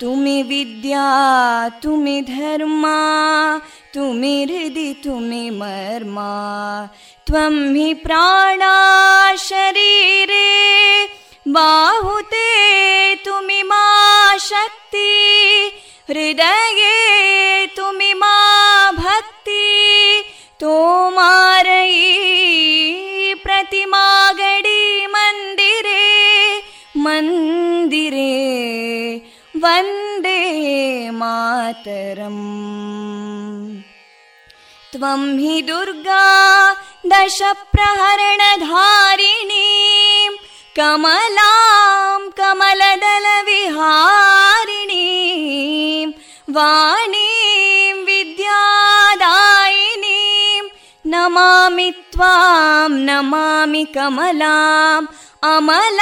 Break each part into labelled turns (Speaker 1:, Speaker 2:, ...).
Speaker 1: तुमि विद्या तुमि धर्मा तुमि हृदि तुमि मर्मा. त्वं हि प्राणा शरीरे, बाहुते तुमि मा शक्ति. हृदये तुमि मा भक्ति. तोमारयी वन्दे मातरम् त्वं हि दुर्गा दशप्रहरणधारिणीं कमलां कमलदलविहारिणीं वाणीं विद्यादायिनीं नमामि त्वां नमामि कमलाम् अमलामतुलां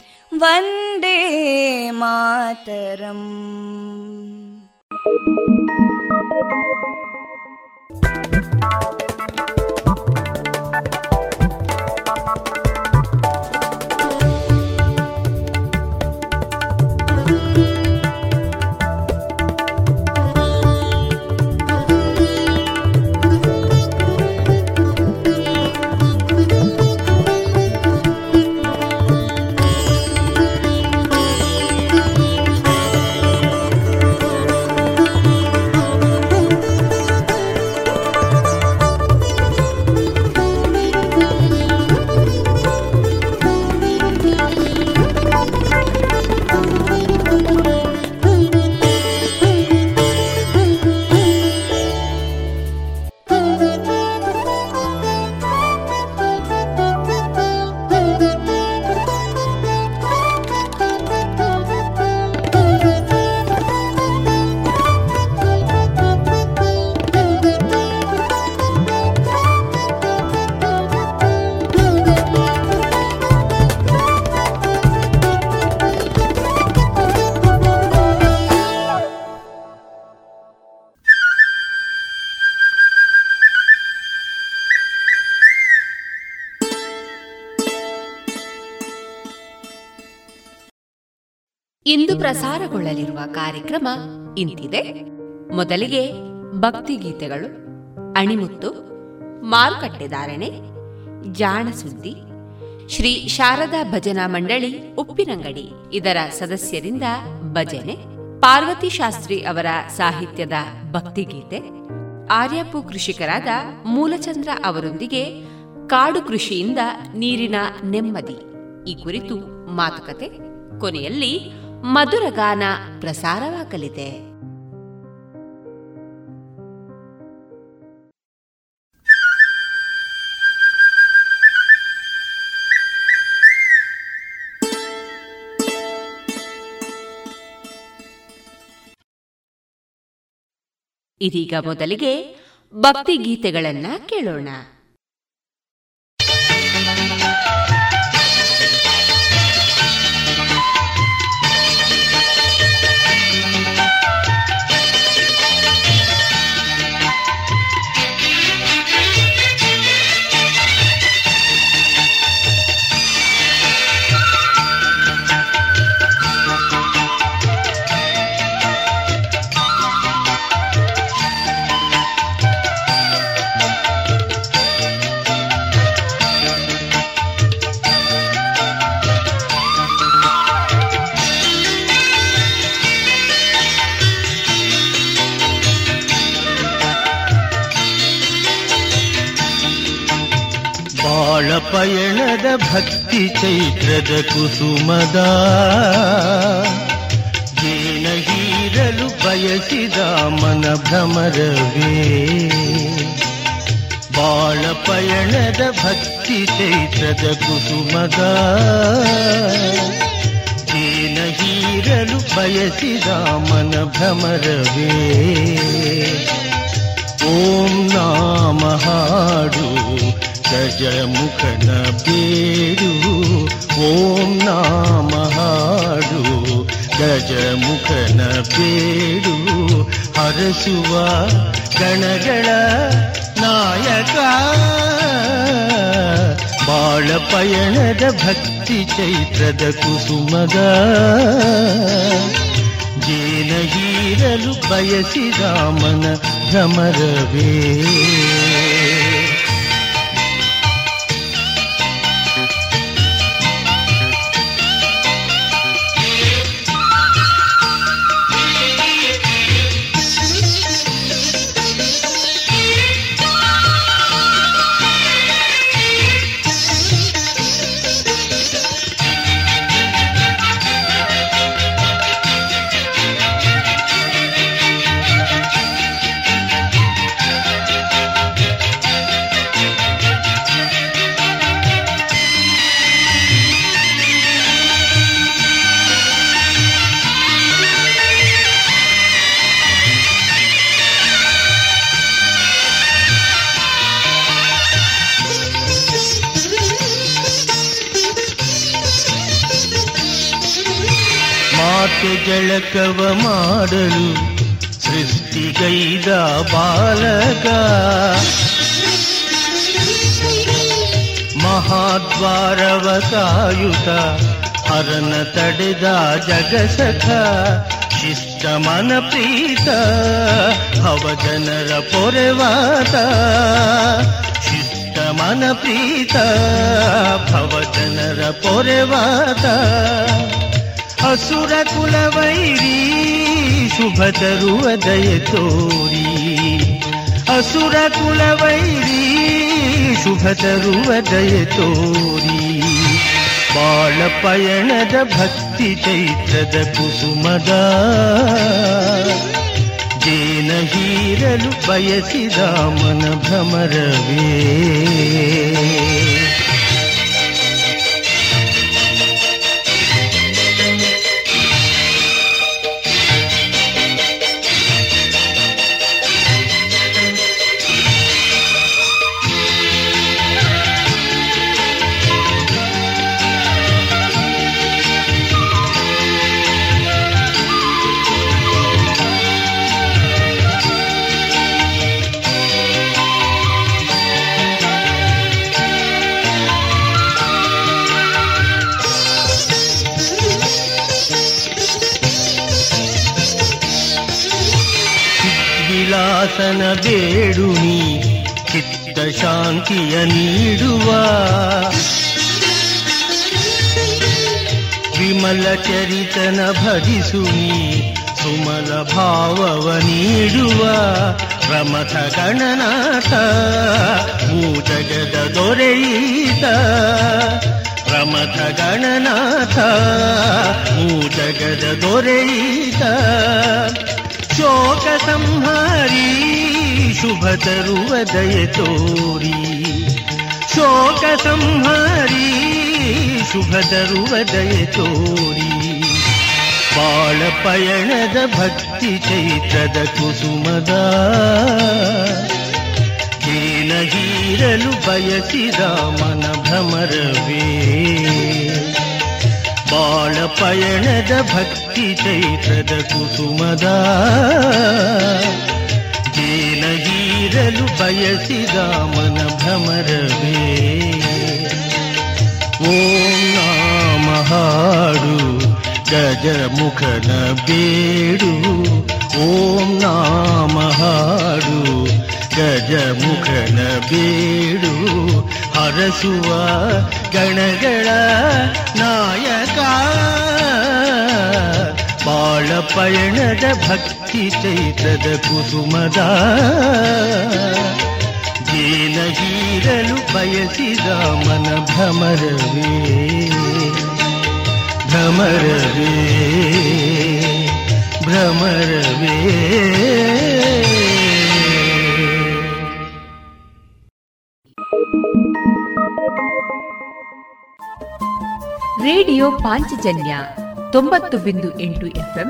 Speaker 1: वन्दे मातरम्
Speaker 2: ಇಂದು ಪ್ರಸಾರಗೊಳ್ಳಲಿರುವ ಕಾರ್ಯಕ್ರಮ ಇಂತಿದೆ. ಮೊದಲಿಗೆ ಭಕ್ತಿಗೀತೆಗಳು ಅಣಿಮುತ್ತು ಮಾರುಕಟ್ಟೆದಾರಣೆ ಜಾಣಸುದ್ದಿ, ಶ್ರೀ ಶಾರದಾ ಭಜನಾ ಮಂಡಳಿ ಉಪ್ಪಿನಂಗಡಿ ಇದರ ಸದಸ್ಯರಿಂದ ಭಜನೆ, ಪಾರ್ವತಿ ಶಾಸ್ತ್ರಿ ಅವರ ಸಾಹಿತ್ಯದ ಭಕ್ತಿಗೀತೆ ಆರ್ಯಪು ಕೃಷಿಕರಾದ ಮೂಲಚಂದ್ರ ಅವರೊಂದಿಗೆ ಕಾಡು ಕೃಷಿಯಿಂದ ನೀರಿನ ನೆಮ್ಮದಿ. ಈ ಕುರಿತು ಮಾತುಕತೆ, ಕೊನೆಯಲ್ಲಿ ಮಧುರಗಾನ ಪ್ರಸಾರವಾಗಲಿದೆ. ಇದೀಗ ಮೊದಲಿಗೆ ಭಕ್ತಿ ಗೀತೆಗಳನ್ನ ಕೇಳೋಣ.
Speaker 3: ಪಯಣದ ಭಕ್ತಿ ಚೈತ್ರದ ಕುಸುಮದ ಜೇನ ಹೀರಲು ಬಯಸಿದ ಮನ ಭ್ರಮರವೇ ಬಾಳ ಪಯಣದ ಭಕ್ತಿ ಚೈತ್ರದ ಕುಸುಮದ ಜೇನ ಹೀರಲು ಬಯಸಿದ ಮನ ಭ್ರಮರವೇ ಓಂ ನಾಮ ಹಾಡು ಗಜಮುಖನ ಬೇಡು ಓಂ ನಾಮ ಹಾಡು ಗಜಮುಖನ ಬೇಡು ಹರಸುವ ಗಣಗಳ ನಾಯಕ ಬಾಳ ಪಯಣದ ಭಕ್ತಿ ಚೈತ್ರದ ಕುಸುಮದ ಜೇನ ಹೀರಲು ಬಯಸಿದ ಮನ ಭ್ರಮರವೇ ಮಾತೆ ಜಳಕವ ಮಾಡಲು ಸೃಷ್ಟಿಗೈದ ಬಾಲಕ ಮಹಾದ್ವಾರವ ಕಾಯುತ ಹರನ ತಡೆದ ಜಗಸಖ ಶಿಷ್ಟ ಮನ ಪ್ರೀತ ಭವಜನರ ಪೊರೆವಾತ ಶಿಷ್ಟ ಮನ ಪ್ರೀತ ಭವಜನರ ಪೊರೆವಾತ ಅಸುರ ಕುಲವೈರಿ ಶುಭ ತರುವ ದಯ ತೋರಿ ಅಸುರ ಕುಲವೈರಿ ಶುಭ ತರುವ ದಯ ತೋರಿ ಬಾಳ ಪಯಣದ ಭಕ್ತಿ ಚೈತ್ರದ ಕುಸುಮದ ಜೇನ ಹೀರಲು ಬಯಸಿದ ಮನ ಭ್ರಮರವೇ ಬೇಡುನಿ ಚಿತ್ತ ಶಾಂತಿಯ ನೀಡುವ. ವಿಮಲ ಚರಿತನ ಭಜಿಸುನಿ ಸುಮಲ ಭಾವವ ನೀಡುವ. ಪ್ರಮಥ ಗಣನಾಥ, ಭೂಜಗದ ದೊರೆಯಿತ. ಪ್ರಮಥ ಗಣನಾಥ, ಭೂಜಗದ ದೊರೆಯಿತ. ಶೋಕ ಸಂಹಾರಿ ಶುಭ ತರುವ ದಯ ತೋರಿ ಶೋಕ ಸಂಹಾರಿ ಶುಭ ತರುವ ದಯ ತೋರಿ ಬಾಳ ಪಯಣದ ಭಕ್ತಿ ಚೈತ್ರದ ಕುಸುಮದ ಜೇನ ಹೀರಲು ಬಯಸಿದ ಮನ ಭ್ರಮರವೇ ಬಾಳ ಪಯಣದ ಭಕ್ತಿ ಚೈತ್ರದ ಕುಸುಮದ ಜೇನ ಹೀರಲು ಬಯಸಿದ ಮನ ಭ್ರಮರವೇ. ಓಂ ನಾಮ ಹಾಡು ಗಜ ಮುಖನ ಬೇಡು ಓಂ ನಾಮ ಹಾಡು ಗಜ ಮುಖನ ಬೇಡು ಹರಸುವ ಗಣಗಳ ನಾಯಕ, ಬಾಳ ಪಯಣದ ಭಕ್ತಿ ಚೈತ್ರದ ಕುಸುಮದ ಜೇನ ಹೀರಲು ಬಯಸಿದ ಮನ ಭ್ರಮರವೇ ಭ್ರಮರವೇ ಭ್ರಮರವೇ
Speaker 2: ರೇಡಿಯೋ ಪಾಂಚಜನ್ಯ ತೊಂಬತ್ತು ಬಿಂದು ಎಂಟು ಎಫ್ಎಂ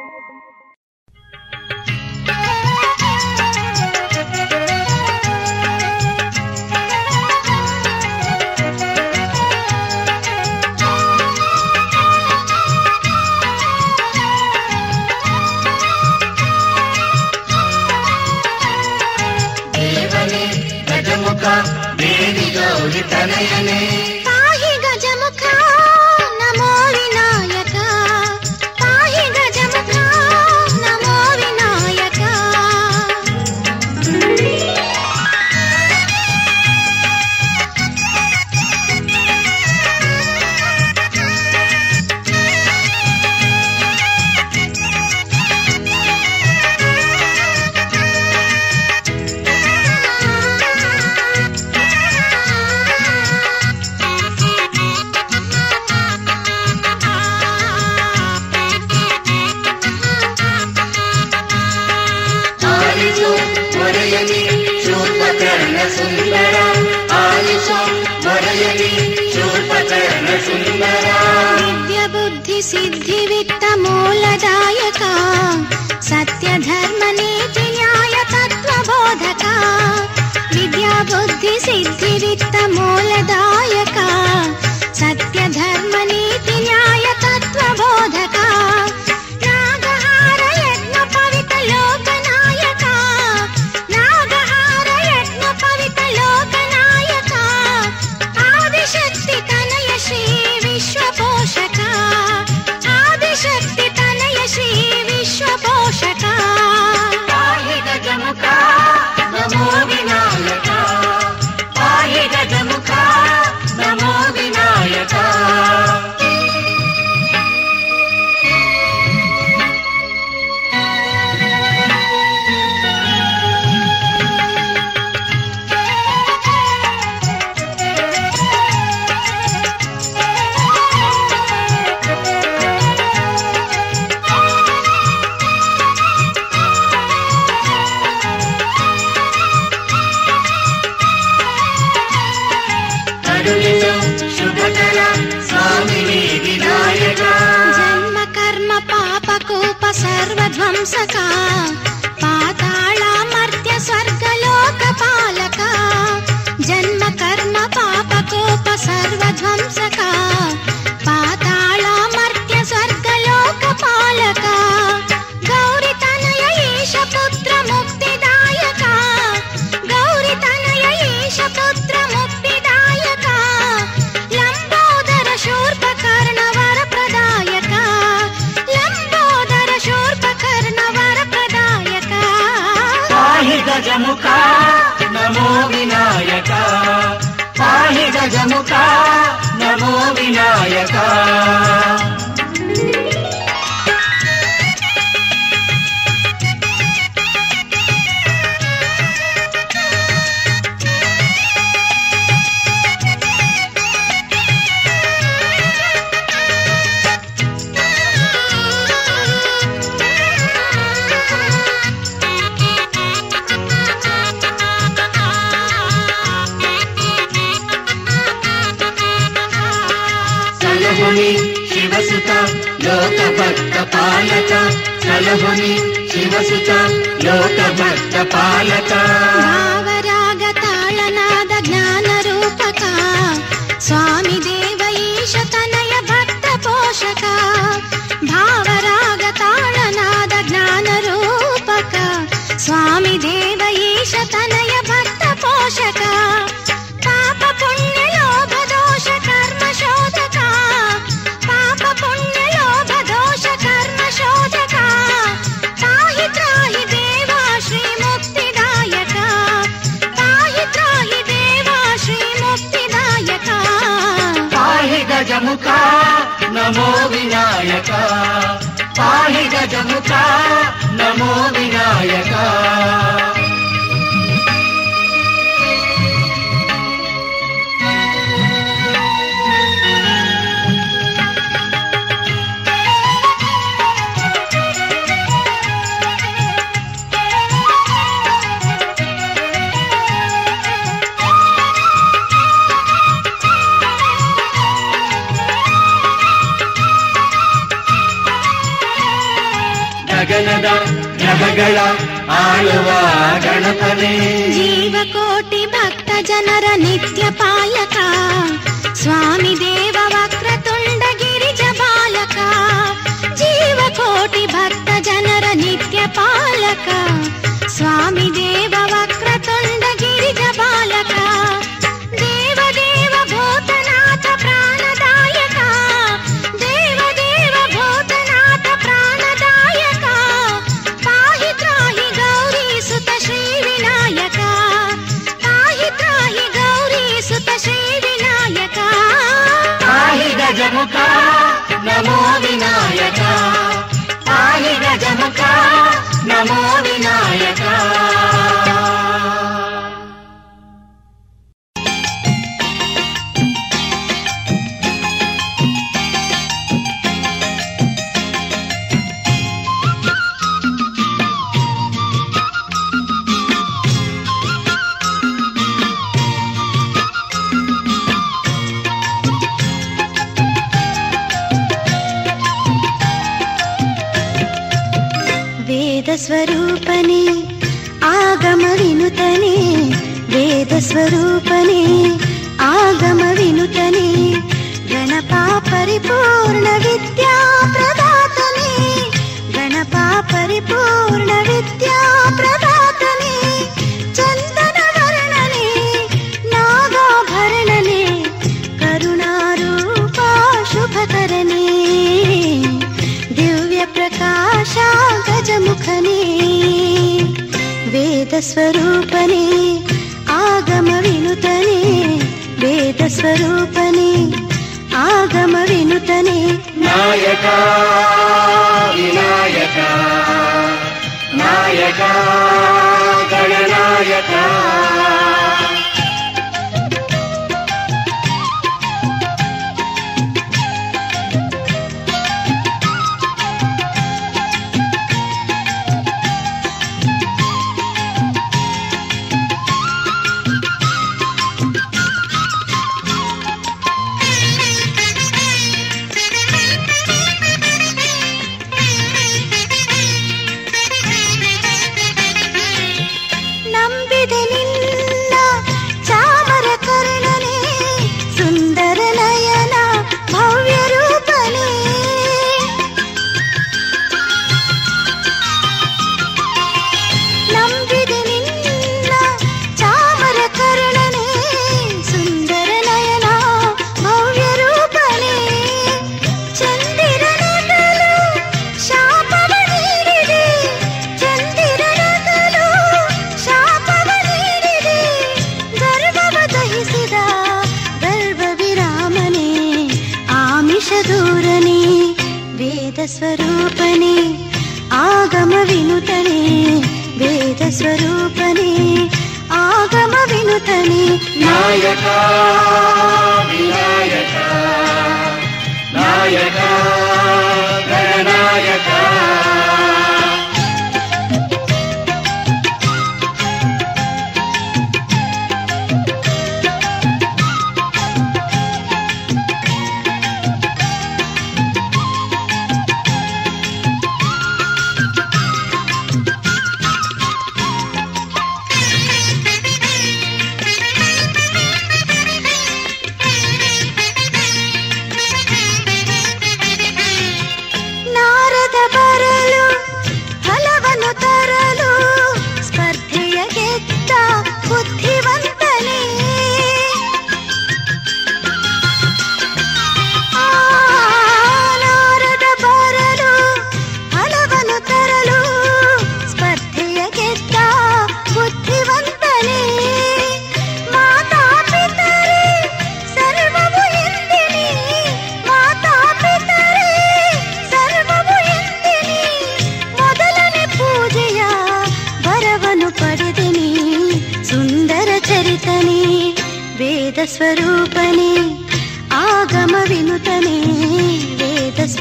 Speaker 4: முருகி தலையனே ಬುದ್ಧಿ ಸಿದ್ಧಿ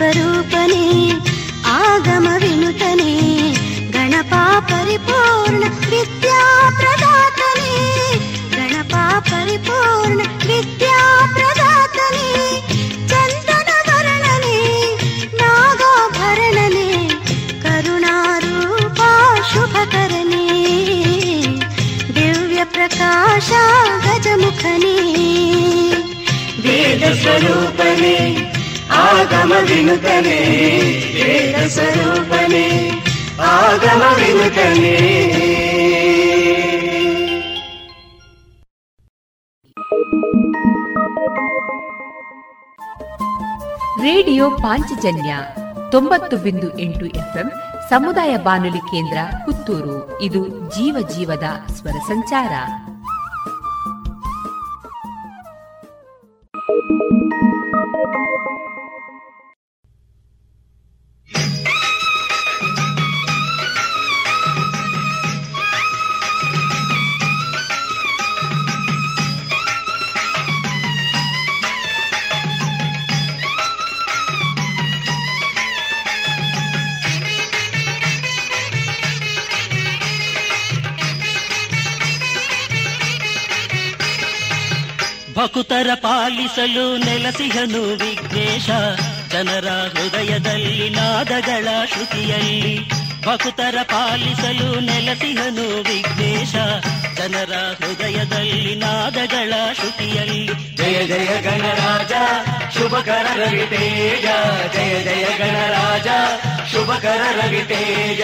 Speaker 4: रूपिणी आगमविनुतनि गणपा परिपूर्ण विद्या प्रदातने
Speaker 5: गणपा परिपूर्ण विद्या प्रदातने चन्दन भरणनि नागोभरणे करुणारूपाशुभकरणे
Speaker 4: दिव्यप्रकाशागजमुखनि वेदस्वरूपि ಆಗಮ ವಿನುತನೆ ವೇದ ಸ್ವರೂಪನೆ ಆಗಮ ವಿನುತನೆ
Speaker 2: ರೇಡಿಯೋ ಪಾಂಚಜನ್ಯ ತೊಂಬತ್ತು ಬಿಂದು ಎಂಟು ಎಫ್ಎಂ ಸಮುದಾಯ ಬಾನುಲಿ ಕೇಂದ್ರ ಪುತ್ತೂರು. ಇದು ಜೀವ ಜೀವದ ಸ್ವರ ಸಂಚಾರ.
Speaker 6: ಸುತರ ಪಾಲಿಸಲು ನೆಲಸಿಹನು ವಿಘ್ನೇಶ ಜನರ ಹೃದಯದಲ್ಲಿ ನಾದಗಳ ಶ್ರುತಿಯಲ್ಲಿ ಭಕ್ತರ ಪಾಲಿಸಲು ನೆಲಸಿಹನು ವಿಘ್ನೇಶ ಜನರ ಹೃದಯದಲ್ಲಿ ನಾದಗಳ ಶ್ರುತಿಯಲ್ಲಿ
Speaker 5: ಜಯ ಜಯ ಗಣರಾಜ ಶುಭಕರ ರವಿತೇಜ ಜಯ ಜಯ ಗಣರಾಜ ಶುಭಕರ
Speaker 6: ರವಿತೇಜ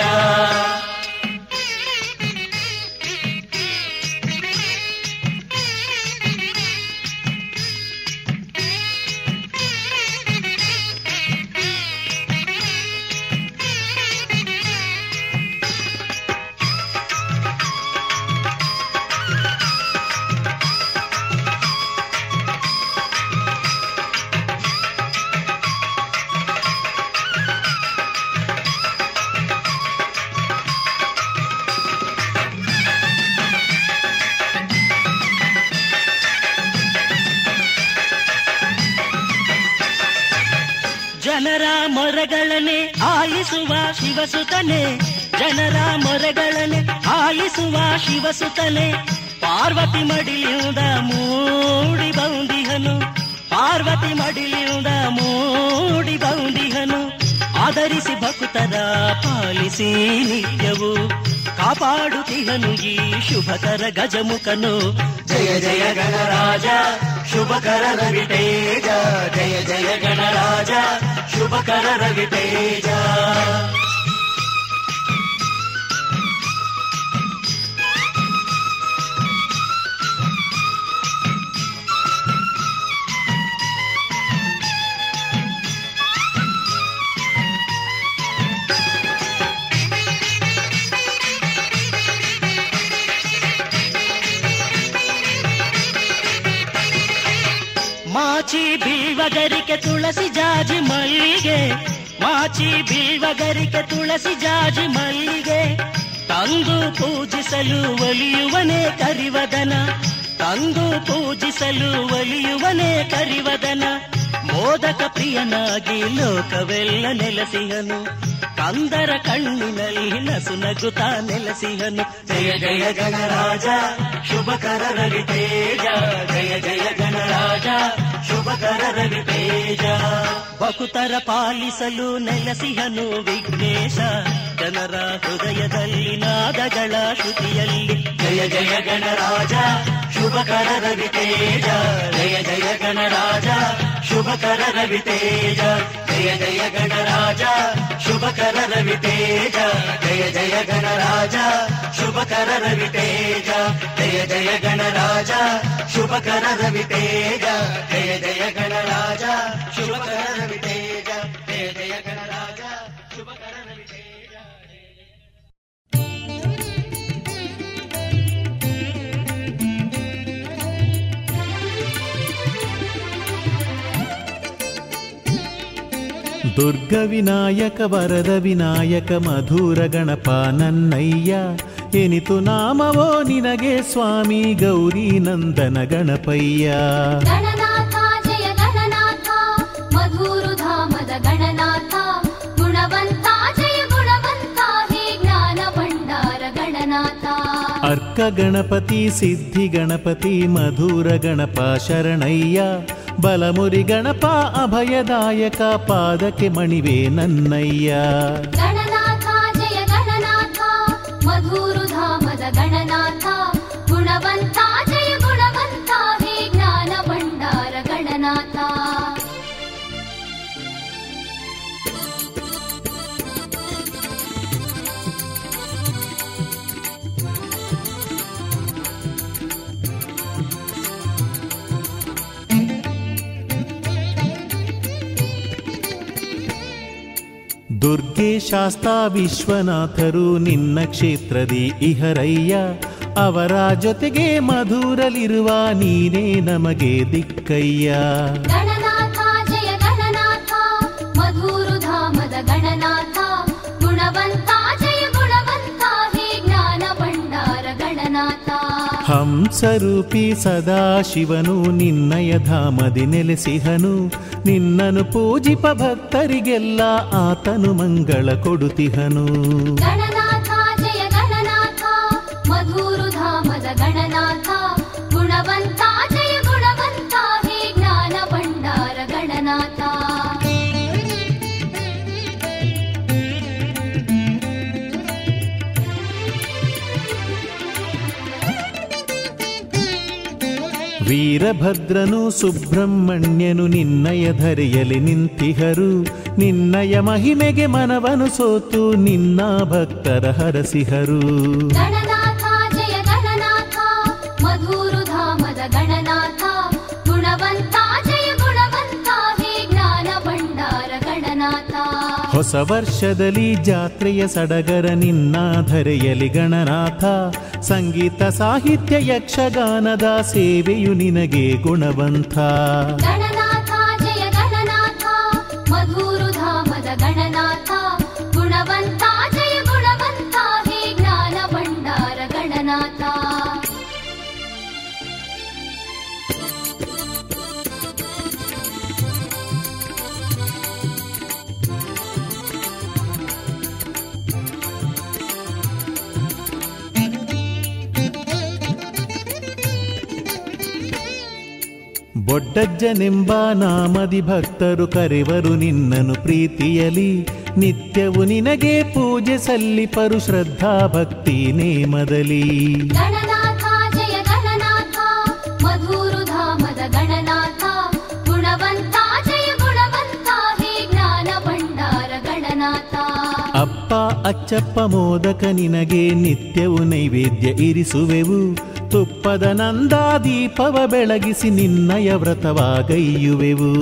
Speaker 6: ಆಲಿಸುವ ಶಿವಸುತನೆ, ಜನರ ಮೊರೆಗಳನೆ ಆಲಿಸುವ ಶಿವಸುತನೆ. ಪಾರ್ವತಿ ಮಡಿಲಿಯುದ ಮೂಡಿ ಬೌಂದಿಹನು, ಪಾರ್ವತಿ ಮಡಿಲಿಯುದ ಮೂಡಿ ಬೌಂದಿಹನು. ಆಧರಿಸಿ ಭಕ್ತರ ಪಾಲಿಸಿ ನಿತ್ಯವು ಕಾಪಾಡುತ್ತಿಹನು ಈ ಶುಭಕರ ಗಜಮುಖನು
Speaker 5: ಜಯ ಜಯ ಗಣರಾಜ ಶುಭಕರ ರವಿ ತೇಜ ಜಯ ಜಯ ಗಣರಾಜ ಶುಭಕರ
Speaker 6: ಬೀಳ್ವಗರಿಕೆ ತುಳಸಿ ಜಾಜಿ ಮಲ್ಲಿಗೆ, ಮಾಚಿ ಬೀಳ್ವಗರಿಕೆ ತುಳಸಿ ಜಾಜಿ ಮಲ್ಲಿಗೆ, ತಂದು ಪೂಜಿಸಲು ಒಲಿಯುವನೆ ಕರಿವದನ, ತಂದು ಪೂಜಿಸಲು ಒಲಿಯುವನೆ ಕರಿವದನ, ಮೋದಕ ಪ್ರಿಯನಾಗಿ ಲೋಕವೆಲ್ಲ ನೆಲೆಸಿಹನು, ಕಂದರ ಕಣ್ಣಿನಲ್ಲಿ ನಸು ನಗುತ್ತಾ
Speaker 5: ಜಯ ಜಯ ಗಣರಾಜ ಶುಭಕರ ತೇಜ, ಜಯ ಜಯ ಶುಭಕರ ರವಿ ತೇಜ
Speaker 6: ಬಕುತರ ಪಾಲಿಸಲು ನೆಲೆಸಿಹನು ವಿಘ್ನೇಶ ಜನರ ಹೃದಯದಲ್ಲಿ ನಾದಗಳ ಶ್ರುತಿಯಲ್ಲಿ
Speaker 5: ಜಯ ಜಯ ಗಣರಾಜ ಶುಭಕರ ರವಿ ತೇಜ ಜಯ ಜಯ ಗಣರಾಜ ಶುಭಕರ ರವಿ ತೇಜ ಜಯ ಜಯ ಗಣರಾಜ ಶುಭಕರ ರವಿ ತೇಜ ಜಯ ಜಯ ಗಣರಾಜ ಶುಭಕರ ರವಿ ತೇಜ ಜಯ ಜಯ ಗಣರಾಜ ಶುಭಕರ ರವಿ ತೇಜ ಜಯ ಜಯ ಗಣರಾಜ ಶುಭಕರ ರವಿ
Speaker 7: ದುರ್ಗ ವಿನಾಯಕ ವರದ ವಿನಾಯಕ ಮಧುರ ಗಣಪ ನನ್ನಯ್ಯ ಎನಿತು ನಾಮವೋ ನಿನಗೆ ಸ್ವಾಮಿ ಗೌರಿ ನಂದನ ಗಣಪಯ್ಯ. ಅರ್ಕ ಗಣಪತಿ, ಸಿದ್ಧಿ ಗಣಪತಿ, ಮಧುರ ಗಣಪ ಶರಣಯ್ಯ, ಬಲಮುರಿ ಗಣಪ ಅಭಯದಾಯಕ, ಪಾದಕ್ಕೆ ಮಣಿವೆ ನನ್ನಯ್ಯ.
Speaker 8: ಗಣನಾಥ, ಜಯ ಗಣನಾಥ, ಮಧುರು ಧಾಮದ ಗಣನಾಥ, ಗುಣವಂತ, ಜಯ ಗುಣವಂತ, ಹೇ ಜ್ಞಾನ ಭಂಡಾರ ಗಣನಾಥ.
Speaker 7: ದುರ್ಗೆ ಶಾಸ್ತಾ ವಿಶ್ವನಾಥರು ನಿನ್ನ ಕ್ಷೇತ್ರದಿ ಇಹರಯ್ಯ. ಅವರ ಜೊತೆಗೆ ಮಧುರಲಿರುವ ನೀನೇ ನಮಗೆ ದಿಕ್ಕಯ್ಯ.
Speaker 8: ಗಣನಾಥ
Speaker 7: ಹಂಸರೂಪಿ ಸದಾ ಶಿವನು, ನಿನ್ನಯ ಧಾಮದಿ ನೆಲೆಸಿಹನು. ನಿನ್ನನು ಪೂಜಿಪ ಭಕ್ತರಿಗೆಲ್ಲ ಆತನು ಮಂಗಳ ಕೊಡುತಿಹನು
Speaker 8: ಗಣನಾಥ, ಜಯ ಗಣನಾಥ, ಮಧುರು ಧಾಮದ ಗಣನಾಥ, ಗುಣವಂತ, ಜಯ ಗುಣವಂತ, ಹೇ ಜ್ಞಾನ ಭಂಡಾರ ಗಣನಾಥ.
Speaker 7: ವೀರಭದ್ರನು ಸುಬ್ರಹ್ಮಣ್ಯನು ನಿನ್ನಯ ಧರೆಯಲಿ ನಿಂತಿಹರು. ನಿನ್ನಯ ಮಹಿಮೆಗೆ ಮನವನು ಸೋತು ನಿನ್ನ ಭಕ್ತರ ಹರಸಿಹರು. ಹೊಸ ವರ್ಷದಲ್ಲಿ ಜಾತ್ರೆಯ ಸಡಗರ ನಿನ್ನ ಧರೆಯಲಿ ಗಣನಾಥ. ಸಂಗೀತ ಸಾಹಿತ್ಯ ಯಕ್ಷಗಾನದ ಸೇವೆಯು ನಿನಗೆ ಗುಣವಂತ. ಬೊಡ್ಡಜ್ಜನೆಂಬ ನಾಮದಿ ಭಕ್ತರು ಕರೆವರು ನಿನ್ನನು ಪ್ರೀತಿಯಲಿ. ನಿತ್ಯವು ನಿನಗೆ ಪೂಜೆ ಸಲ್ಲಿಪರು ಶ್ರದ್ಧಾ ಭಕ್ತಿ
Speaker 8: ನೇಮದಲಿ
Speaker 7: ಅಪ್ಪ ಅಚ್ಚಪ್ಪ ಮೋದಕ ನಿನಗೆ ನಿತ್ಯವು ನೈವೇದ್ಯ ಇರಿಸುವೆವು. ತುಪ್ಪದ ನಂದಾದೀಪವ ಬೆಳಗಿಸಿ ನಿನ್ನಯ ವ್ರತವಾಗೈಯುವೆವು.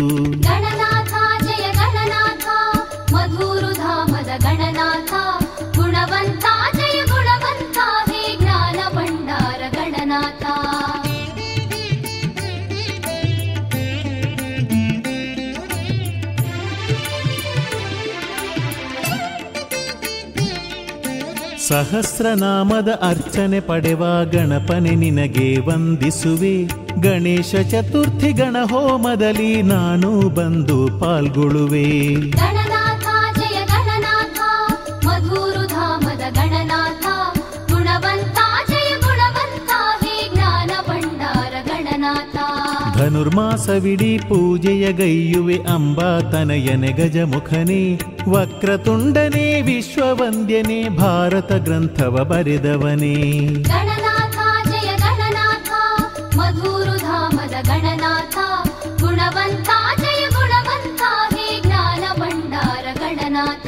Speaker 7: ಸಹಸ್ರನಾಮದ ಅರ್ಚನೆ ಪಡೆವ ಗಣಪನೆ ನಿನಗೆ ವಂದಿಸುವೆ. ಗಣೇಶ ಚತುರ್ಥಿ ಗಣ ಹೋಮದಲ್ಲಿ ನಾನು ಬಂದು ಪಾಲ್ಗೊಳ್ಳುವೆ. ಧನುರ್ಮಾಸವಿಡೀ ಪೂಜೆಯ ಗೈಯುವೆ ಅಂಬಾ ತನಯನೆ ಗಜಮುಖನೇ ವಕ್ರತುಂಡನೇ ವಿಶ್ವವಂದ್ಯನೇ ಭಾರತ ಗ್ರಂಥವ ಬರೆದವನೇ
Speaker 8: ಗಣನಾಥ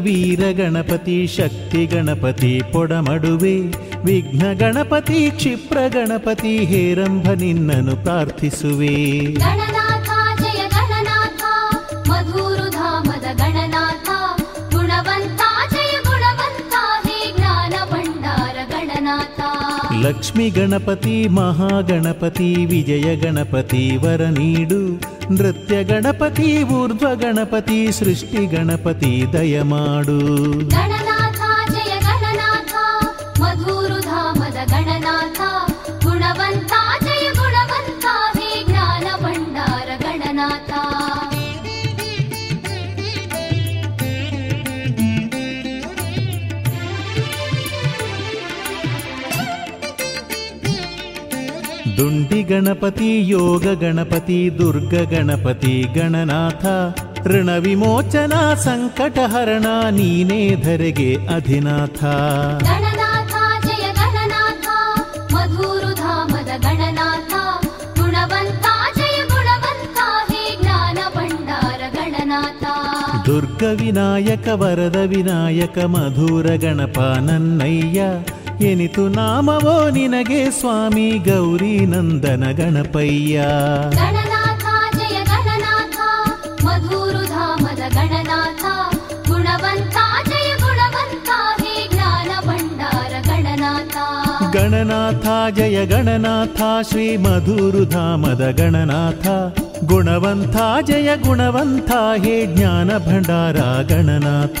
Speaker 7: ವೀರ ಗಣಪತಿ ಶಕ್ತಿ ಗಣಪತಿ ಪೊಡಮಡುವೆ ವಿಘ್ನ ಗಣಪತಿ ಕ್ಷಿಪ್ರ ಗಣಪತಿ ಹೇರಂಭ ನಿನ್ನನು ಪ್ರಾರ್ಥಿಸುವೆ. ಲಕ್ಷ್ಮಿ ಗಣಪತಿ ಮಹಾಗಣಪತಿ ವಿಜಯ ಗಣಪತಿ ವರ ನೀಡು. ನೃತ್ಯ ಗಣಪತಿ ಊರ್ಧ್ವ ಗಣಪತಿ ಸೃಷ್ಟಿ ಗಣಪತಿ ದಯಮಾಡು ದುಂಡಿ ಗಣಪತಿ ಯೋಗ ಗಣಪತಿ ದುರ್ಗ ಗಣಪತಿ ಗಣನಾಥ. ಋಣ ವಿಮೋಚನ ಸಂಕಟ ಹರಣ ನೀನೇ ಧರೆಗೆ ಅಧಿನಾಥ. ದುರ್ಗ ವಿನಾಯಕ ವರದ ವಿನಾಯಕ ಮಧುರ ಗಣಪ ನನ್ನಯ್ಯ. ಎನಿತು ನಾಮವೋ ನಿನಗೆ ಸ್ವಾಮಿ ಗೌರಿ ನಂದನ ಗಣಪಯ್ಯ.
Speaker 8: ಗಣನಾಥ ಜಯ ಗಣನಾಥ ಮಧುರು ಧಾಮದ ಗಣನಾಥ ಗುಣವಂತ ಜಯ ಗುಣವಂತ ಹೇ ಜ್ಞಾನ ಭಂಡಾರ ಗಣನಾಥ.
Speaker 7: ಗಣನಾಥ ಜಯ ಗಣನಾಥ ಶ್ರೀ ಮಧುರು ಧಾಮದ ಗಣನಾಥ ಗುಣವಂಥ ಜಯ ಗುಣವಂಥ ಹೇ ಜ್ಞಾನ ಭಂಡಾರ ಗಣನಾಥ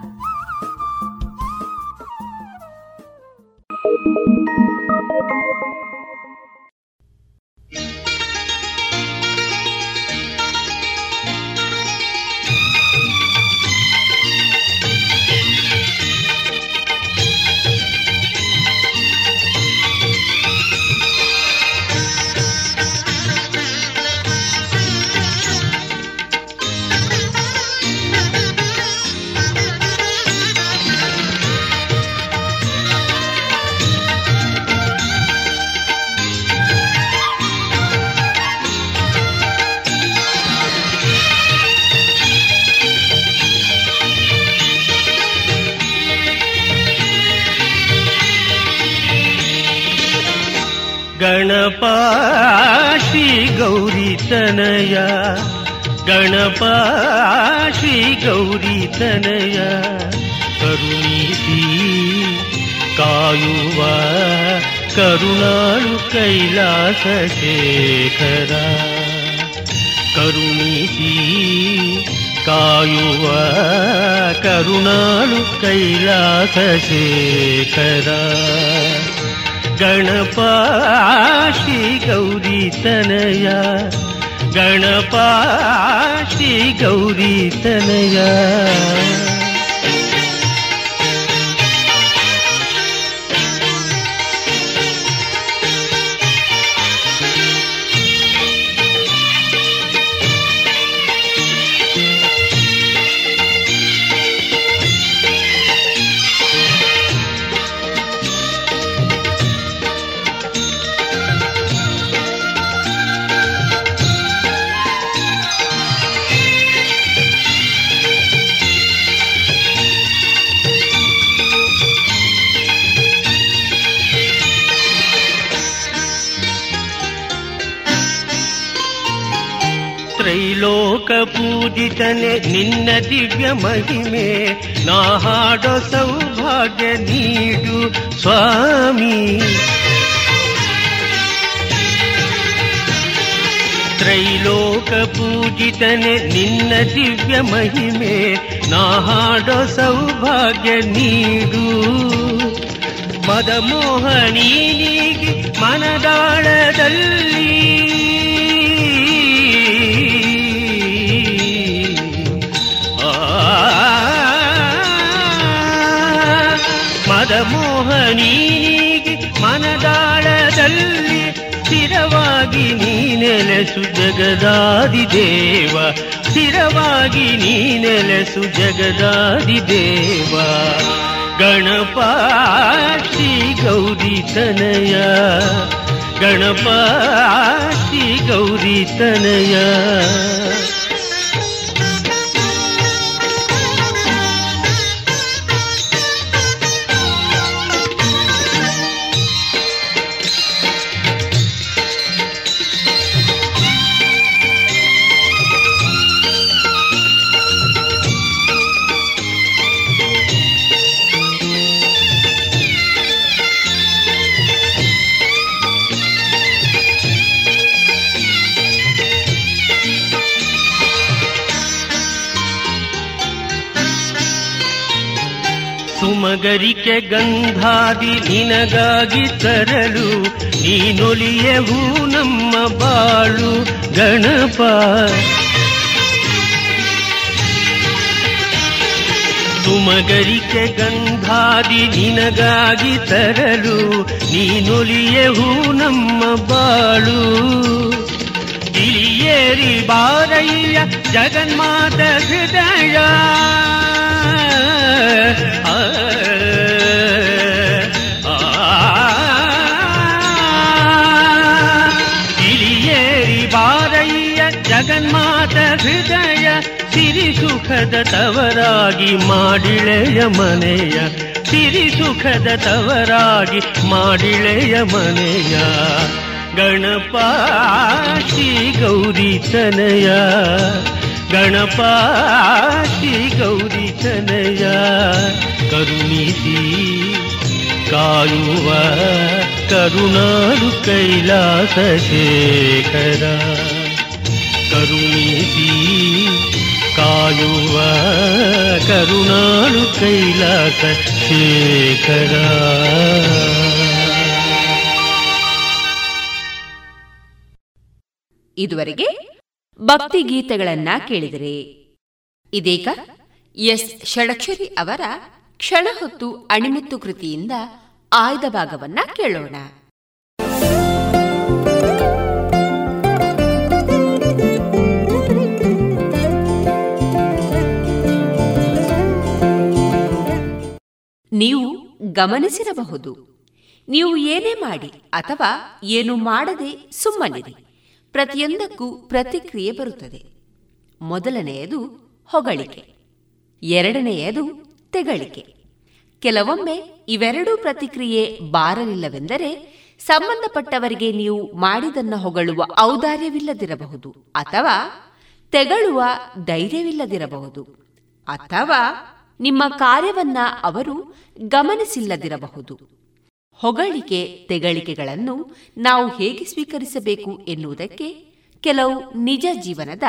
Speaker 3: ಕರುಣಾಳು ಕೈಲಾಸ ಶೇಖರ ಕರುಣಿಸಿ ಕಾಯುವ ಕರುಣಾಳು ಕೈಲಾಸ ಶೇಖರ ಗಣಪ ಶ್ರೀ ಗೌರಿ ತನಯ ಗಣಪ ಪೂಜಿತನೆ ನಿನ್ನ ದಿವ್ಯ ಮಹಿಮೆ ನಾ ಹಾಡೋ ಸೌಭಾಗ್ಯ ನೀಡು ಸ್ವಾಮಿ ತ್ರೈಲೋಕ ಪೂಜಿತನೆ ನಿನ್ನ ದಿವ್ಯ ಮಹಿಮೆ ನಾ ಹಾಡೋ ಸೌಭಾಗ್ಯ ನೀಡು ಮದಮೋಹನೀನಿಗೆ ಮನದಾಳದಲ್ಲಿ ಮದಮೋಹನೀನಿಗೆ ಮನದಾಳದಲ್ಲಿ ಸ್ಥಿರವಾಗಿ ನೀ ನೆಲೆಸು ಜಗದಾದಿ ದೇವ. ಸ್ಥಿರವಾಗಿ ನೀ ನೆಲೆಸು ಜಗದಾದಿ ದೇವ. ಗಣಪ ಶ್ರೀ ಗೌರಿ ತನಯ. ಗಣಪ ಶ್ರೀ ಗೌರಿ ತನಯ. ಸುಮಗರಿಕೆ ಗಂಧಾದಿ ನಿನಗಾಗಿ ತರಲು ನೀನೊಲಿಯವು ನಮ್ಮ ಬಾಳು ಗಣಪ. ಸುಮಗರಿಕೆ ಗಂಧಾದಿ ನಿನಗಾಗಿ ತರಲು ನೀನೊಲಿಯವು ನಮ್ಮ ಬಾಳು. ಇಲಿಯೇರಿ ಬಾರಯ್ಯ ಜಗನ್ಮಾತ ಹೃದಯ. ಹೃದಯ ಸುಖದ ತವರಾಗಿ ಮಾಡಿಳೆಯ ಮನೆಯ ಸಿರಿ ಸುಖದ ತವರಾಗಿ ಮಾಡಿಳೆಯ ಮನೆಯ. ಗಣಪ ಶ್ರೀ ಗೌರಿ ತನಯ. ಗಣಪ ಶ್ರೀ ಗೌರಿ ಕನಯ ಕರುಣಿಸಿ ಕಾಯುವ ಕರುಣಾಳು ಕೈಲಾಸ ಶೇಖರ. ಕರುಣಿಸಿ ಕಾಯುವ ಕರುಣಾಳು ಕೈಲಾಸ ಶೇಖರ.
Speaker 2: ಇದುವರೆಗೆ ಭಕ್ತಿ ಗೀತೆಗಳನ್ನ ಕೇಳಿದರೆ. ಇದೀಗ ಎಸ್. ಷಡಕ್ಷರಿ ಅವರ ಕ್ಷಣ ಹೊತ್ತು ಅಣಿಮುತ್ತು ಕೃತಿಯಿಂದ ಆಯ್ದ ಭಾಗವನ್ನ ಕೇಳೋಣ. ನೀವು ಗಮನಿಸಿರಬಹುದು. ನೀವು ಏನೇ ಮಾಡಿ ಅಥವಾ ಏನು ಮಾಡದೆ ಸುಮ್ಮನಿರಿ. ಪ್ರತಿಯೊಂದಕ್ಕೂ ಪ್ರತಿಕ್ರಿಯೆ ಬರುತ್ತದೆ. ಮೊದಲನೆಯದು ಹೊಗಳಿಕೆ. ಎರಡನೆಯದು ತೆಗಳಿಕೆ. ಕೆಲವೊಮ್ಮೆ ಇವೆರಡೂ ಪ್ರತಿಕ್ರಿಯೆ ಬಾರಲಿಲ್ಲವೆಂದರೆ ಸಂಬಂಧಪಟ್ಟವರಿಗೆ ನೀವು ಮಾಡಿದನ್ನ ಹೊಗಳುವ ಔದಾರ್ಯವಿಲ್ಲದಿರಬಹುದು ಅಥವಾ ತೆಗಳುವ ಧೈರ್ಯವಿಲ್ಲದಿರಬಹುದು ಅಥವಾ ನಿಮ್ಮ ಕಾರ್ಯವನ್ನ ಅವರು ಗಮನಿಸಿಲ್ಲದಿರಬಹುದು. ಹೊಗಳಿಕೆ ತೆಗಳಿಕೆಗಳನ್ನು ನಾವು ಹೇಗೆ ಸ್ವೀಕರಿಸಬೇಕು ಎನ್ನುವುದಕ್ಕೆ ಕೆಲವು ನಿಜ ಜೀವನದ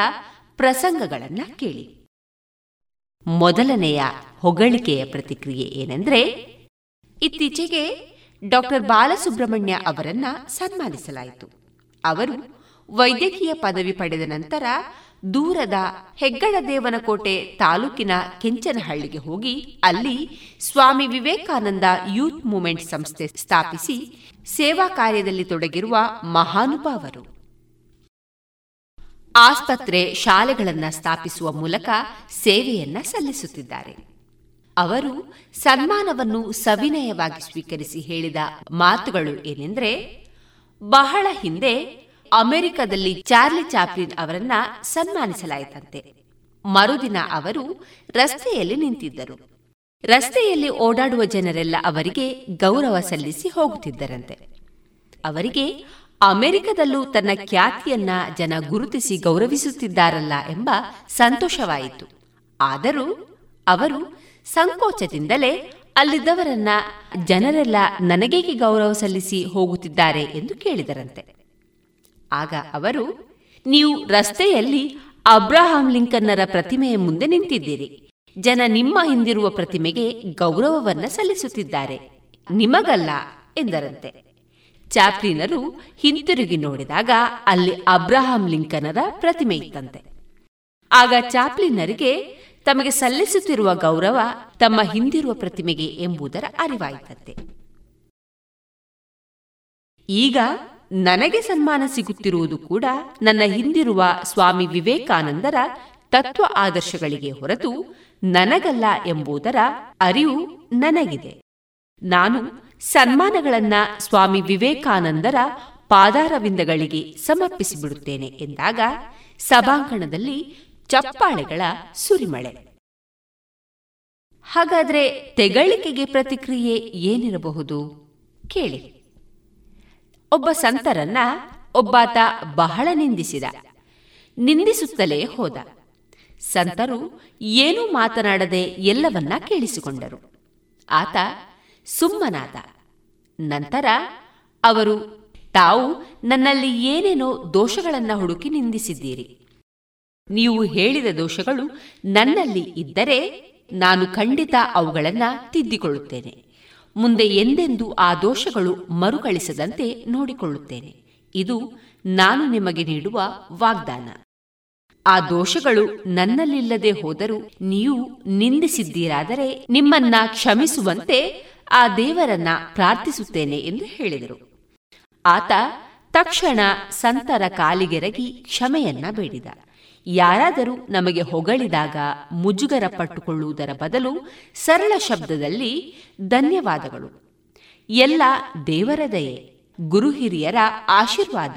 Speaker 2: ಪ್ರಸಂಗಗಳನ್ನು ಕೇಳಿ. ಮೊದಲನೆಯ ಹೊಗಳಿಕೆಯ ಪ್ರತಿಕ್ರಿಯೆ ಏನೆಂದರೆ, ಇತ್ತೀಚೆಗೆ ಡಾಕ್ಟರ್ ಬಾಲಸುಬ್ರಹ್ಮಣ್ಯ ಅವರನ್ನ ಸನ್ಮಾನಿಸಲಾಯಿತು. ಅವರು ವೈದ್ಯಕೀಯ ಪದವಿ ಪಡೆದ ನಂತರ ದೂರದ ಹೆಗ್ಗಡದೇವನಕೋಟೆ ತಾಲೂಕಿನ ಕೆಂಚನಹಳ್ಳಿಗೆ ಹೋಗಿ ಅಲ್ಲಿ ಸ್ವಾಮಿ ವಿವೇಕಾನಂದ ಯೂತ್ ಮೂವ್ಮೆಂಟ್ ಸಂಸ್ಥೆ ಸ್ಥಾಪಿಸಿ ಸೇವಾ ಕಾರ್ಯದಲ್ಲಿ ತೊಡಗಿರುವ ಮಹಾನುಭಾವರು. ಆಸ್ಪತ್ರೆ ಶಾಲೆಗಳನ್ನು ಸ್ಥಾಪಿಸುವ ಮೂಲಕ ಸೇವೆಯನ್ನ ಸಲ್ಲಿಸುತ್ತಿದ್ದಾರೆ. ಅವರು ಸನ್ಮಾನವನ್ನು ಸವಿನಯವಾಗಿ ಸ್ವೀಕರಿಸಿ ಹೇಳಿದ ಮಾತುಗಳು ಏನೆಂದರೆ, ಬಹಳ ಹಿಂದೆ ಅಮೆರಿಕದಲ್ಲಿ ಚಾರ್ಲಿ ಚಾಪ್ಲಿನ್ ಅವರನ್ನ ಸನ್ಮಾನಿಸಲಾಯಿತಂತೆ. ಮರುದಿನ ಅವರು ರಸ್ತೆಯಲ್ಲಿ ನಿಂತಿದ್ದರು. ರಸ್ತೆಯಲ್ಲಿ ಓಡಾಡುವ ಜನರೆಲ್ಲ ಅವರಿಗೆ ಗೌರವ ಸಲ್ಲಿಸಿ ಹೋಗುತ್ತಿದ್ದರಂತೆ. ಅವರಿಗೆ ಅಮೆರಿಕದಲ್ಲೂ ತನ್ನ ಖ್ಯಾತಿಯನ್ನ ಜನ ಗುರುತಿಸಿ ಗೌರವಿಸುತ್ತಿದ್ದಾರಲ್ಲ ಎಂಬ ಸಂತೋಷವಾಯಿತು. ಆದರೂ ಅವರು ಸಂಕೋಚದಿಂದಲೇ ಅಲ್ಲಿದ್ದವರನ್ನ ಜನರೆಲ್ಲ ನನಗೇಕೆ ಗೌರವ ಸಲ್ಲಿಸಿ ಹೋಗುತ್ತಿದ್ದಾರೆ ಎಂದು ಕೇಳಿದರಂತೆ. ಆಗ ಅವರು, ನೀವು ರಸ್ತೆಯಲ್ಲಿ ಅಬ್ರಾಹಾಂ ಲಿಂಕನ್ನರ ಪ್ರತಿಮೆಯ ಮುಂದೆ ನಿಂತಿದ್ದೀರಿ. ಜನ ನಿಮ್ಮ ಹಿಂದಿರುವ ಪ್ರತಿಮೆಗೆ ಗೌರವವನ್ನ ಸಲ್ಲಿಸುತ್ತಿದ್ದಾರೆ. ನಿಮಗಲ್ಲ ಎಂದರಂತೆ. ಚಾಪ್ಲಿನರು ಹಿಂತಿರುಗಿ ನೋಡಿದಾಗ ಅಲ್ಲಿ ಅಬ್ರಹಾಂ ಲಿಂಕನರ ಪ್ರತಿಮೆ ಇತ್ತಂತೆ. ಆಗ ಚಾಪ್ಲಿನರಿಗೆ ತಮಗೆ ಸಲ್ಲಿಸುತ್ತಿರುವ ಗೌರವ ತಮ್ಮ ಹಿಂದಿರುವ ಪ್ರತಿಮೆಗೆ ಎಂಬುದರ ಅರಿವಾಯಿತಂತೆ. ಈಗ ನನಗೆ ಸನ್ಮಾನ ಸಿಗುತ್ತಿರುವುದು ಕೂಡ ನನ್ನ ಹಿಂದಿರುವ ಸ್ವಾಮಿ ವಿವೇಕಾನಂದರ ತತ್ವ ಆದರ್ಶಗಳಿಗೆ ಹೊರತು ನನಗಲ್ಲ ಎಂಬುದರ ಅರಿವು ನನಗಿದೆ. ನಾನು ಸನ್ಮಾನಗಳನ್ನ ಸ್ವಾಮಿ ವಿವೇಕಾನಂದರ ಪಾದಾರವಿಂದಗಳಿಗೆ ಸಮರ್ಪಿಸಿಬಿಡುತ್ತೇನೆ ಎಂದಾಗ ಸಭಾಂಗಣದಲ್ಲಿ ಚಪ್ಪಾಳೆಗಳ ಸುರಿಮಳೆ. ಹಾಗಾದ್ರೆ ತೆಗಳಿಕೆಗೆ ಪ್ರತಿಕ್ರಿಯೆ ಏನಿರಬಹುದು? ಕೇಳಿ. ಒಬ್ಬ ಸಂತರನ್ನ ಒಬ್ಬಾತ ಬಹಳ ನಿಂದಿಸಿದ. ನಿಂದಿಸುತ್ತಲೇ ಹೋದ. ಸಂತರು ಏನೂ ಮಾತನಾಡದೆ ಎಲ್ಲವನ್ನ ಕೇಳಿಸಿಕೊಂಡರು. ಆತ ಸುಮ್ಮನಾದ. ನಂತರ ಅವರು, ತಾವು ನನ್ನಲ್ಲಿ ಏನೇನೋ ದೋಷಗಳನ್ನು ಹುಡುಕಿ ನಿಂದಿಸಿದ್ದೀರಿ. ನೀವು ಹೇಳಿದ ದೋಷಗಳು ನನ್ನಲ್ಲಿ ಇದ್ದರೆ ನಾನು ಖಂಡಿತ ಅವುಗಳನ್ನು ತಿದ್ದಿಕೊಳ್ಳುತ್ತೇನೆ. ಮುಂದೆ ಎಂದೆಂದೂ ಆ ದೋಷಗಳು ಮರುಕಳಿಸದಂತೆ ನೋಡಿಕೊಳ್ಳುತ್ತೇನೆ. ಇದು ನಾನು ನಿಮಗೆ ನೀಡುವ ವಾಗ್ದಾನ. ಆ ದೋಷಗಳು ನನ್ನಲ್ಲಿಲ್ಲದೆ ಹೋದರೂ ನೀವು ನಿಂದಿಸಿದ್ದೀರಾದರೆ ನಿಮ್ಮನ್ನ ಕ್ಷಮಿಸುವಂತೆ ಆ ದೇವರನ್ನ ಪ್ರಾರ್ಥಿಸುತ್ತೇನೆ ಎಂದು ಹೇಳಿದರು. ಆತ ತಕ್ಷಣ ಸಂತರ ಕಾಲಿಗೆರಗಿ ಕ್ಷಮೆಯನ್ನ ಬೇಡಿದ. ಯಾರಾದರೂ ನಮಗೆ ಹೊಗಳಿದಾಗ ಮುಜುಗರ ಪಟ್ಟುಕೊಳ್ಳುವುದರ ಬದಲು ಸರಳ ಶಬ್ದದಲ್ಲಿ ಧನ್ಯವಾದಗಳು. ಎಲ್ಲ ದೇವರ ದಯೆ, ಗುರು ಹಿರಿಯರ ಆಶೀರ್ವಾದ.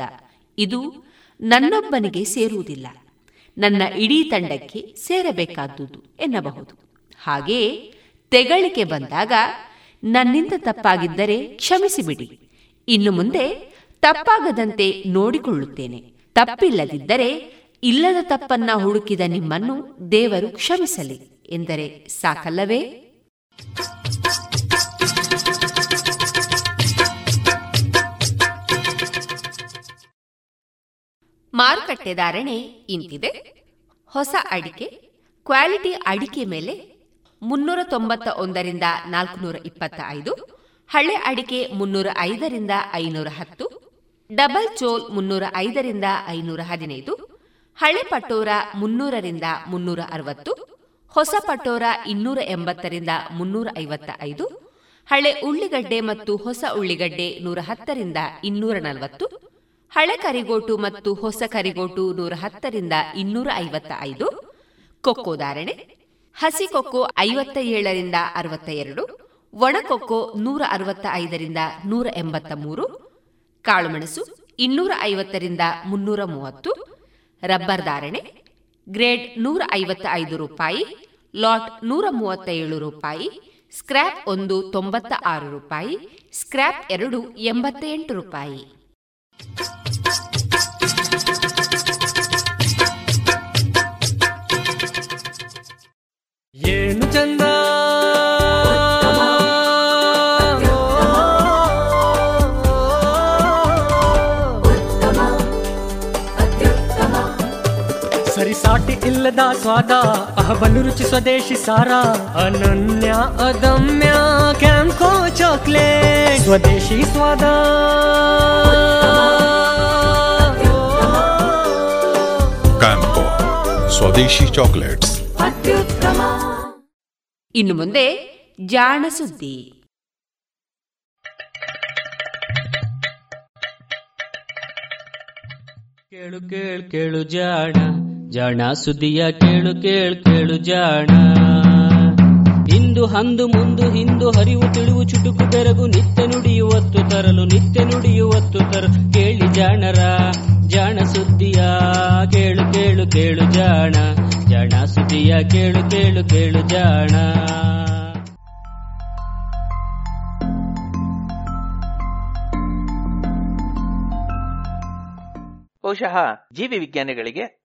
Speaker 2: ಇದು ನನ್ನೊಬ್ಬನಿಗೆ ಸೇರುವುದಿಲ್ಲ. ನನ್ನ ಇಡೀ ತಂಡಕ್ಕೆ ಸೇರಬೇಕಾದುದು ಎನ್ನಬಹುದು. ಹಾಗೆಯೇ ತೆಗಳಿಕೆ ಬಂದಾಗ ನನ್ನಿಂದ ತಪ್ಪಾಗಿದ್ದರೆ ಕ್ಷಮಿಸಿಬಿಡಿ. ಇನ್ನು ಮುಂದೆ ತಪ್ಪಾಗದಂತೆ ನೋಡಿಕೊಳ್ಳುತ್ತೇನೆ. ತಪ್ಪಿಲ್ಲದಿದ್ದರೆ ಇಲ್ಲದ ತಪ್ಪನ್ನ ಹುಡುಕಿದ ನಿಮ್ಮನ್ನು ದೇವರು ಕ್ಷಮಿಸಲಿ ಎಂದರೆ ಸಾಕಲ್ಲವೇ? ಮಾರುಕಟ್ಟೆ ಧಾರಣೆ ಇಂತಿದೆ. ಹೊಸ ಅಡಿಕೆ, ಕ್ವಾಲಿಟಿ ಅಡಿಕೆ ಮೇಲೆ ಮುನ್ನೂರ ತೊಂಬತ್ತ ಒಂದರಿಂದ ನಾಲ್ಕುನೂರ ಇಪ್ಪತ್ತ ಐದು ಹಳೆ ಅಡಿಕೆ ಮುನ್ನೂರ ಐದರಿಂದ ಐನೂರ ಹತ್ತು, ಡಬಲ್ ಚೋಲ್ ಮುನ್ನೂರ ಐದರಿಂದ ಐನೂರ ಹದಿನೈದು ಹಳೆ ಪಟೋರ ಮುನ್ನೂರರಿಂದ ಮುನ್ನೂರ ಅರವತ್ತು ಹೊಸ ಪಟೋರ ಇನ್ನೂರ ಎಂಬತ್ತರಿಂದ ಮುನ್ನೂರ ಐವತ್ತ ಐದು ಹಳೆ ಉಳ್ಳಿಗಡ್ಡೆ ಮತ್ತು ಹೊಸ ಉಳ್ಳಿಗಡ್ಡೆ ನೂರ ಹತ್ತರಿಂದ ಇನ್ನೂರ ನಲವತ್ತು ಹಳೆ ಕರಿಗೋಟು ಮತ್ತು ಹೊಸ ಕರಿಗೋಟು ನೂರ ಹತ್ತರಿಂದ ಇನ್ನೂರ ಐವತ್ತ ಐದು ಕೊಕ್ಕೋ ಧಾರಣೆ, ಹಸಿ ಕೊಕ್ಕೋ ಐವತ್ತ ಏಳರಿಂದ ಅರವತ್ತ ಎರಡು ಒಣಕೊಕ್ಕೋ ನೂರ ಅರವತ್ತ ಐದರಿಂದ ನೂರ ಎಂಬತ್ತ ಮೂರು ಕಾಳುಮೆಣಸು ಇನ್ನೂರ ಐವತ್ತರಿಂದ ಮುನ್ನೂರ ಮೂವತ್ತು ರಬ್ಬರ್ ಧಾರಣೆ, ಗ್ರೇಡ್ ನೂರ ಐವತ್ತ ಐದು ರೂಪಾಯಿ, ಲಾಟ್ ನೂರ ಮೂವತ್ತ ಏಳು ರೂಪಾಯಿ, ಸ್ಕ್ರ್ಯಾಪ್ ಒಂದು ತೊಂಬತ್ತ ಆರು ರೂಪಾಯಿ, ಸ್ಕ್ರ್ಯಾಪ್ ಎರಡು ಎಂಬತ್ತ ಎಂಟು ರೂಪಾಯಿ.
Speaker 9: ಏನು ಚಂದ? ಇಲ್ಲದ ಸ್ವಾದ ಅಹಬಲು ರುಚಿ ಸ್ವದೇಶಿ ಸಾರ ಅನನ್ಯ ಅದಮ್ಯ ಕ್ಯಾಂಕೋ ಚಾಕ್ಲೇಟ್. ಸ್ವದೇಶಿ ಸ್ವಾದ.
Speaker 10: ಕ್ಯಾಂಪೋ ಸ್ವದೇಶಿ ಚಾಕ್ಲೇಟ್ಸ್.
Speaker 2: ಇನ್ನು ಮುಂದೆ ಜಾಣ ಸುದ್ದಿ
Speaker 11: ಕೇಳು ಕೇಳು ಕೇಳು ಜಾಣ. ಜಾಣ, ಸುದ್ದಿಯ ಕೇಳು ಕೇಳು ಕೇಳು ಜಾಣ. ಇಂದು ಹಂದು ಮುಂದು ಹಿಂದು ಹರಿವು ತಿಳಿವು ಚುಟುಕು ಬೆರಗು ನಿತ್ಯ ನುಡಿಯುವತ್ತು ತರಲು, ನಿತ್ಯ ನುಡಿಯುವತ್ತು ತರಲು. ಕೇಳಿ ಜಾಣರ, ಜಾಣ ಸುದ್ದಿಯ ಕೇಳು ಕೇಳು ಕೇಳು ಜಾಣ. ಜಾಣ ಸುದ್ದಿಯ ಕೇಳು ಕೇಳು ಕೇಳು ಜಾಣ.
Speaker 12: ಬಹುಶಃ ಜೀವಿ ವಿಜ್ಞಾನಿಗಳಿಗೆ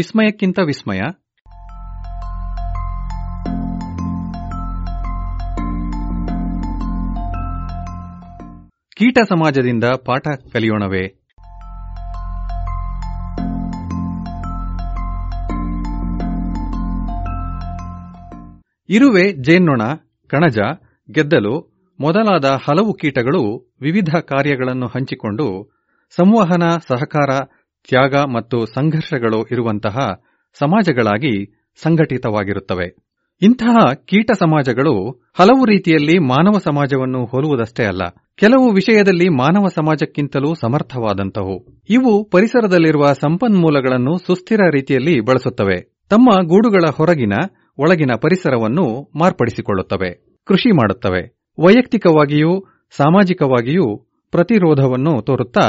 Speaker 13: ವಿಸ್ಮಯಕ್ಕಿಂತ ವಿಸ್ಮಯ. ಕೀಟ ಸಮಾಜದಿಂದ ಪಾಠ ಕಲಿಯೋಣವೇ. ಇರುವೆ ಜೇನ್ನೊಣ, ಕಣಜ, ಗೆದ್ದಲು ಮೊದಲಾದ ಹಲವು ಕೀಟಗಳು ವಿವಿಧ ಕಾರ್ಯಗಳನ್ನು ಹಂಚಿಕೊಂಡು ಸಂವಹನ, ಸಹಕಾರ ತ್ಯಾಗ ಮತ್ತು ಸಂಘರ್ಷಗಳು ಇರುವಂತಹ ಸಮಾಜಗಳಾಗಿ ಸಂಘಟಿತವಾಗಿರುತ್ತವೆ. ಇಂತಹ ಕೀಟ ಸಮಾಜಗಳು ಹಲವು ರೀತಿಯಲ್ಲಿ ಮಾನವ ಸಮಾಜವನ್ನು ಹೋಲುವುದಷ್ಟೇ ಅಲ್ಲ, ಕೆಲವು ವಿಷಯದಲ್ಲಿ ಮಾನವ ಸಮಾಜಕ್ಕಿಂತಲೂ ಸಮರ್ಥವಾದಂತಹವು ಇವು ಪರಿಸರದಲ್ಲಿರುವ ಸಂಪನ್ಮೂಲಗಳನ್ನು ಸುಸ್ಥಿರ ರೀತಿಯಲ್ಲಿ ಬಳಸುತ್ತವೆ. ತಮ್ಮ ಗೂಡುಗಳ ಹೊರಗಿನ, ಒಳಗಿನ ಪರಿಸರವನ್ನು ಮಾರ್ಪಡಿಸಿಕೊಳ್ಳುತ್ತವೆ. ಕೃಷಿ ಮಾಡುತ್ತವೆ. ವೈಯಕ್ತಿಕವಾಗಿಯೂ, ಸಾಮಾಜಿಕವಾಗಿಯೂ ಪ್ರತಿರೋಧವನ್ನು ತೋರುತ್ತಾ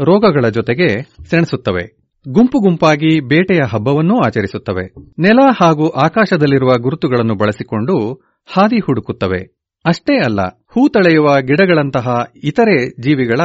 Speaker 13: ರೋಗಗಳ ಜೊತೆಗೆ ಸೆಣಸುತ್ತವೆ. ಗುಂಪು ಗುಂಪಾಗಿ ಬೇಟೆಯ ಹಬ್ಬವನ್ನೂ ಆಚರಿಸುತ್ತವೆ. ನೆಲ ಹಾಗೂ ಆಕಾಶದಲ್ಲಿರುವ ಗುರುತುಗಳನ್ನು ಬಳಸಿಕೊಂಡು ಹಾದಿ ಹುಡುಕುತ್ತವೆ. ಅಷ್ಟೇ ಅಲ್ಲ, ಹೂ ತಳೆಯುವ ಗಿಡಗಳಂತಹ ಇತರೆ ಜೀವಿಗಳ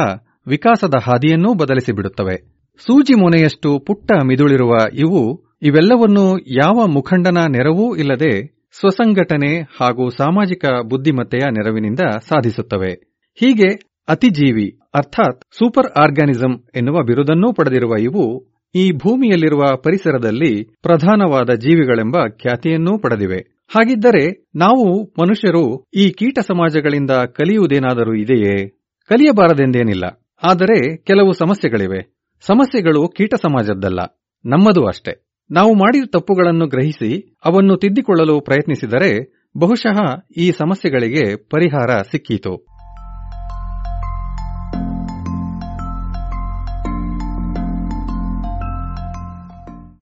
Speaker 13: ವಿಕಾಸದ ಹಾದಿಯನ್ನೂ ಬದಲಿಸಿಬಿಡುತ್ತವೆ ಸೂಜಿ ಮೊನೆಯಷ್ಟು ಪುಟ್ಟ ಮಿದುಳಿರುವ ಇವು, ಇವೆಲ್ಲವನ್ನೂ ಯಾವ ಮುಖಂಡನ ನೆರವೂ ಇಲ್ಲದೆ ಸ್ವಸಂಘಟನೆ ಹಾಗೂ ಸಾಮಾಜಿಕ ಬುದ್ಧಿಮತ್ತೆಯ ನೆರವಿನಿಂದ ಸಾಧಿಸುತ್ತವೆ. ಹೀಗೆ ಅತಿಜೀವಿ ಅರ್ಥಾತ್ ಸೂಪರ್ ಆರ್ಗ್ಯಾನಿಸಂ ಎನ್ನುವ ಬಿರುದನ್ನೂ ಪಡೆದಿರುವ ಇವು ಈ ಭೂಮಿಯಲ್ಲಿರುವ ಪರಿಸರದಲ್ಲಿ ಪ್ರಧಾನವಾದ ಜೀವಿಗಳೆಂಬ ಖ್ಯಾತಿಯನ್ನೂ ಪಡೆದಿವೆ. ಹಾಗಿದ್ದರೆ ನಾವು ಮನುಷ್ಯರು ಈ ಕೀಟ ಸಮಾಜಗಳಿಂದ ಕಲಿಯುವುದೇನಾದರೂ ಇದೆಯೇ? ಕಲಿಯಬಾರದೆಂದೇನಿಲ್ಲ. ಆದರೆ ಕೆಲವು ಸಮಸ್ಯೆಗಳಿವೆ. ಸಮಸ್ಯೆಗಳು ಕೀಟ ಸಮಾಜದ್ದಲ್ಲ. ನಮ್ಮದು ಅಷ್ಟೇ. ನಾವು ಮಾಡಿದ ತಪ್ಪುಗಳನ್ನು ಗ್ರಹಿಸಿ ಅವನ್ನು ತಿದ್ದಿಕೊಳ್ಳಲು ಪ್ರಯತ್ನಿಸಿದರೆ ಬಹುಶಃ ಈ ಸಮಸ್ಯೆಗಳಿಗೆ ಪರಿಹಾರ ಸಿಕ್ಕೀತು.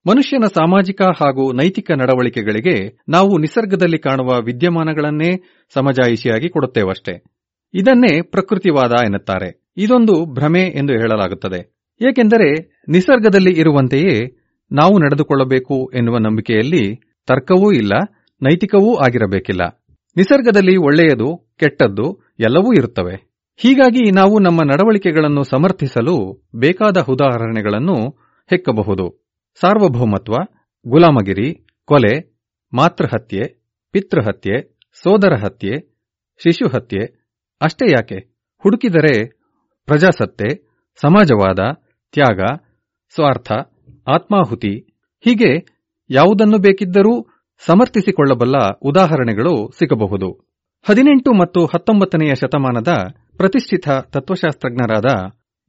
Speaker 13: ಮನುಷ್ಯನ ಸಾಮಾಜಿಕ ಹಾಗೂ ನೈತಿಕ ನಡವಳಿಕೆಗಳಿಗೆ ನಾವು ನಿಸರ್ಗದಲ್ಲಿ ಕಾಣುವ ವಿದ್ಯಮಾನಗಳನ್ನೇ ಸಮಜಾಯಿಷಿಯಾಗಿ ಕೊಡುತ್ತೇವಷ್ಟೇ. ಇದನ್ನೇ ಪ್ರಕೃತಿವಾದ ಎನ್ನುತ್ತಾರೆ. ಇದೊಂದು ಭ್ರಮೆ ಎಂದು ಹೇಳಲಾಗುತ್ತದೆ. ಏಕೆಂದರೆ ನಿಸರ್ಗದಲ್ಲಿ ಇರುವಂತೆಯೇ ನಾವು ನಡೆದುಕೊಳ್ಳಬೇಕು ಎನ್ನುವ ನಂಬಿಕೆಯಲ್ಲಿ ತರ್ಕವೂ ಇಲ್ಲ, ನೈತಿಕವೂ ಆಗಿರಬೇಕಿಲ್ಲ. ನಿಸರ್ಗದಲ್ಲಿ ಒಳ್ಳೆಯದು, ಕೆಟ್ಟದ್ದು ಎಲ್ಲವೂ ಇರುತ್ತವೆ. ಹೀಗಾಗಿ ನಾವು ನಮ್ಮ ನಡವಳಿಕೆಗಳನ್ನು ಸಮರ್ಥಿಸಲು ಬೇಕಾದ ಉದಾಹರಣೆಗಳನ್ನು ಹೆಕ್ಕಬಹುದು. ಸಾರ್ವಭೌಮತ್ವ, ಗುಲಾಮಗಿರಿ, ಕೊಲೆ, ಮಾತೃಹತ್ಯೆ, ಪಿತೃಹತ್ಯೆ ಸೋದರ ಹತ್ಯೆ ಶಿಶುಹತ್ಯೆ, ಅಷ್ಟೇ ಯಾಕೆ? ಹುಡುಕಿದರೆ ಪ್ರಜಾಸತ್ತೆ, ಸಮಾಜವಾದ, ತ್ಯಾಗ, ಸ್ವಾರ್ಥ, ಆತ್ಮಾಹುತಿ. ಹೀಗೆ ಯಾವುದನ್ನು ಬೇಕಿದ್ದರೂ ಸಮರ್ಥಿಸಿಕೊಳ್ಳಬಲ್ಲ ಉದಾಹರಣೆಗಳು ಸಿಗಬಹುದು. ಹದಿನೆಂಟು ಮತ್ತು ಹತ್ತೊಂಬತ್ತನೆಯ ಶತಮಾನದ ಪ್ರತಿಷ್ಠಿತ ತತ್ವಶಾಸ್ತ್ರಜ್ಞರಾದ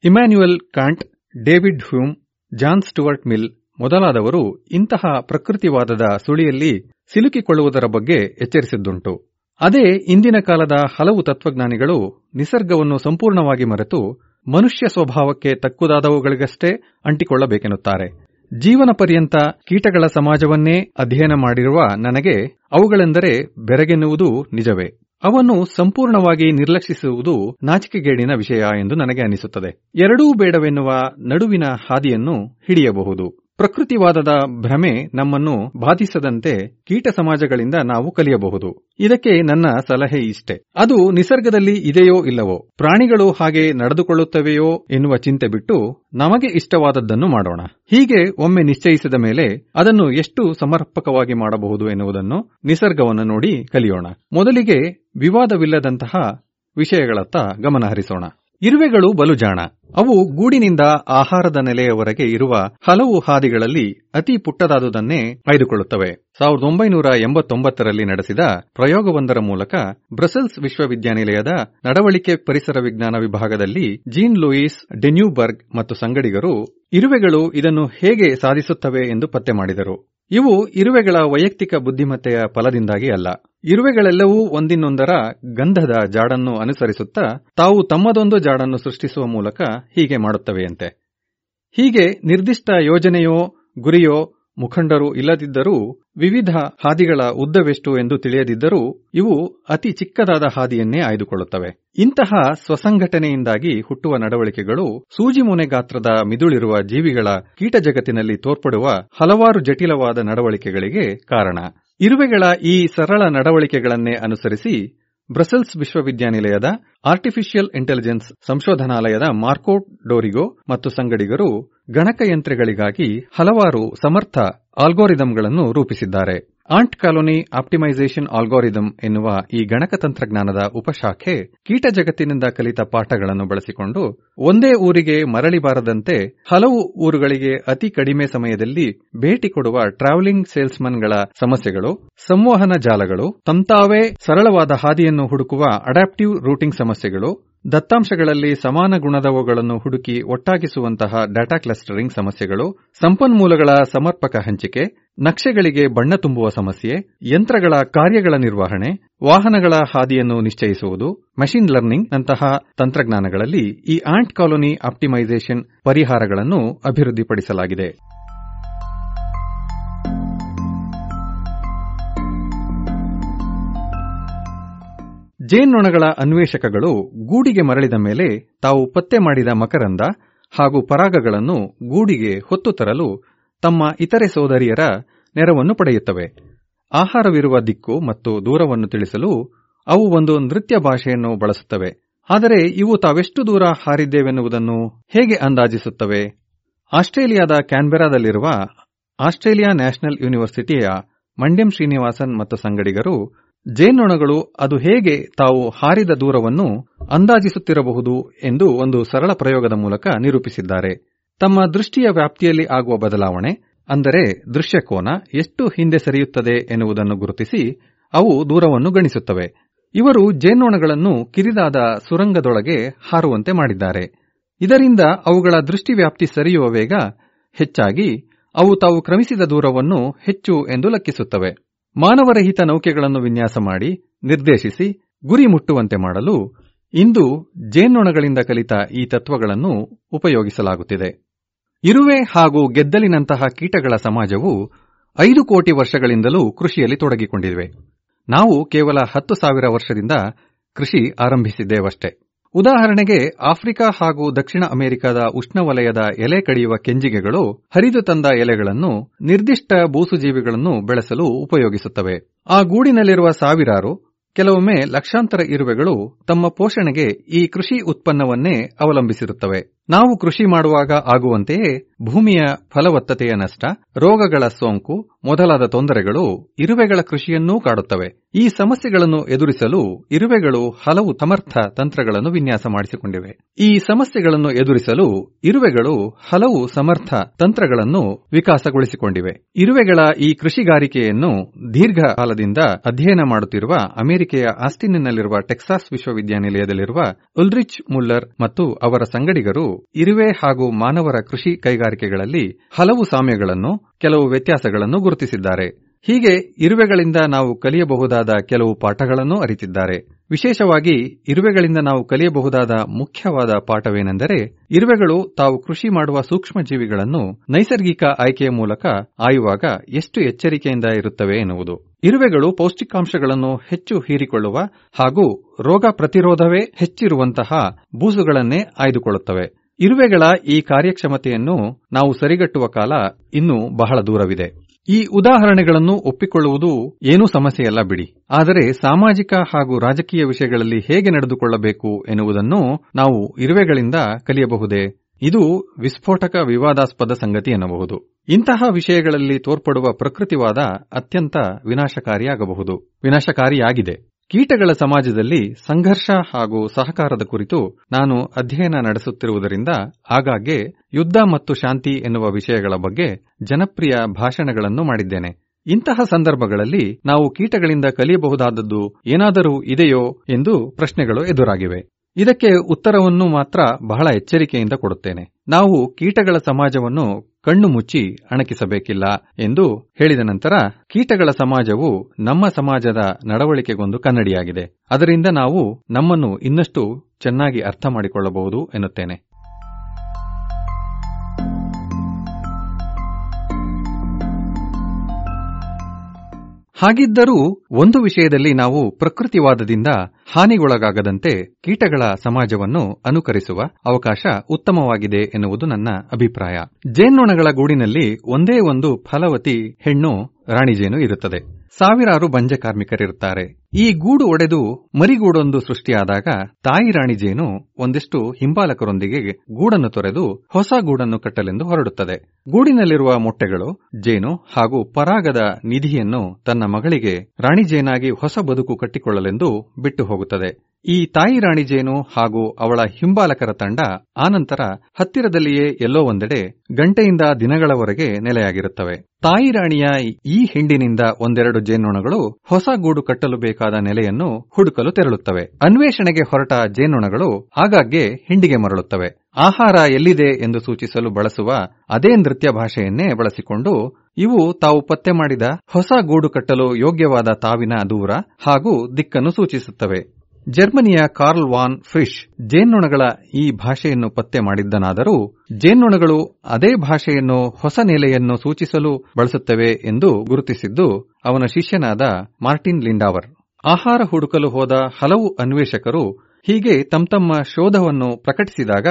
Speaker 13: Immanuel Kant, David Hume, John Stuart Mill ಮೊದಲಾದವರು ಇಂತಹ ಪ್ರಕೃತಿವಾದದ ಸುಳಿಯಲ್ಲಿ ಸಿಲುಕಿಕೊಳ್ಳುವುದರ ಬಗ್ಗೆ ಎಚ್ಚರಿಸಿದ್ದುಂಟು. ಅದೇ ಇಂದಿನ ಕಾಲದ ಹಲವು ತತ್ವಜ್ಞಾನಿಗಳು ನಿಸರ್ಗವನ್ನು ಸಂಪೂರ್ಣವಾಗಿ ಮರೆತು ಮನುಷ್ಯ ಸ್ವಭಾವಕ್ಕೆ ತಕ್ಕುದಾದವುಗಳಿಗಷ್ಟೇ ಅಂಟಿಕೊಳ್ಳಬೇಕೆನ್ನುತ್ತಾರೆ. ಜೀವನ ಪರ್ಯಂತ ಕೀಟಗಳ ಸಮಾಜವನ್ನೇ ಅಧ್ಯಯನ ಮಾಡಿರುವ ನನಗೆ ಅವುಗಳೆಂದರೆ ಬೆರಗೆನ್ನುವುದು ನಿಜವೇ. ಅವನ್ನು ಸಂಪೂರ್ಣವಾಗಿ ನಿರ್ಲಕ್ಷಿಸುವುದು ನಾಚಿಕೆಗೇಡಿನ ವಿಷಯ ಎಂದು ನನಗೆ ಅನಿಸುತ್ತದೆ. ಎರಡೂ ಬೇಡವೆನ್ನುವ ನಡುವಿನ ಹಾದಿಯನ್ನು ಹಿಡಿಯಬಹುದು. ಪ್ರಕೃತಿವಾದದ ಭ್ರಮೆ ನಮ್ಮನ್ನು ಬಾಧಿಸದಂತೆ ಕೀಟ ಸಮಾಜಗಳಿಂದ ನಾವು ಕಲಿಯಬಹುದು. ಇದಕ್ಕೆ ನನ್ನ ಸಲಹೆ ಇಷ್ಟೆ. ಅದು ನಿಸರ್ಗದಲ್ಲಿ ಇದೆಯೋ ಇಲ್ಲವೋ, ಪ್ರಾಣಿಗಳು ಹಾಗೆ ನಡೆದುಕೊಳ್ಳುತ್ತವೆಯೋ ಎನ್ನುವ ಚಿಂತೆ ಬಿಟ್ಟು ನಮಗೆ ಇಷ್ಟವಾದದ್ದನ್ನು ಮಾಡೋಣ. ಹೀಗೆ ಒಮ್ಮೆ ನಿಶ್ಚಯಿಸಿದ ಮೇಲೆ ಅದನ್ನು ಎಷ್ಟು ಸಮರ್ಪಕವಾಗಿ ಮಾಡಬಹುದು ಎನ್ನುವುದನ್ನು ನಿಸರ್ಗವನ್ನು ನೋಡಿ ಕಲಿಯೋಣ. ಮೊದಲಿಗೆ ವಿವಾದವಿಲ್ಲದಂತಹ ವಿಷಯಗಳತ್ತ ಗಮನ ಹರಿಸೋಣ ಇರುವೆಗಳು ಬಲುಜಾಣ. ಅವು ಗೂಡಿನಿಂದ ಆಹಾರದ ನೆಲೆಯವರೆಗೆ ಇರುವ ಹಲವು ಹಾದಿಗಳಲ್ಲಿ ಅತಿ ಪುಟ್ಟದಾದುದನ್ನೇ ಆಯ್ದುಕೊಳ್ಳುತ್ತವೆ. ಸಾವಿರದ ಒಂಬೈನೂರ ಎಂಬತ್ತೊಂಬತ್ತರಲ್ಲಿ ನಡೆಸಿದ ಪ್ರಯೋಗವೊಂದರ ಮೂಲಕ ಬ್ರಸೆಲ್ಸ್ ವಿಶ್ವವಿದ್ಯಾನಿಲಯದ ನಡವಳಿಕೆ ಪರಿಸರ ವಿಜ್ಞಾನ ವಿಭಾಗದಲ್ಲಿ ಜೀನ್ ಲೂಯಿಸ್, ಡೆನ್ಯೂಬರ್ಗ್ ಮತ್ತು ಸಂಗಡಿಗರು ಇರುವೆಗಳು ಇದನ್ನು ಹೇಗೆ ಸಾಧಿಸುತ್ತವೆ ಎಂದು ಪತ್ತೆ ಮಾಡಿದರು. ಇವು ಇರುವೆಗಳ ವೈಯಕ್ತಿಕ ಬುದ್ಧಿಮತ್ತೆಯ ಫಲದಿಂದಾಗಿ ಅಲ್ಲ. ಇರುವೆಗಳೆಲ್ಲವೂ ಒಂದಿನ್ನೊಂದರ ಗಂಧದ ಜಾಡನ್ನು ಅನುಸರಿಸುತ್ತಾ ತಾವು ತಮ್ಮದೊಂದು ಜಾಡನ್ನು ಸೃಷ್ಟಿಸುವ ಮೂಲಕ ಹೀಗೆ ಮಾಡುತ್ತವೆಯಂತೆ. ಹೀಗೆ ನಿರ್ದಿಷ್ಟ ಯೋಜನೆಯೋ, ಗುರಿಯೋ ಮುಖಂಡರು ಇಲ್ಲದಿದ್ದರೂ ವಿವಿಧ ಹಾದಿಗಳ ಉದ್ದವೆಷ್ಟು ಎಂದು ತಿಳಿಯದಿದ್ದರೂ ಇವು ಅತಿ ಚಿಕ್ಕದಾದ ಹಾದಿಯನ್ನೇ ಆಯ್ದುಕೊಳ್ಳುತ್ತವೆ. ಇಂತಹ ಸ್ವಸಂಘಟನೆಯಿಂದಾಗಿ ಹುಟ್ಟುವ ನಡವಳಿಕೆಗಳು ಸೂಜಿಮುನೆ ಗಾತ್ರದ ಮಿದುಳಿರುವ ಜೀವಿಗಳ ಕೀಟ ಜಗತ್ತಿನಲ್ಲಿ ತೋರ್ಪಡುವ ಹಲವಾರು ಜಟಿಲವಾದ ನಡವಳಿಕೆಗಳಿಗೆ ಕಾರಣ. ಇರುವೆಗಳ ಈ ಸರಳ ನಡವಳಿಕೆಗಳನ್ನೇ ಅನುಸರಿಸಿ ಬ್ರಸೆಲ್ಸ್ ವಿಶ್ವವಿದ್ಯಾನಿಲಯದ ಆರ್ಟಿಫಿಷಿಯಲ್ ಇಂಟೆಲಿಜೆನ್ಸ್ ಸಂಶೋಧನಾಲಯದ ಮಾರ್ಕೋ ಡೋರಿಗೋ ಮತ್ತು ಸಂಗಡಿಗರು ಗಣಕಯಂತ್ರಗಳಿಗಾಗಿ ಹಲವಾರು ಸಮರ್ಥ ಆಲ್ಗೋರಿದಮ್ಗಳನ್ನು ರೂಪಿಸಿದ್ದಾರೆ. ಆಂಟ್ ಕಾಲೋನಿ ಆಪ್ಟಿಮೈಸೇಷನ್ ಆಲ್ಗೋರಿದಮ್ ಎನ್ನುವ ಈ ಗಣಕ ತಂತ್ರಜ್ಞಾನದ ಉಪಶಾಖೆ ಕೀಟ ಜಗತ್ತಿನಿಂದ ಕಲಿತ ಪಾಠಗಳನ್ನು ಬಳಸಿಕೊಂಡು ಒಂದೇ ಊರಿಗೆ ಮರಳಿ ಬಾರದಂತೆ ಹಲವು ಊರುಗಳಿಗೆ ಅತಿ ಕಡಿಮೆ ಸಮಯದಲ್ಲಿ ಭೇಟಿ ಕೊಡುವ ಟ್ರಾವೆಲಿಂಗ್ ಸೇಲ್ಸ್ಮನ್ಗಳ ಸಮಸ್ಯೆಗಳು, ಸಂವಹನ ಜಾಲಗಳು, ತಂತಾವೇ ಸರಳವಾದ ಹಾದಿಯನ್ನು ಹುಡುಕುವ ಅಡಾಪ್ಟಿವ್ ರೂಟಿಂಗ್ ಸಮಸ್ಯೆಗಳು, ದತ್ತಾಂಶಗಳಲ್ಲಿ ಸಮಾನ ಗುಣದವುಗಳನ್ನು ಹುಡುಕಿ ಒಟ್ಟಾಗಿಸುವಂತಹ ಡಾಟಾ ಕ್ಲಸ್ಟರಿಂಗ್ ಸಮಸ್ಯೆಗಳು, ಸಂಪನ್ಮೂಲಗಳ ಸಮರ್ಪಕ ಹಂಚಿಕೆ ನಕ್ಷೆಗಳಿಗೆ ಬಣ್ಣ ತುಂಬುವ ಸಮಸ್ಯೆ, ಯಂತ್ರಗಳ ಕಾರ್ಯಗಳ ನಿರ್ವಹಣೆ, ವಾಹನಗಳ ಹಾದಿಯನ್ನು ನಿಶ್ಚಯಿಸುವುದು ಮಷಿನ್ ಲರ್ನಿಂಗ್ ನಂತಹ ತಂತ್ರಜ್ಞಾನಗಳಲ್ಲಿ ಈ ಆಂಟ್ ಕಾಲೋನಿ ಆಪ್ಟಿಮೈಸೇಷನ್ ಪರಿಹಾರಗಳನ್ನು ಅಭಿವೃದ್ಧಿಪಡಿಸಲಾಗಿದೆ. ಜೇನ್ನೊಣಗಳ ಅನ್ವೇಷಕಗಳು ಗೂಡಿಗೆ ಮರಳಿದ ಮೇಲೆ ತಾವು ಪತ್ತೆ ಮಾಡಿದ ಮಕರಂದ ಹಾಗೂ ಪರಾಗಗಳನ್ನು ಗೂಡಿಗೆ ಹೊತ್ತು ತರಲು ತಮ್ಮ ಇತರೆ ಸೋದರಿಯರ ನೆರವನ್ನು ಪಡೆಯುತ್ತವೆ. ಆಹಾರವಿರುವ ದಿಕ್ಕು ಮತ್ತು ದೂರವನ್ನು ತಿಳಿಸಲು ಅವು ಒಂದು ನೃತ್ಯ ಭಾಷೆಯನ್ನು ಬಳಸುತ್ತವೆ. ಆದರೆ ಇವು ತಾವೆಷ್ಟು ದೂರ ಹಾರಿದ್ದೇವೆನ್ನುವುದನ್ನು ಹೇಗೆ ಅಂದಾಜಿಸುತ್ತವೆ? ಆಸ್ಟ್ರೇಲಿಯಾದ ಕ್ಯಾನ್ಬೆರಾದಲ್ಲಿರುವ ಆಸ್ಟ್ರೇಲಿಯಾ ನ್ಯಾಷನಲ್ ಯೂನಿವರ್ಸಿಟಿಯ ಮಂಡ್ಯಂ ಶ್ರೀನಿವಾಸನ್ ಮತ್ತು ಸಂಗಡಿಗರು ಜೇನ್ನೊಣಗಳು ಅದು ಹೇಗೆ ತಾವು ಹಾರಿದ ದೂರವನ್ನು ಅಂದಾಜಿಸುತ್ತಿರಬಹುದು ಎಂದು ಒಂದು ಸರಳ ಪ್ರಯೋಗದ ಮೂಲಕ ನಿರೂಪಿಸಿದ್ದಾರೆ. ತಮ್ಮ ದೃಷ್ಟಿಯ ವ್ಯಾಪ್ತಿಯಲ್ಲಿ ಆಗುವ ಬದಲಾವಣೆ, ಅಂದರೆ ದೃಶ್ಯಕೋನ, ಎಷ್ಟು ಹಿಂದೆ ಸರಿಯುತ್ತದೆ ಎನ್ನುವುದನ್ನು ಗುರುತಿಸಿ ಅವು ದೂರವನ್ನು ಗಣಿಸುತ್ತವೆ. ಇವರು ಜೇನ್ನೊಣಗಳನ್ನು ಕಿರಿದಾದ ಸುರಂಗದೊಳಗೆ ಹಾರುವಂತೆ ಮಾಡಿದ್ದಾರೆ. ಇದರಿಂದ ಅವುಗಳ ದೃಷ್ಟಿವ್ಯಾಪ್ತಿ ಸರಿಯುವ ವೇಗ ಹೆಚ್ಚಾಗಿ ಅವು ತಾವು ಕ್ರಮಿಸಿದ ದೂರವನ್ನು ಹೆಚ್ಚು ಎಂದು ಲೆಕ್ಕಿಸುತ್ತವೆ. ಮಾನವರಹಿತ ನೌಕೆಗಳನ್ನು ವಿನ್ಯಾಸ ಮಾಡಿ, ನಿರ್ದೇಶಿಸಿ, ಗುರಿ ಮುಟ್ಟುವಂತೆ ಮಾಡಲು ಇಂದು ಜೇನ್ನೊಣಗಳಿಂದ ಕಲಿತ ಈ ತತ್ವಗಳನ್ನು ಉಪಯೋಗಿಸಲಾಗುತ್ತಿದೆ. ಇರುವೆ ಹಾಗೂ ಗೆದ್ದಲಿನಂತಹ ಕೀಟಗಳ ಸಮಾಜವು ಐದು ಕೋಟಿ ವರ್ಷಗಳಿಂದಲೂ ಕೃಷಿಯಲ್ಲಿ ತೊಡಗಿಕೊಂಡಿವೆ. ನಾವು ಕೇವಲ ಹತ್ತು ಸಾವಿರ ವರ್ಷದಿಂದ ಕೃಷಿ ಆರಂಭಿಸಿದ್ದೇವಷ್ಟೇ. ಉದಾಹರಣೆಗೆ, ಆಫ್ರಿಕಾ ಹಾಗೂ ದಕ್ಷಿಣ ಅಮೆರಿಕದ ಉಷ್ಣವಲಯದ ಎಲೆ ಕಡಿಯುವ ಕೆಂಜಿಗೆಗಳು ಹರಿದು ತಂದ ಎಲೆಗಳನ್ನು ನಿರ್ದಿಷ್ಟ ಬೂಸುಜೀವಿಗಳನ್ನು ಬೆಳೆಸಲು ಉಪಯೋಗಿಸುತ್ತವೆ. ಆ ಗೂಡಿನಲ್ಲಿರುವ ಸಾವಿರಾರು, ಕೆಲವೊಮ್ಮೆ ಲಕ್ಷಾಂತರ ಇರುವೆಗಳು ತಮ್ಮ ಪೋಷಣೆಗೆ ಈ ಕೃಷಿ ಉತ್ಪನ್ನವನ್ನೇ ಅವಲಂಬಿಸಿರುತ್ತವೆ. ನಾವು ಕೃಷಿ ಮಾಡುವಾಗ ಆಗುವಂತೆಯೇ ಭೂಮಿಯ ಫಲವತ್ತತೆಯ ನಷ್ಟ, ರೋಗಗಳ ಸೋಂಕು ಮೊದಲಾದ ತೊಂದರೆಗಳು ಇರುವೆಗಳ ಕೃಷಿಯನ್ನೂ ಕಾಡುತ್ತವೆ. ಈ ಸಮಸ್ಯೆಗಳನ್ನು ಎದುರಿಸಲು ಇರುವೆಗಳು ಹಲವು ಸಮರ್ಥ ತಂತ್ರಗಳನ್ನು ವಿನ್ಯಾಸ ಮಾಡಿಸಿಕೊಂಡಿವೆ. ಈ ಸಮಸ್ಯೆಗಳನ್ನು ಎದುರಿಸಲು ಇರುವೆಗಳು ಹಲವು ಸಮರ್ಥ ತಂತ್ರಗಳನ್ನು ವಿಕಾಸಗೊಳಿಸಿಕೊಂಡಿವೆ. ಇರುವೆಗಳ ಈ ಕೃಷಿಗಾರಿಕೆಯನ್ನು ದೀರ್ಘಕಾಲದಿಂದ ಅಧ್ಯಯನ ಮಾಡುತ್ತಿರುವ ಅಮೆರಿಕೆಯ ಆಸ್ಟಿನ್ನಲ್ಲಿರುವ ಟೆಕ್ಸಾಸ್ ವಿಶ್ವವಿದ್ಯಾನಿಲಯದಲ್ಲಿರುವ ಉಲ್ರಿಚ್ ಮುಲ್ಲರ್ ಮತ್ತು ಅವರ ಸಂಗಡಿಗರು ಇರುವೆ ಹಾಗೂ ಮಾನವರ ಕೃಷಿ ಕೈಗಾರಿಕೆಗಳಲ್ಲಿ ಹಲವು ಸಾಮ್ಯಗಳನ್ನು, ಕೆಲವು ವ್ಯತ್ಯಾಸಗಳನ್ನು ಗುರುತಿಸಿದ್ದಾರೆ. ಹೀಗೆ ಇರುವೆಗಳಿಂದ ನಾವು ಕಲಿಯಬಹುದಾದ ಕೆಲವು ಪಾಠಗಳನ್ನು ಅರಿತಿದ್ದಾರೆ. ವಿಶೇಷವಾಗಿ ಇರುವೆಗಳಿಂದ ನಾವು ಕಲಿಯಬಹುದಾದ ಮುಖ್ಯವಾದ ಪಾಠವೇನೆಂದರೆ, ಇರುವೆಗಳು ತಾವು ಕೃಷಿ ಮಾಡುವ ಸೂಕ್ಷ್ಮ ಜೀವಿಗಳನ್ನು ನೈಸರ್ಗಿಕ ಆಯ್ಕೆಯ ಮೂಲಕ ಆಯುವಾಗ ಎಷ್ಟು ಎಚ್ಚರಿಕೆಯಿಂದ ಇರುತ್ತವೆ ಎನ್ನುವುದು. ಇರುವೆಗಳು ಪೌಷ್ಟಿಕಾಂಶಗಳನ್ನು ಹೆಚ್ಚು ಹೀರಿಕೊಳ್ಳುವ ಹಾಗೂ ರೋಗ ಪ್ರತಿರೋಧವೇ ಹೆಚ್ಚಿರುವಂತಹ ಬೂಸುಗಳನ್ನೇ ಆಯ್ದುಕೊಳ್ಳುತ್ತವೆ. ಇರುವೆಗಳ ಈ ಕಾರ್ಯಕ್ಷಮತೆಯನ್ನು ನಾವು ಸರಿಗಟ್ಟುವ ಕಾಲ ಇನ್ನೂ ಬಹಳ ದೂರವಿದೆ. ಈ ಉದಾಹರಣೆಗಳನ್ನು ಒಪ್ಪಿಕೊಳ್ಳುವುದು ಏನೂ ಸಮಸ್ಯೆಯಲ್ಲ ಬಿಡಿ. ಆದರೆ ಸಾಮಾಜಿಕ ಹಾಗೂ ರಾಜಕೀಯ ವಿಷಯಗಳಲ್ಲಿ ಹೇಗೆ ನಡೆದುಕೊಳ್ಳಬೇಕು ಎನ್ನುವುದನ್ನು ನಾವು ಇರುವೆಗಳಿಂದ ಕಲಿಯಬಹುದೇ? ಇದು ವಿಸ್ಫೋಟಕ ವಿವಾದಾಸ್ಪದ ಸಂಗತಿ ಎನ್ನಬಹುದು. ಇಂತಹ ವಿಷಯಗಳಲ್ಲಿ ತೋರ್ಪಡುವ ಪ್ರಕೃತಿವಾದ ಅತ್ಯಂತ ವಿನಾಶಕಾರಿಯಾಗಬಹುದು. ವಿನಾಶಕಾರಿಯಾಗಿದೆ. ಕೀಟಗಳ ಸಮಾಜದಲ್ಲಿ ಸಂಘರ್ಷ ಹಾಗೂ ಸಹಕಾರದ ಕುರಿತು ನಾನು ಅಧ್ಯಯನ ನಡೆಸುತ್ತಿರುವುದರಿಂದ ಆಗಾಗ್ಗೆ ಯುದ್ಧ ಮತ್ತು ಶಾಂತಿ ಎನ್ನುವ ವಿಷಯಗಳ ಬಗ್ಗೆ ಜನಪ್ರಿಯ ಭಾಷಣಗಳನ್ನು ಮಾಡಿದ್ದೇನೆ. ಇಂತಹ ಸಂದರ್ಭಗಳಲ್ಲಿ ನಾವು ಕೀಟಗಳಿಂದ ಕಲಿಯಬಹುದಾದದ್ದು ಏನಾದರೂ ಇದೆಯೋ ಎಂದು ಪ್ರಶ್ನೆಗಳು ಎದುರಾಗಿವೆ. ಇದಕ್ಕೆ ಉತ್ತರವನ್ನು ಮಾತ್ರ ಬಹಳ ಎಚ್ಚರಿಕೆಯಿಂದ ಕೊಡುತ್ತೇನೆ. ನಾವು ಕೀಟಗಳ ಸಮಾಜವನ್ನು ಕಣ್ಣು ಮುಚ್ಚಿ ಅಣಕಿಸಬೇಕಿಲ್ಲ ಎಂದು ಹೇಳಿದ ನಂತರ, ಕೀಟಗಳ ಸಮಾಜವು ನಮ್ಮ ಸಮಾಜದ ನಡವಳಿಕೆಗೊಂದು ಕನ್ನಡಿಯಾಗಿದೆ. ಅದರಿಂದ ನಾವು ನಮ್ಮನ್ನು ಇನ್ನಷ್ಟು ಚೆನ್ನಾಗಿ ಅರ್ಥ ಮಾಡಿಕೊಳ್ಳಬಹುದು ಎನ್ನುತ್ತೇನೆ. ಹಾಗಿದ್ದರೂ ಒಂದು ವಿಷಯದಲ್ಲಿ ನಾವು ಪ್ರಕೃತಿವಾದದಿಂದ ಹಾನಿಗೊಳಗಾಗದಂತೆ ಕೀಟಗಳ ಸಮಾಜವನ್ನು ಅನುಕರಿಸುವ ಅವಕಾಶ ಉತ್ತಮವಾಗಿದೆ ಎನ್ನುವುದು ನನ್ನ ಅಭಿಪ್ರಾಯ. ಜೇನ್ನೊಣಗಳ ಗೂಡಿನಲ್ಲಿ ಒಂದೇ ಒಂದು ಫಲವತಿ ಹೆಣ್ಣು ರಾಣಿಜೇನು ಇರುತ್ತದೆ. ಸಾವಿರಾರು ಬಂಜೆ ಕಾರ್ಮಿಕರಿರುತ್ತಾರೆ. ಈ ಗೂಡು ಒಡೆದು ಮರಿಗೂಡೊಂದು ಸೃಷ್ಟಿಯಾದಾಗ ತಾಯಿ ರಾಣಿ ಜೇನು ಒಂದಿಷ್ಟು ಹಿಂಬಾಲಕರೊಂದಿಗೆ ಗೂಡನ್ನು ತೊರೆದು ಹೊಸ ಗೂಡನ್ನು ಕಟ್ಟಲೆಂದು ಹೊರಡುತ್ತದೆ. ಗೂಡಿನಲ್ಲಿರುವ ಮೊಟ್ಟೆಗಳು, ಜೇನು ಹಾಗೂ ಪರಾಗದ ನಿಧಿಯನ್ನು ತನ್ನ ಮಗಳಿಗೆ ರಾಣಿ ಜೇನಾಗಿ ಹೊಸ ಬದುಕು ಕಟ್ಟಿಕೊಳ್ಳಲೆಂದು ಬಿಟ್ಟು ಹೋಗುತ್ತದೆ. ಈ ತಾಯಿ ರಾಣಿ ಜೇನು ಹಾಗೂ ಅವಳ ಹಿಂಬಾಲಕರ ತಂಡ ಆನಂತರ ಹತ್ತಿರದಲ್ಲಿಯೇ ಎಲ್ಲೋ ಒಂದೆಡೆ ಗಂಟೆಯಿಂದ ದಿನಗಳವರೆಗೆ ನೆಲೆಯಾಗಿರುತ್ತವೆ. ತಾಯಿ ರಾಣಿಯ ಈ ಹಿಂಡಿನಿಂದ ಒಂದೆರಡು ಜೇನ್ನೊಣಗಳು ಹೊಸ ಗೂಡು ಕಟ್ಟಲು ಬೇಕಾದ ನೆಲೆಯನ್ನು ಹುಡುಕಲು ತೆರಳುತ್ತವೆ. ಅನ್ವೇಷಣೆಗೆ ಹೊರಟ ಜೇನೊಣಗಳು ಆಗಾಗ್ಗೆ ಹಿಂಡಿಗೆ ಮರಳುತ್ತವೆ. ಆಹಾರ ಎಲ್ಲಿದೆ ಎಂದು ಸೂಚಿಸಲು ಬಳಸುವ ಅದೇ ನೃತ್ಯ ಭಾಷೆಯನ್ನೇ ಬಳಸಿಕೊಂಡು ಇವು ತಾವು ಪತ್ತೆ ಮಾಡಿದ ಹೊಸ ಗೂಡು ಕಟ್ಟಲು ಯೋಗ್ಯವಾದ ತಾವಿನ ದೂರ ಹಾಗೂ ದಿಕ್ಕನ್ನು ಸೂಚಿಸುತ್ತವೆ. ಜರ್ಮನಿಯ ಕಾರ್ಲ್ ವಾನ್ ಫ್ರಿಶ್ ಜೇನ್ನೊಣಗಳ ಈ ಭಾಷೆಯನ್ನು ಪತ್ತೆ ಮಾಡಿದ್ದನಾದರೂ ಜೇನ್ನೊಣಗಳು ಅದೇ ಭಾಷೆಯನ್ನು ಹೊಸ ನೆಲೆಯನ್ನು ಸೂಚಿಸಲು ಬಳಸುತ್ತವೆ ಎಂದು ಗುರುತಿಸಿದ್ದು ಅವನ ಶಿಷ್ಯನಾದ ಮಾರ್ಟಿನ್ ಲಿಂಡಾವರ್. ಆಹಾರ ಹುಡುಕಲು ಹೋದ ಹಲವು ಅನ್ವೇಷಕರು ಹೀಗೆ ತಮ್ಮ ಶೋಧವನ್ನು ಪ್ರಕಟಿಸಿದಾಗ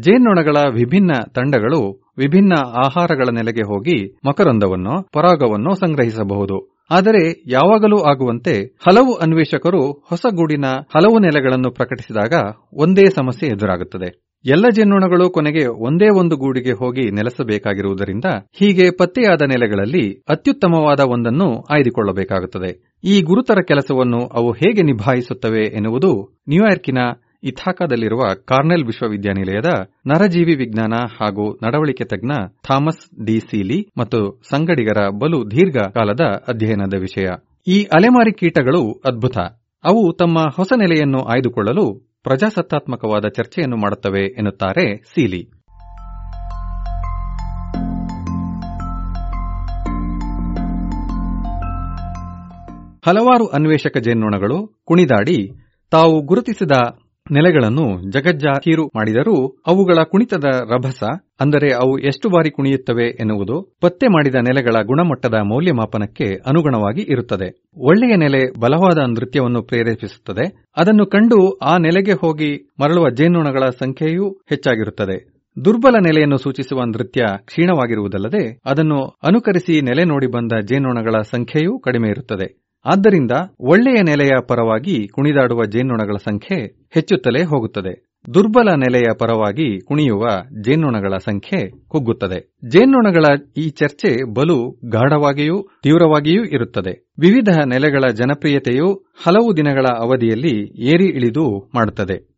Speaker 13: ಜೇನ್ನೊಣಗಳ ವಿಭಿನ್ನ ತಂಡಗಳು ವಿಭಿನ್ನ ಆಹಾರಗಳ ನೆಲೆಗೆ ಹೋಗಿ ಮಕರಂದವನ್ನು, ಪರಾಗವನ್ನು ಸಂಗ್ರಹಿಸಬಹುದು. ಆದರೆ ಯಾವಾಗಲೂ ಆಗುವಂತೆ ಹಲವು ಅನ್ವೇಷಕರು ಹೊಸ ಗೂಡಿನ ಹಲವು ನೆಲೆಗಳನ್ನು ಪ್ರಕಟಿಸಿದಾಗ ಒಂದೇ ಸಮಸ್ಯೆ ಎದುರಾಗುತ್ತದೆ. ಎಲ್ಲ ಜೇನುಣಗಳು ಕೊನೆಗೆ ಒಂದೇ ಒಂದು ಗೂಡಿಗೆ ಹೋಗಿ ನೆಲೆಸಬೇಕಾಗಿರುವುದರಿಂದ ಹೀಗೆ ಪತ್ತೆಯಾದ ನೆಲೆಗಳಲ್ಲಿ ಅತ್ಯುತ್ತಮವಾದ ಒಂದನ್ನು ಆಯ್ದುಕೊಳ್ಳಬೇಕಾಗುತ್ತದೆ. ಈ ಗುರುತರ ಕೆಲಸವನ್ನು ಅವು ಹೇಗೆ ನಿಭಾಯಿಸುತ್ತವೆ ಎನ್ನುವುದು ನ್ಯೂಯಾರ್ಕಿನ ಇಥಾಕಾದಲ್ಲಿರುವ ಕಾರ್ನೆಲ್ ವಿಶ್ವವಿದ್ಯಾನಿಲಯದ ನರಜೀವಿ ವಿಜ್ಞಾನ ಹಾಗೂ ನಡವಳಿಕೆ ತಜ್ಞ ಥಾಮಸ್ ಡಿ ಸೀಲಿ ಮತ್ತು ಸಂಗಡಿಗರ ಬಲು ದೀರ್ಘಕಾಲದ ಅಧ್ಯಯನದ ವಿಷಯ. ಈ ಅಲೆಮಾರಿ ಕೀಟಗಳು ಅದ್ಭುತ. ಅವು ತಮ್ಮ ಹೊಸ ನೆಲೆಯನ್ನು ಆಯ್ದುಕೊಳ್ಳಲು ಪ್ರಜಾಸತ್ತಾತ್ಮಕವಾದ ಚರ್ಚೆಯನ್ನು ಮಾಡುತ್ತವೆ ಎನ್ನುತ್ತಾರೆ ಸೀಲಿ. ಹಲವಾರು ಅನ್ವೇಷಕ ಜೇನ್ನೊಣಗಳು, ಕುಣಿದಾಡಿ, ತಾವು ಗುರುತಿಸಿದ ನೆಲೆಗಳನ್ನು ಜಗಜ್ಜಾಹೀರು ಮಾಡಿದರೂ ಅವುಗಳ ಕುಣಿತದ ರಭಸ, ಅಂದರೆ ಅವು ಎಷ್ಟು ಬಾರಿ ಕುಣಿಯುತ್ತವೆ ಎನ್ನುವುದು ಪತ್ತೆ ಮಾಡಿದ ನೆಲೆಗಳ ಗುಣಮಟ್ಟದ ಮೌಲ್ಯಮಾಪನಕ್ಕೆ ಅನುಗುಣವಾಗಿ ಇರುತ್ತದೆ. ಒಳ್ಳೆಯ ನೆಲೆ ಬಲವಾದ ನೃತ್ಯವನ್ನು ಪ್ರೇರೇಪಿಸುತ್ತದೆ. ಅದನ್ನು ಕಂಡು ಆ ನೆಲೆಗೆ ಹೋಗಿ ಮರಳುವ ಜೇನುಣಗಳ ಸಂಖ್ಯೆಯೂ ಹೆಚ್ಚಾಗಿರುತ್ತದೆ. ದುರ್ಬಲ ನೆಲೆಯನ್ನು ಸೂಚಿಸುವ ನೃತ್ಯ ಕ್ಷೀಣವಾಗಿರುವುದಲ್ಲದೆ ಅದನ್ನು ಅನುಕರಿಸಿ ನೆಲೆ ನೋಡಿ ಬಂದ ಜೇನುಣಗಳ ಸಂಖ್ಯೆಯೂ ಕಡಿಮೆ ಇರುತ್ತದೆ. ಆದ್ದರಿಂದ ಒಳ್ಳೆಯ ನೆಲೆಯ ಪರವಾಗಿ ಕುಣಿದಾಡುವ ಜೇನ್ನೊಣಗಳ ಸಂಖ್ಯೆ ಹೆಚ್ಚುತ್ತಲೇ ಹೋಗುತ್ತದೆ. ದುರ್ಬಲ ನೆಲೆಯ ಪರವಾಗಿ ಕುಣಿಯುವ ಜೇನ್ನೊಣಗಳ ಸಂಖ್ಯೆ ಕುಗ್ಗುತ್ತದೆ. ಜೇನ್ನೊಣಗಳ ಈ ಚರ್ಚೆ ಬಲು ಗಾಢವಾಗಿಯೂ ತೀವ್ರವಾಗಿಯೂ ಇರುತ್ತದೆ. ವಿವಿಧ ನೆಲೆಗಳ ಜನಪ್ರಿಯತೆಯು ಹಲವು ದಿನಗಳ ಅವಧಿಯಲ್ಲಿ ಏರಿ ಇಳಿದು ಮಾಡುತ್ತದೆ.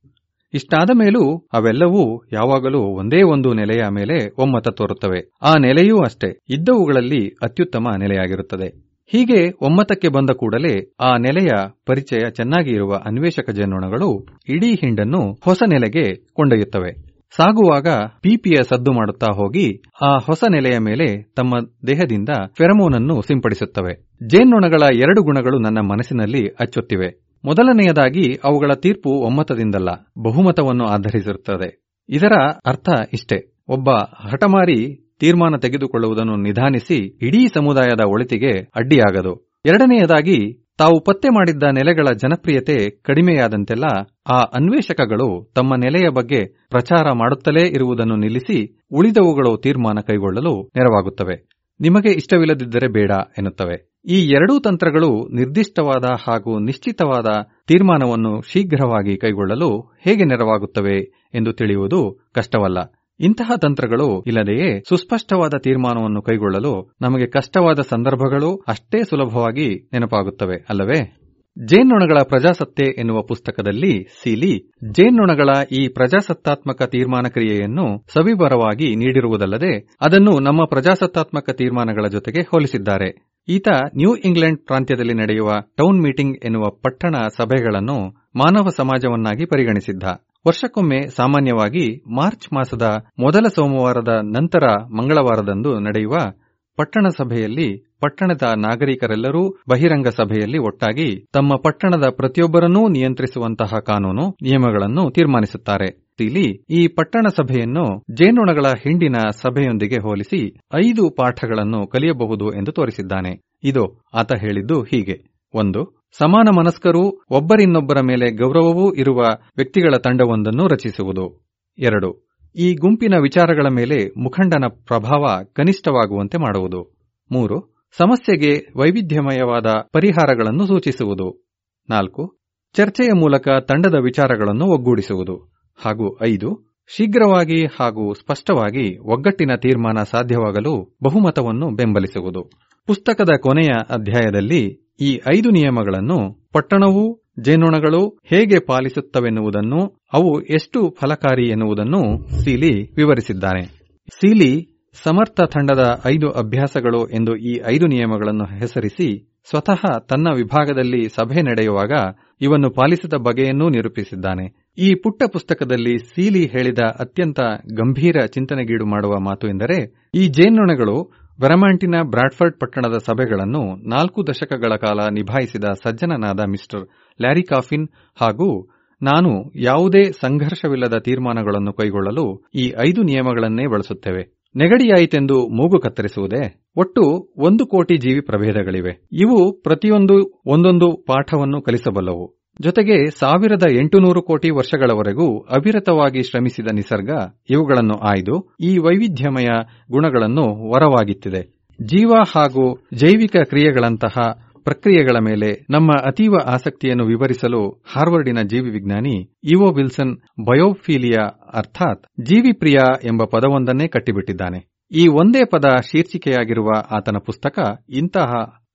Speaker 13: ಇಷ್ಟಾದ ಮೇಲೂ ಅವೆಲ್ಲವೂ ಯಾವಾಗಲೂ ಒಂದೇ ಒಂದು ನೆಲೆಯ ಮೇಲೆ ಒಮ್ಮತ ತೋರುತ್ತವೆ. ಆ ನೆಲೆಯೂ ಅಷ್ಟೇ. ಇದ್ದವುಗಳಲ್ಲಿ ಅತ್ಯುತ್ತಮ ನೆಲೆಯಾಗಿರುತ್ತದೆ. ಹೀಗೆ ಒಮ್ಮತಕ್ಕೆ ಬಂದ ಕೂಡಲೇ ಆ ನೆಲೆಯ ಪರಿಚಯ ಚೆನ್ನಾಗಿ ಇರುವ ಅನ್ವೇಷಕ ಜೇನ್ನೊಣಗಳು ಇಡೀ ಹಿಂಡನ್ನು ಹೊಸ ನೆಲೆಗೆ ಕೊಂಡೊಯ್ಯುತ್ತವೆ. ಸಾಗುವಾಗ ಪಿಪಿಯ ಸದ್ದು ಮಾಡುತ್ತಾ ಹೋಗಿ ಆ ಹೊಸ ನೆಲೆಯ ಮೇಲೆ ತಮ್ಮ ದೇಹದಿಂದ ಫೆರಮೋನನ್ನು ಸಿಂಪಡಿಸುತ್ತವೆ. ಜೇನ್ನೊಣಗಳ ಎರಡು ಗುಣಗಳು ನನ್ನ ಮನಸ್ಸಿನಲ್ಲಿ ಅಚ್ಚೊತ್ತಿವೆ. ಮೊದಲನೆಯದಾಗಿ ಅವುಗಳ ತೀರ್ಪು ಒಮ್ಮತದಿಂದಲ್ಲ, ಬಹುಮತವನ್ನು ಆಧರಿಸಿರುತ್ತದೆ. ಇದರ ಅರ್ಥ ಇಷ್ಟೇ. ಒಬ್ಬ ಹಠಮಾರಿ ತೀರ್ಮಾನ ತೆಗೆದುಕೊಳ್ಳುವುದನ್ನು ನಿಧಾನಿಸಿ ಇಡೀ ಸಮುದಾಯದ ಒಳಿತಿಗೆ ಅಡ್ಡಿಯಾಗದು. ಎರಡನೆಯದಾಗಿ, ತಾವು ಪತ್ತೆ ಮಾಡಿದ್ದ ನೆಲೆಗಳ ಜನಪ್ರಿಯತೆ ಕಡಿಮೆಯಾದಂತೆಲ್ಲ ಆ ಅನ್ವೇಷಕಗಳು ತಮ್ಮ ನೆಲೆಯ ಬಗ್ಗೆ ಪ್ರಚಾರ ಮಾಡುತ್ತಲೇ ಇರುವುದನ್ನು ನಿಲ್ಲಿಸಿ ಉಳಿದವುಗಳು ತೀರ್ಮಾನ ಕೈಗೊಳ್ಳಲು ನೆರವಾಗುತ್ತವೆ. ನಿಮಗೆ ಇಷ್ಟವಿಲ್ಲದಿದ್ದರೆ ಬೇಡ ಎನ್ನುತ್ತವೆ. ಈ ಎರಡೂ ತಂತ್ರಗಳು ನಿರ್ದಿಷ್ಟವಾದ ಹಾಗೂ ನಿಶ್ಚಿತವಾದ ತೀರ್ಮಾನವನ್ನು ಶೀಘ್ರವಾಗಿ ಕೈಗೊಳ್ಳಲು ಹೇಗೆ ನೆರವಾಗುತ್ತವೆ ಎಂದು ತಿಳಿಯುವುದು ಕಷ್ಟವಲ್ಲ. ಇಂತಹ ತಂತ್ರಗಳು ಇಲ್ಲದೆಯೇ ಸುಸ್ಪಷ್ಟವಾದ ತೀರ್ಮಾನವನ್ನು ಕೈಗೊಳ್ಳಲು ನಮಗೆ ಕಷ್ಟವಾದ ಸಂದರ್ಭಗಳು ಅಷ್ಟೇ ಸುಲಭವಾಗಿ ನೆನಪಾಗುತ್ತವೆ, ಅಲ್ಲವೇ? ಜೇನ್ನೊಣಗಳ ಪ್ರಜಾಸತ್ತೆ ಎನ್ನುವ ಪುಸ್ತಕದಲ್ಲಿ ಸೀಲಿ, ಜೇನ್ನೊಣಗಳ ಈ ಪ್ರಜಾಸತ್ತಾತ್ಮಕ ತೀರ್ಮಾನ ಕ್ರಿಯೆಯನ್ನು ಸವಿವರವಾಗಿ ನೀಡಿರುವುದಲ್ಲದೆ ಅದನ್ನು ನಮ್ಮ ಪ್ರಜಾಸತ್ತಾತ್ಮಕ ತೀರ್ಮಾನಗಳ ಜೊತೆಗೆ ಹೋಲಿಸಿದ್ದಾರೆ. ಈತ ನ್ಯೂ ಇಂಗ್ಲೆಂಡ್ ಪ್ರಾಂತ್ಯದಲ್ಲಿ ನಡೆಯುವ ಟೌನ್ ಮೀಟಿಂಗ್ ಎನ್ನುವ ಪಟ್ಟಣ ಸಭೆಗಳನ್ನು ಮಾನವ ಸಮಾಜವನ್ನಾಗಿ ಪರಿಗಣಿಸಿದ್ದ. ವರ್ಷಕ್ಕೊಮ್ಮೆ ಸಾಮಾನ್ಯವಾಗಿ ಮಾರ್ಚ್ ಮಾಸದ ಮೊದಲ ಸೋಮವಾರದ ನಂತರ ಮಂಗಳವಾರದಂದು ನಡೆಯುವ ಪಟ್ಟಣ ಸಭೆಯಲ್ಲಿ ಪಟ್ಟಣದ ನಾಗರಿಕರೆಲ್ಲರೂ ಬಹಿರಂಗ ಸಭೆಯಲ್ಲಿ ಒಟ್ಟಾಗಿ ತಮ್ಮ ಪಟ್ಟಣದ ಪ್ರತಿಯೊಬ್ಬರನ್ನೂ ನಿಯಂತ್ರಿಸುವಂತಹ ಕಾನೂನು, ನಿಯಮಗಳನ್ನು ತೀರ್ಮಾನಿಸುತ್ತಾರೆ. ಇಲ್ಲಿ ಈ ಪಟ್ಟಣ ಸಭೆಯನ್ನು ಜೇನುಣಗಳ ಹಿಂಡಿನ ಸಭೆಯೊಂದಿಗೆ ಹೋಲಿಸಿ ಐದು ಪಾಠಗಳನ್ನು ಕಲಿಯಬಹುದು ಎಂದು ತೋರಿಸಿದ್ದಾನೆ. ಇದು ಆತ ಹೇಳಿದ್ದು ಹೀಗೆ. ಒಂದು ಸಮಾನ ಮನಸ್ಕರು ಒಬ್ಬರಿನ್ನೊಬ್ಬರ ಮೇಲೆ ಗೌರವವೂ ಇರುವ ವ್ಯಕ್ತಿಗಳ ತಂಡವೊಂದನ್ನು ರಚಿಸುವುದು. ಎರಡು, ಈ ಗುಂಪಿನ ವಿಚಾರಗಳ ಮೇಲೆ ಮುಖಂಡನ ಪ್ರಭಾವ ಕನಿಷ್ಠವಾಗುವಂತೆ ಮಾಡುವುದು. ಮೂರು, ಸಮಸ್ಯೆಗೆ ವೈವಿಧ್ಯಮಯವಾದ ಪರಿಹಾರಗಳನ್ನು ಸೂಚಿಸುವುದು. ನಾಲ್ಕು, ಚರ್ಚೆಯ ಮೂಲಕ ತಂಡದ ವಿಚಾರಗಳನ್ನು ಒಗ್ಗೂಡಿಸುವುದು. ಹಾಗೂ ಐದು, ಶೀಘ್ರವಾಗಿ ಹಾಗೂ ಸ್ಪಷ್ಟವಾಗಿ ಒಗ್ಗಟ್ಟಿನ ತೀರ್ಮಾನ ಸಾಧ್ಯವಾಗಲು ಬಹುಮತವನ್ನು ಬೆಂಬಲಿಸುವುದು. ಪುಸ್ತಕದ ಕೊನೆಯ ಅಧ್ಯಾಯದಲ್ಲಿ ಈ ಐದು ನಿಯಮಗಳನ್ನು ಪಟ್ಟಣವು, ಜೇನುಣಗಳು ಹೇಗೆ ಪಾಲಿಸುತ್ತವೆನ್ನುವುದನ್ನು, ಅವು ಎಷ್ಟು ಫಲಕಾರಿ ಎನ್ನುವುದನ್ನು ಸೀಲಿ ವಿವರಿಸಿದ್ದಾನೆ ಸೀಲಿ ಸಮರ್ಥ ತಂಡದ ಐದು ಅಭ್ಯಾಸಗಳು ಎಂದು ಈ ಐದು ನಿಯಮಗಳನ್ನು ಹೆಸರಿಸಿ ಸ್ವತಃ ತನ್ನ ವಿಭಾಗದಲ್ಲಿ ಸಭೆ ನಡೆಯುವಾಗ ಇವನ್ನು ಪಾಲಿಸಿದ ಬಗೆಯನ್ನೂ ನಿರೂಪಿಸಿದ್ದಾನೆ. ಈ ಪುಟ್ಟ ಪುಸ್ತಕದಲ್ಲಿ ಸೀಲಿ ಹೇಳಿದ ಅತ್ಯಂತ ಗಂಭೀರ ಚಿಂತನೆಗೀಡು ಮಾಡುವ ಮಾತು ಎಂದರೆ, ಈ ಜೇನ್ನೊಣಗಳು ವೆರಮಾಂಟಿನ ಬ್ರಾಡ್ಫರ್ಡ್ ಪಟ್ಟಣದ ಸಭೆಗಳನ್ನು ನಾಲ್ಕು ದಶಕಗಳ ಕಾಲ ನಿಭಾಯಿಸಿದ ಸಜ್ಜನನಾದ ಮಿಸ್ಟರ್ ಲ್ಯಾರಿ ಕಾಫಿನ್ ಹಾಗೂ ನಾನು ಯಾವುದೇ ಸಂಘರ್ಷವಿಲ್ಲದ ತೀರ್ಮಾನಗಳನ್ನು ಕೈಗೊಳ್ಳಲು ಈ ಐದು ನಿಯಮಗಳನ್ನೇ ಬಳಸುತ್ತೇವೆ. ನೆಗಡಿಯಾಯಿತೆಂದು ಮೂಗು ಕತ್ತರಿಸುವುದೇ ಒಟ್ಟು ಒಂದು ಕೋಟಿ ಜೀವಿ ಪ್ರಭೇದಗಳಿವೆ. ಇವು ಪ್ರತಿಯೊಂದು ಒಂದೊಂದು ಪಾಠವನ್ನು ಕಲಿಸಬಲ್ಲವು. ಜೊತೆಗೆ ಸಾವಿರದ ಎಂಟುನೂರು ಕೋಟಿ ವರ್ಷಗಳವರೆಗೂ ಅವಿರತವಾಗಿ ಶ್ರಮಿಸಿದ ನಿಸರ್ಗ ಇವುಗಳನ್ನು ಆಯ್ದು ಈ ವೈವಿಧ್ಯಮಯ ಗುಣಗಳನ್ನು ವರವಾಗಿತ್ತಿದೆ. ಜೀವ ಹಾಗೂ ಜೈವಿಕ ಕ್ರಿಯೆಗಳಂತಹ ಪ್ರಕ್ರಿಯೆಗಳ ಮೇಲೆ ನಮ್ಮ ಅತೀವ ಆಸಕ್ತಿಯನ್ನು ವಿವರಿಸಲು ಹಾರ್ವರ್ಡಿನ ಜೀವಿ ವಿಜ್ಞಾನಿ ಇವೋ ವಿಲ್ಸನ್ ಬಯೋಫೀಲಿಯಾ ಅರ್ಥಾತ್ ಜೀವಿಪ್ರಿಯ ಎಂಬ ಪದವೊಂದನ್ನೇ ಕಟ್ಟಿಬಿಟ್ಟಿದ್ದಾನೆ. ಈ ಒಂದೇ ಪದ ಶೀರ್ಷಿಕೆಯಾಗಿರುವ ಆತನ ಪುಸ್ತಕ ಇಂತಹ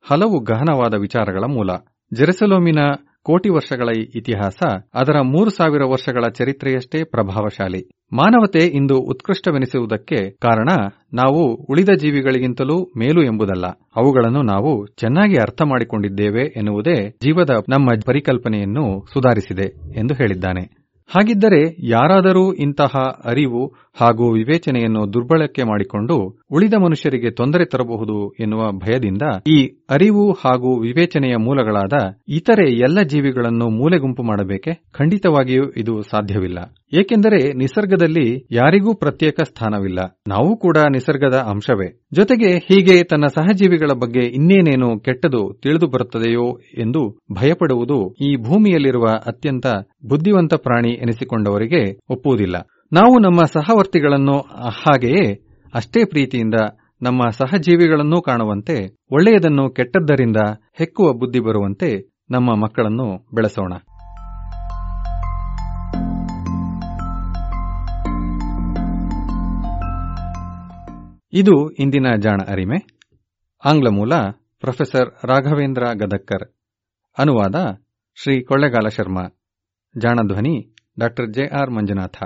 Speaker 13: ಹಲವು ಗಹನವಾದ ವಿಚಾರಗಳ ಮೂಲ. ಜೆರುಸಲೋಮಿನ ಕೋಟಿ ವರ್ಷಗಳ ಇತಿಹಾಸ ಅದರ ಮೂರು ಸಾವಿರ ವರ್ಷಗಳ ಚರಿತ್ರೆಯಷ್ಟೇ ಪ್ರಭಾವಶಾಲಿ. ಮಾನವತೆ ಇಂದು ಉತ್ಕೃಷ್ಟವೆನಿಸುವುದಕ್ಕೆ ಕಾರಣ ನಾವು ಉಳಿದ ಜೀವಿಗಳಿಗಿಂತಲೂ ಮೇಲು ಎಂಬುದಲ್ಲ. ಅವುಗಳನ್ನು ನಾವು ಚೆನ್ನಾಗಿ ಅರ್ಥ ಮಾಡಿಕೊಂಡಿದ್ದೇವೆ ಎನ್ನುವುದೇ ಜೀವದ ನಮ್ಮ ಪರಿಕಲ್ಪನೆಯನ್ನು ಸುಧಾರಿಸಿದೆ ಎಂದು ಹೇಳಿದ್ದಾನೆ. ಹಾಗಿದ್ದರೆ ಯಾರಾದರೂ ಇಂತಹ ಅರಿವು ಹಾಗೂ ವಿವೇಚನೆಯನ್ನು ದುರ್ಬಳಕೆ ಮಾಡಿಕೊಂಡು ಉಳಿದ ಮನುಷ್ಯರಿಗೆ ತೊಂದರೆ ತರಬಹುದು ಎನ್ನುವ ಭಯದಿಂದ ಈ ಅರಿವು ಹಾಗೂ ವಿವೇಚನೆಯ ಮೂಲಗಳಾದ ಇತರೆ ಎಲ್ಲ ಜೀವಿಗಳನ್ನು ಮೂಲೆಗುಂಪು ಮಾಡಬೇಕೆ? ಖಂಡಿತವಾಗಿಯೂ ಇದು ಸಾಧ್ಯವಿಲ್ಲ. ಏಕೆಂದರೆ ನಿಸರ್ಗದಲ್ಲಿ ಯಾರಿಗೂ ಪ್ರತ್ಯೇಕ ಸ್ಥಾನವಿಲ್ಲ. ನಾವು ಕೂಡ ನಿಸರ್ಗದ ಅಂಶವೇ. ಜೊತೆಗೆ ಹೀಗೆ ತನ್ನ ಸಹಜೀವಿಗಳ ಬಗ್ಗೆ ಇನ್ನೇನೇನು ಕೆಟ್ಟದು ತಿಳಿದು ಬರುತ್ತದೆಯೋ ಎಂದು ಭಯಪಡುವುದು ಈ ಭೂಮಿಯಲ್ಲಿರುವ ಅತ್ಯಂತ ಬುದ್ಧಿವಂತ ಪ್ರಾಣಿ ಎನಿಸಿಕೊಂಡವರಿಗೆ ಒಪ್ಪುವುದಿಲ್ಲ. ನಾವು ನಮ್ಮ ಸಹವರ್ತಿಗಳನ್ನು ಹಾಗೆಯೇ ಅಷ್ಟೇ ಪ್ರೀತಿಯಿಂದ ನಮ್ಮ ಸಹಜೀವಿಗಳನ್ನೂ ಕಾಣುವಂತೆ, ಒಳ್ಳೆಯದನ್ನು ಕೆಟ್ಟದ್ದರಿಂದ ಹೆಕ್ಕುವ ಬುದ್ಧಿ ಬರುವಂತೆ ನಮ್ಮ ಮಕ್ಕಳನ್ನು ಬೆಳೆಸೋಣ. ಇದು ಇಂದಿನ ಜಾಣ ಅರಿಮೆ. ಆಂಗ್ಲ ಮೂಲ ಪ್ರೊಫೆಸರ್ ರಾಘವೇಂದ್ರ ಗದಕ್ಕರ್ ಅನುವಾದ ಶ್ರೀ ಕೊಳ್ಳೆಗಾಲ ಶರ್ಮಾ. ಜಾಣಧ್ವನಿ ಡಾಕ್ಟರ್ ಜೆಆರ್ ಮಂಜುನಾಥ.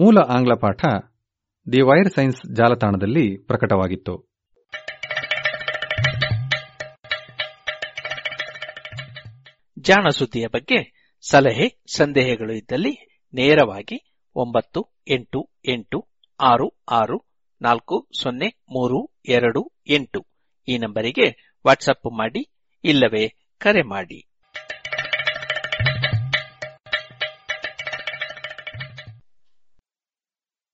Speaker 13: ಮೂಲ ಆಂಗ್ಲ ಪಾಠ ದಿ ವೈರ್ ಸೈನ್ಸ್ ಜಾಲತಾಣದಲ್ಲಿ ಪ್ರಕಟವಾಗಿತ್ತು.
Speaker 12: ಜಾಣ ಸುದ್ದಿಯ ಬಗ್ಗೆ ಸಲಹೆ ಸಂದೇಹಗಳು ಇದ್ದಲ್ಲಿ ನೇರವಾಗಿ ಒಂಬತ್ತು ಎಂಟು ಎಂಟು ಆರು ಆರು ನಾಲ್ಕು ಸೊನ್ನೆ ಮೂರು ಎರಡು ಎಂಟು ಈ ನಂಬರಿಗೆ ವಾಟ್ಸಪ್ ಮಾಡಿ ಇಲ್ಲವೇ ಕರೆ ಮಾಡಿ.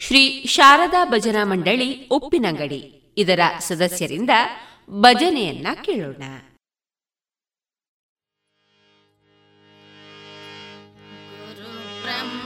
Speaker 14: ಶ್ರೀ ಶಾರದಾ ಭಜನಾ ಮಂಡಳಿ ಉಪ್ಪಿನಂಗಡಿ. ಇದರ ಸದಸ್ಯರಿಂದ ಭಜನೆಯನ್ನ ಕೇಳೋಣ.
Speaker 2: ಗುರು ಬ್ರಹ್ಮ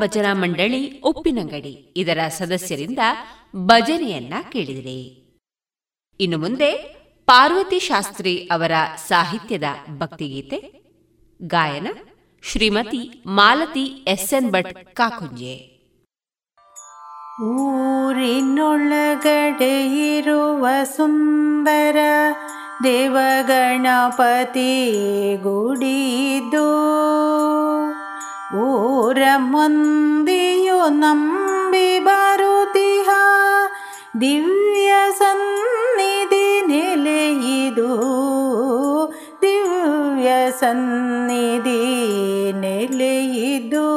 Speaker 2: ಭಜನಾ ಮಂಡಳಿ ಉಪ್ಪಿನಂಗಡಿ. ಇದರ ಸದಸ್ಯರಿಂದ ಭಜನೆಯನ್ನ ಕೇಳಿದಿರಿ. ಇನ್ನು ಮುಂದೆ ಪಾರ್ವತಿ ಶಾಸ್ತ್ರಿ ಅವರ ಸಾಹಿತ್ಯದ ಭಕ್ತಿಗೀತೆ, ಗಾಯನ, ಶ್ರೀಮತಿ ಮಾಲತಿ ಎಸ್ ಎನ್ ಭಟ್ ಕಾಕುಂಜೆ.
Speaker 15: ಊರಿನೊಳಗಡೆ ಇರುವ ಸುಂದರ ದೇವಗಣಪತಿ ಗುಡಿದು ಊರ ಮಂದಿಯು ನಂಬಿ ಬರುತಿಹ ದಿವ್ಯ ಸನ್ನಿಧಿ ನೆಲೆಯಿದು ದಿವ್ಯ ಸನ್ನಿಧಿ ನೆಲೆಯಿದು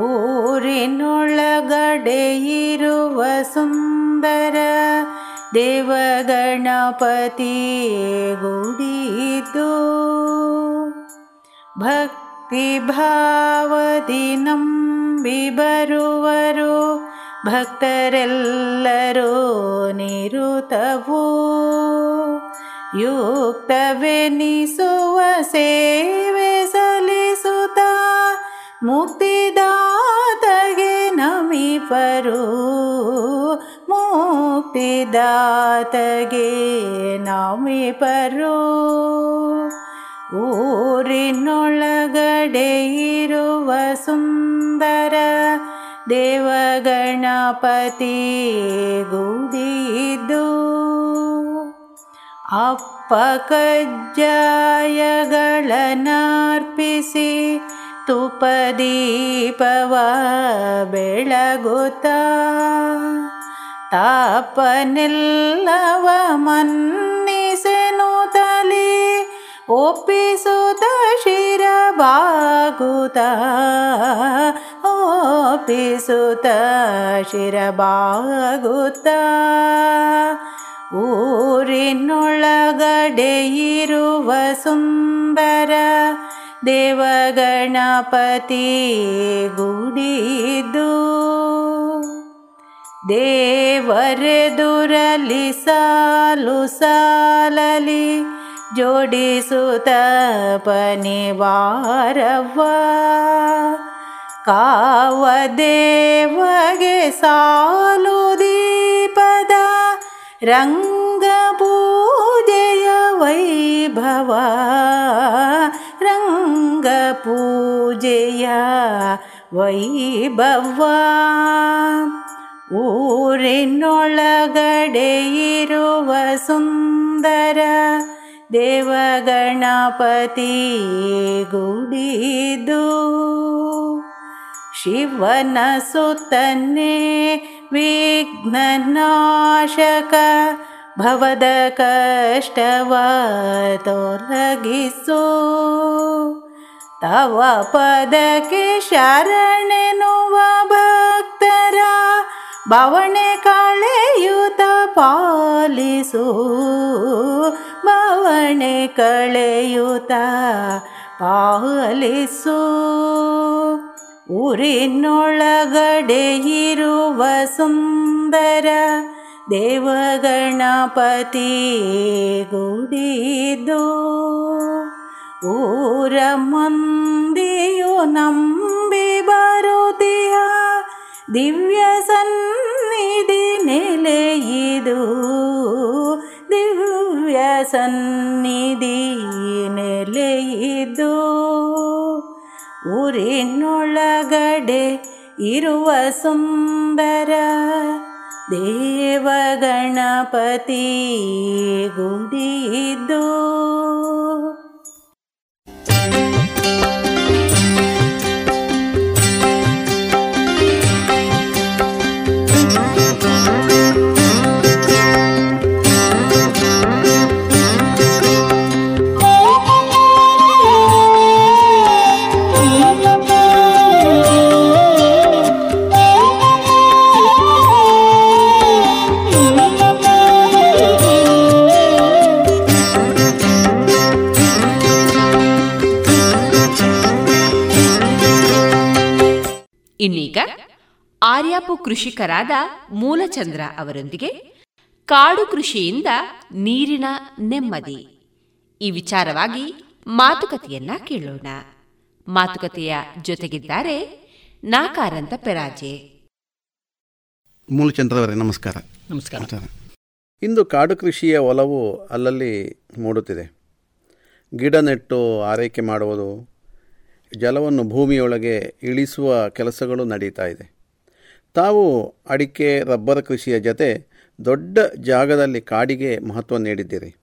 Speaker 15: ಊರಿನೊಳಗಡೆ ಇರುವ ಸುಂದರ ದೇವಗಣಪತಿ ಗುಡಿದು ಭಕ್ತಿ ಭಾವದಿ ನಂಬಿ ಬರುವರು ಭಕ್ತರೆಲ್ಲರೂ ನಿರುತವು ಯುಕ್ತವೆನಿಸುವ ಸೇವೆ ಸಲ್ಲಿಸುತ್ತ ಮುಕ್ತಿದಾತಗೆ ನಮಿಪರು ಮುಕ್ತಿದಾತಗೆ ನಮಿಪರು ಊರಿನೊಳಗಡೆ ಇರುವ ಸುಂದರ ದೇವಗಣಪತಿ ಗುಡಿದು ಅಪ್ಪ ಕಜ್ಜಾಯಗಳನ್ನರ್ಪಿಸಿ ತುಪದೀಪವ ಬೆಳಗುತ್ತ ತಾಪನೆಲ್ಲವ ಮನ್ನ ಒಪ್ಪಿಸುತ್ತ ಶಿರಬಾಗುತ್ತ ಒಪ್ಪಿಸುತ್ತ ಶಿರಬಾಗುತ್ತ ಊರಿನೊಳಗಡೆ ಇರುವ ಸುಂದರ ದೇವಗಣಪತಿ ಗುಡಿದು ದೇವರೆದುರಲಿ ಸಾಲು ಸಾಲಲಿ ಜೋಡಿಸುತ್ತ ಪನಿವಾರವ್ವ ಕಾವ ದೇವಗೆ ಸಾಲು ದೀಪದ ರಂಗ ಪೂಜೆಯ ವೈಭವ ರಂಗ ಪೂಜೆಯ ವೈಭವ ಊರಿನೊಳಗಡೆ ಇರುವ ಸುಂದರ ದೇವಗಣಪತಿ ಗುಡಿದು ಶಿವನ ಸುತನ್ನೇ ವಿಘ್ನನಾಶಕ ಭವದ ಕಷ್ಟವ ತೊಲಗಿಸು ತವ ಪದಕ್ಕೆ ಶರಣೆನುವ ಭಕ್ತರ ಬವಣೆ ಕಳೆಯುತ ಪಾಲಿಸು. ಬವಣೆ ಕಳೆಯುತ ಪಾಲಿಸು. ಊರಿನೊಳಗಡೆ ಇರುವ ಸುಂದರ ದೇವಗಣಪತಿ ಗುಡಿದು. ಊರ ಮಂದಿಯು ನಂಬಿ ದಿವ್ಯ ಸನ್ನಿಧಿ ನೆಲೆಯಿದು. ದಿವ್ಯ ಸನ್ನಿಧಿ ನೆಲೆಯಿದು. ಊರಿನೊಳಗಡೆ ಇರುವ ಸುಂದರ ದೇವಗಣಪತಿ ಗುಡಿದು
Speaker 2: ಇನ್ನೀಗ ಆರ್ಯಾಪು ಕೃಷಿಕರಾದ ಮೂಲಚಂದ್ರ ಅವರೊಂದಿಗೆ ಕಾಡು ಕೃಷಿಯಿಂದ ನೀರಿನ ನೆಮ್ಮದಿ. ಈ ವಿಚಾರವಾಗಿ ಮಾತುಕತೆಯನ್ನ ಕೇಳೋಣ. ಮಾತುಕತೆಯ ಜೊತೆಗಿದ್ದಾರೆ ನಾಕಾರಂತ ಪೆರಾಜೆ.
Speaker 16: ಮೂಲಚಂದ್ರವರೇ ನಮಸ್ಕಾರ.
Speaker 17: ನಮಸ್ಕಾರ.
Speaker 16: ಇಂದು ಕಾಡು ಕೃಷಿಯ ಒಲವು ಅಲ್ಲಲ್ಲಿ ಮೂಡುತ್ತಿದೆ. ಗಿಡ ನೆಟ್ಟು ಆರೈಕೆ ಮಾಡುವುದು ಜಲವನ್ನು ಭೂಮಿಯೊಳಗೆ ಇಳಿಸುವ ಕೆಲಸಗಳು ನಡೀತಾ ಇದೆ. ತಾವು ಅಡಿಕೆ, ರಬ್ಬರ್ ಕೃಷಿಯ ಜೊತೆ ದೊಡ್ಡ ಜಾಗದಲ್ಲಿ ಕಾಡಿಗೆ ಮಹತ್ವ ನೀಡಿದ್ದೀರಿ.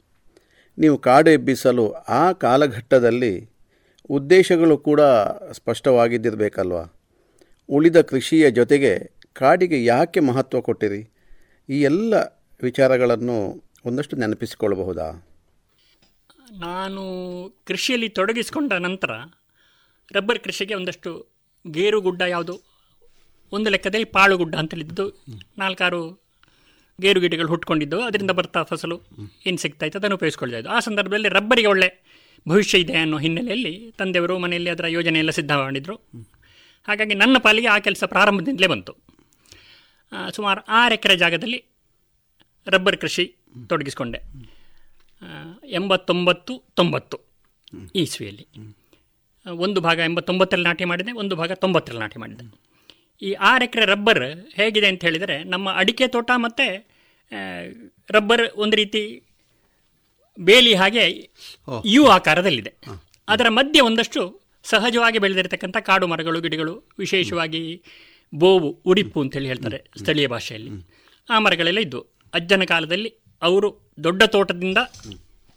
Speaker 16: ನೀವು ಕಾಡು ಎಬ್ಬಿಸಲು ಆ ಕಾಲಘಟ್ಟದಲ್ಲಿ ಉದ್ದೇಶಗಳು ಕೂಡ ಸ್ಪಷ್ಟವಾಗಿದ್ದಿರಬೇಕಲ್ವಾ? ಉಳಿದ ಕೃಷಿಯ ಜೊತೆಗೆ ಕಾಡಿಗೆ ಯಾಕೆ ಮಹತ್ವ ಕೊಟ್ಟಿರಿ? ಈ ಎಲ್ಲ ವಿಚಾರಗಳನ್ನು ಒಂದಷ್ಟು ನೆನಪಿಸಿಕೊಳ್ಳಬಹುದಾ?
Speaker 17: ನಾನು ಕೃಷಿಯಲ್ಲಿ ತೊಡಗಿಸಿಕೊಂಡ ನಂತರ ರಬ್ಬರ್ ಕೃಷಿಗೆ ಒಂದಷ್ಟು ಗೇರುಗುಡ್ಡ ಯಾವುದು? ಒಂದು ಲೆಕ್ಕದಲ್ಲಿ ಪಾಳುಗುಡ್ಡ ಅಂತ ಹೇಳಿದ್ದು ನಾಲ್ಕಾರು ಗೇರು ಗಿಡಗಳು ಹುಟ್ಕೊಂಡಿದ್ದು. ಅದರಿಂದ ಬರ್ತಾ ಫಸಲು ಏನು ಸಿಗ್ತಾ ಇತ್ತು? ಅದನ್ನು ಉಪಯೋಗಿಸ್ಕೊಳ್ತಾ ಇದ್ದು ಆ ಸಂದರ್ಭದಲ್ಲಿ ರಬ್ಬರಿಗೆ ಒಳ್ಳೆ ಭವಿಷ್ಯ ಇದೆ ಅನ್ನೋ ಹಿನ್ನೆಲೆಯಲ್ಲಿ ತಂದೆಯವರು ಮನೆಯಲ್ಲಿ ಅದರ ಯೋಜನೆ ಎಲ್ಲ ಸಿದ್ಧ ಮಾಡಿದರು ಹಾಗಾಗಿ ನನ್ನ ಪಾಲಿಗೆ ಆ ಕೆಲಸ ಪ್ರಾರಂಭದಿಂದಲೇ ಬಂತು. ಸುಮಾರು ಆರು ಎಕರೆ ಜಾಗದಲ್ಲಿ ರಬ್ಬರ್ ಕೃಷಿ ತೊಡಗಿಸಿಕೊಂಡೆ. ಎಂಬತ್ತೊಂಬತ್ತು ತೊಂಬತ್ತು ಇಸ್ವಿಯಲ್ಲಿ ಆ, ಒಂದು ಭಾಗ ಎಂಬತ್ತೊಂಬತ್ತರಲ್ಲಿ ನಾಟಿ ಮಾಡಿದೆ ಒಂದು ಭಾಗ ತೊಂಬತ್ತರಲ್ಲಿ ನಾಟಿ ಮಾಡಿದೆ. ಈ ಆರು ಎಕರೆ ರಬ್ಬರ್ ಹೇಗಿದೆ ಅಂತ ಹೇಳಿದರೆ ನಮ್ಮ ಅಡಿಕೆ ತೋಟ ಮತ್ತು ರಬ್ಬರ್ ಒಂದು ರೀತಿ ಬೇಲಿ ಹಾಗೆ ಯು ಆಕಾರದಲ್ಲಿದೆ. ಅದರ ಮಧ್ಯೆ ಒಂದಷ್ಟು ಸಹಜವಾಗಿ ಬೆಳೆದಿರತಕ್ಕಂಥ ಕಾಡು ಮರಗಳು ಗಿಡಗಳು ವಿಶೇಷವಾಗಿ ಬೋವು ಉರಿಪ್ಪು ಅಂತೇಳಿ ಹೇಳ್ತಾರೆ ಸ್ಥಳೀಯ ಭಾಷೆಯಲ್ಲಿ. ಆ ಮರಗಳೆಲ್ಲ ಇದ್ದವು ಅಜ್ಜನ ಕಾಲದಲ್ಲಿ ಅವರು ದೊಡ್ಡ ತೋಟದಿಂದ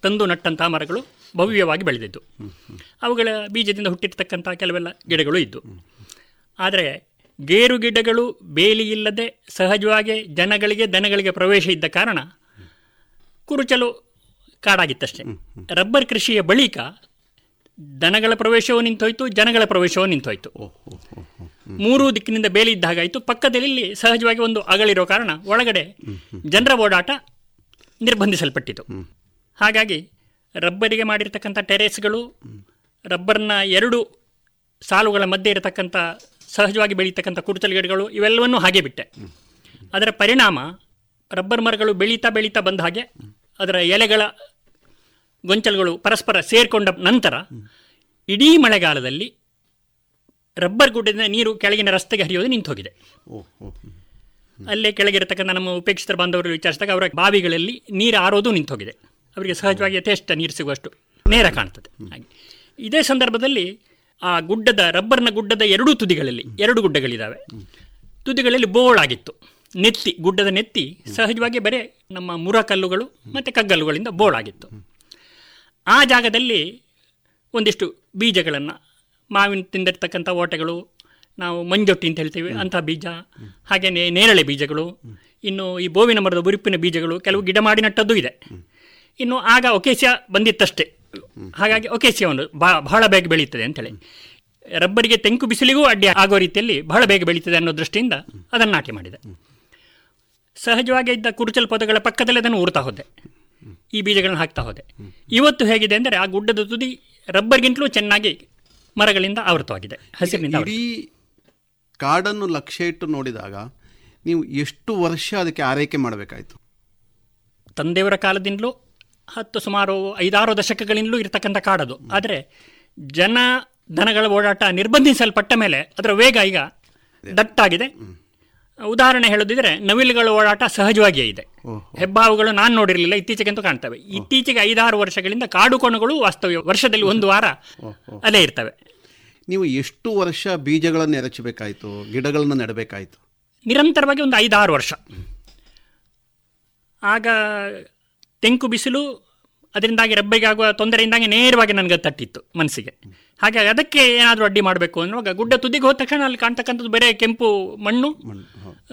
Speaker 17: ತಂದು ನಟ್ಟಂತಹ ಮರಗಳು. ಭವ್ಯವಾಗಿ ಬೆಳೆದಿದ್ದು. ಅವುಗಳ ಬೀಜದಿಂದ ಹುಟ್ಟಿರ್ತಕ್ಕಂಥ ಕೆಲವೆಲ್ಲ ಗಿಡಗಳು ಇದ್ದು. ಆದರೆ ಗೇರು ಗಿಡಗಳು ಬೇಲಿ ಇಲ್ಲದೆ ಸಹಜವಾಗಿ ಜನಗಳಿಗೆ ದನಗಳಿಗೆ ಪ್ರವೇಶ ಇದ್ದ ಕಾರಣ ಕುರುಚಲು ಕಾಡಾಗಿತ್ತಷ್ಟೇ. ರಬ್ಬರ್ ಕೃಷಿಯ ಬಳಿಕ ದನಗಳ ಪ್ರವೇಶವೂ ನಿಂತೋಯ್ತು ಜನಗಳ ಪ್ರವೇಶವೂ ನಿಂತೋಯ್ತು. ಮೂರೂ ದಿಕ್ಕಿನಿಂದ ಬೇಲಿ ಇದ್ದ ಹಾಗಾಯಿತು. ಪಕ್ಕದಲ್ಲಿ ಸಹಜವಾಗಿ ಒಂದು ಅಗಳಿರೋ ಕಾರಣ ಒಳಗಡೆ ಜನರ ಓಡಾಟ ನಿರ್ಬಂಧಿಸಲ್ಪಟ್ಟಿತು ಹಾಗಾಗಿ ರಬ್ಬರಿಗೆ ಮಾಡಿರ್ತಕ್ಕಂಥ ಟೆರೇಸ್ಗಳು ರಬ್ಬರ್ನ ಎರಡು ಸಾಲುಗಳ ಮಧ್ಯೆ ಇರತಕ್ಕಂಥ ಸಹಜವಾಗಿ ಬೆಳೀತಕ್ಕಂಥ ಕುರುಚಲು ಗಿಡಗಳು ಇವೆಲ್ಲವನ್ನೂ ಹಾಗೆ ಬಿಟ್ಟೆ. ಅದರ ಪರಿಣಾಮ ರಬ್ಬರ್ ಮರಗಳು ಬೆಳೀತಾ ಬೆಳೀತಾ ಬಂದ ಹಾಗೆ ಅದರ ಎಲೆಗಳ ಗೊಂಚಲುಗಳು ಪರಸ್ಪರ ಸೇರಿಕೊಂಡ ನಂತರ ಇಡೀ ಮಳೆಗಾಲದಲ್ಲಿ ರಬ್ಬರ್ ಗುಡ್ಡದಿಂದ ನೀರು ಕೆಳಗಿನ ರಸ್ತೆಗೆ ಹರಿಯೋದು ನಿಂತು ಹೋಗಿದೆ ಅಲ್ಲೇ ಕೆಳಗಿರತಕ್ಕಂಥ ನಮ್ಮ ಉಪೇಕ್ಷಿತ ಬಾಂಧವರು ವಿಚಾರಿಸಿದಾಗ ಅವರ ಬಾವಿಗಳಲ್ಲಿ ನೀರು ಆರೋದು ನಿಂತು ಹೋಗಿದೆ ಅವರಿಗೆ ಸಹಜವಾಗಿ ಯಥೇಷ್ಟ ನೀರು ಸಿಗುವಷ್ಟು ನೇರ ಕಾಣ್ತದೆ. ಹಾಗೆ. ಇದೇ ಸಂದರ್ಭದಲ್ಲಿ ಆ ಗುಡ್ಡದ ರಬ್ಬರ್ನ ಗುಡ್ಡದ ಎರಡೂ ತುದಿಗಳಲ್ಲಿ ಎರಡು ಗುಡ್ಡಗಳಿದ್ದಾವೆ. ತುದಿಗಳಲ್ಲಿ ಬೋಳಾಗಿತ್ತು ನೆತ್ತಿ ಗುಡ್ಡದ ನೆತ್ತಿ ಸಹಜವಾಗಿ ಬರೇ ನಮ್ಮ ಮುರಕಲ್ಲುಗಳು ಮತ್ತು ಕಗ್ಗಲ್ಲುಗಳಿಂದ ಬೋಳಾಗಿತ್ತು ಆ ಜಾಗದಲ್ಲಿ ಒಂದಿಷ್ಟು ಬೀಜಗಳನ್ನು ಮಾವಿನ ತಿಂದಿರ್ತಕ್ಕಂಥ ಓಟೆಗಳು ನಾವು ಮಂಜೊಟ್ಟಿ ಅಂತ ಹೇಳ್ತೀವಿ ಅಂಥ ಬೀಜ ಹಾಗೆಯೇ ನೇರಳೆ ಬೀಜಗಳು ಇನ್ನು ಈ ಬೋವಿನ ಮರದ ಉರುಪಿನ ಬೀಜಗಳು ಕೆಲವು ಗಿಡ ಮಾಡಿ ನಟ್ಟದ್ದು ಇದೆ ಇನ್ನು ಆಗ ಒಕೇಶಿಯ ಬಂದಿತ್ತಷ್ಟೇ. ಹಾಗಾಗಿ ಒಕೇಸಿಯವನ್ನು ಒಂದು ಬಹಳ ಬೇಗ ಬೆಳೀತದೆ ಅಂತೇಳಿ ರಬ್ಬರಿಗೆ ತೆಂಕು ಬಿಸಿಲಿಗೂ ಅಡ್ಡಿ ಆಗೋ ರೀತಿಯಲ್ಲಿ ಬಹಳ ಬೇಗ ಬೆಳೀತದೆ ಅನ್ನೋ ದೃಷ್ಟಿಯಿಂದ ಅದನ್ನು ನಾಟಿ ಮಾಡಿದೆ. ಸಹಜವಾಗಿ ಇದ್ದ ಕುರುಚಲ್ ಪದಗಳ ಪಕ್ಕದಲ್ಲಿ ಅದನ್ನು ಊರ್ತಾ ಹೋದೆ. ಈ ಬೀಜಗಳನ್ನು ಹಾಕ್ತಾ ಹೋದೆ. ಇವತ್ತು ಹೇಗಿದೆ ಅಂದರೆ ಆ ಗುಡ್ಡದ ತುದಿ ರಬ್ಬರ್ಗಿಂತಲೂ ಚೆನ್ನಾಗಿ ಮರಗಳಿಂದ ಆವೃತವಾಗಿದೆ. ಹಸಿರಿನಿಂದ ಈ
Speaker 16: ಇಡೀ ಕಾಡನ್ನು ಲಕ್ಷ್ಯ ಇಟ್ಟು ನೋಡಿದಾಗ ನೀವು ಎಷ್ಟು ವರ್ಷ ಅದಕ್ಕೆ ಆರೈಕೆ ಮಾಡಬೇಕಾಯಿತು?
Speaker 17: ತಂದೆಯವರ ಕಾಲದಿಂದಲೂ ಹತ್ತು ಸುಮಾರು ಐದಾರು ದಶಕಗಳಿಂದಲೂ ಇರತಕ್ಕಂಥ ಕಾಡದು. ಆದರೆ ಜನ ದನಗಳ ಓಡಾಟ ನಿರ್ಬಂಧಿಸಲ್ಪಟ್ಟ ಮೇಲೆ ಅದರ ವೇಗ ಈಗ ದಟ್ಟಾಗಿದೆ. ಉದಾಹರಣೆ ಹೇಳೋದಿದ್ರೆ ನವಿಲುಗಳ ಓಡಾಟ ಸಹಜವಾಗಿಯೇ ಇದೆ. ಹೆಬ್ಬಾವುಗಳು ನಾನು ನೋಡಿರಲಿಲ್ಲ ಇತ್ತೀಚೆಗೆಂತೂ ಕಾಣ್ತವೆ. ಇತ್ತೀಚೆಗೆ ಐದಾರು ವರ್ಷಗಳಿಂದ ಕಾಡು ಕೋಣಗಳು ವಾಸ್ತವ್ಯ ವರ್ಷದಲ್ಲಿ ಒಂದು ವಾರ ಅಲ್ಲೇ ಇರ್ತವೆ.
Speaker 16: ನೀವು ಎಷ್ಟು ವರ್ಷ ಬೀಜಗಳನ್ನು ಎರಚಬೇಕಾಯಿತು ಗಿಡಗಳನ್ನು ನೆಡಬೇಕಾಯಿತು?
Speaker 17: ನಿರಂತರವಾಗಿ ಒಂದು ಐದಾರು ವರ್ಷ. ಆಗ ತೆಂಕು ಬಿಸಿಲು ಅದರಿಂದಾಗಿ ರಬ್ಬೆಗೆ ಆಗುವ ತೊಂದರೆಯಿಂದಾಗಿ ನೇರವಾಗಿ ನನಗೆ ತಟ್ಟಿತ್ತು ಮನಸ್ಸಿಗೆ. ಹಾಗಾಗಿ ಅದಕ್ಕೆ ಏನಾದರೂ ಅಡ್ಡಿ ಮಾಡಬೇಕು ಅನ್ನುವಾಗ ಗುಡ್ಡ ತುದಿಗೆ ಹೋದ ತಕ್ಷಣ ಅಲ್ಲಿ ಕಾಣ್ತಕ್ಕಂಥದ್ದು ಬೇರೆ ಕೆಂಪು ಮಣ್ಣು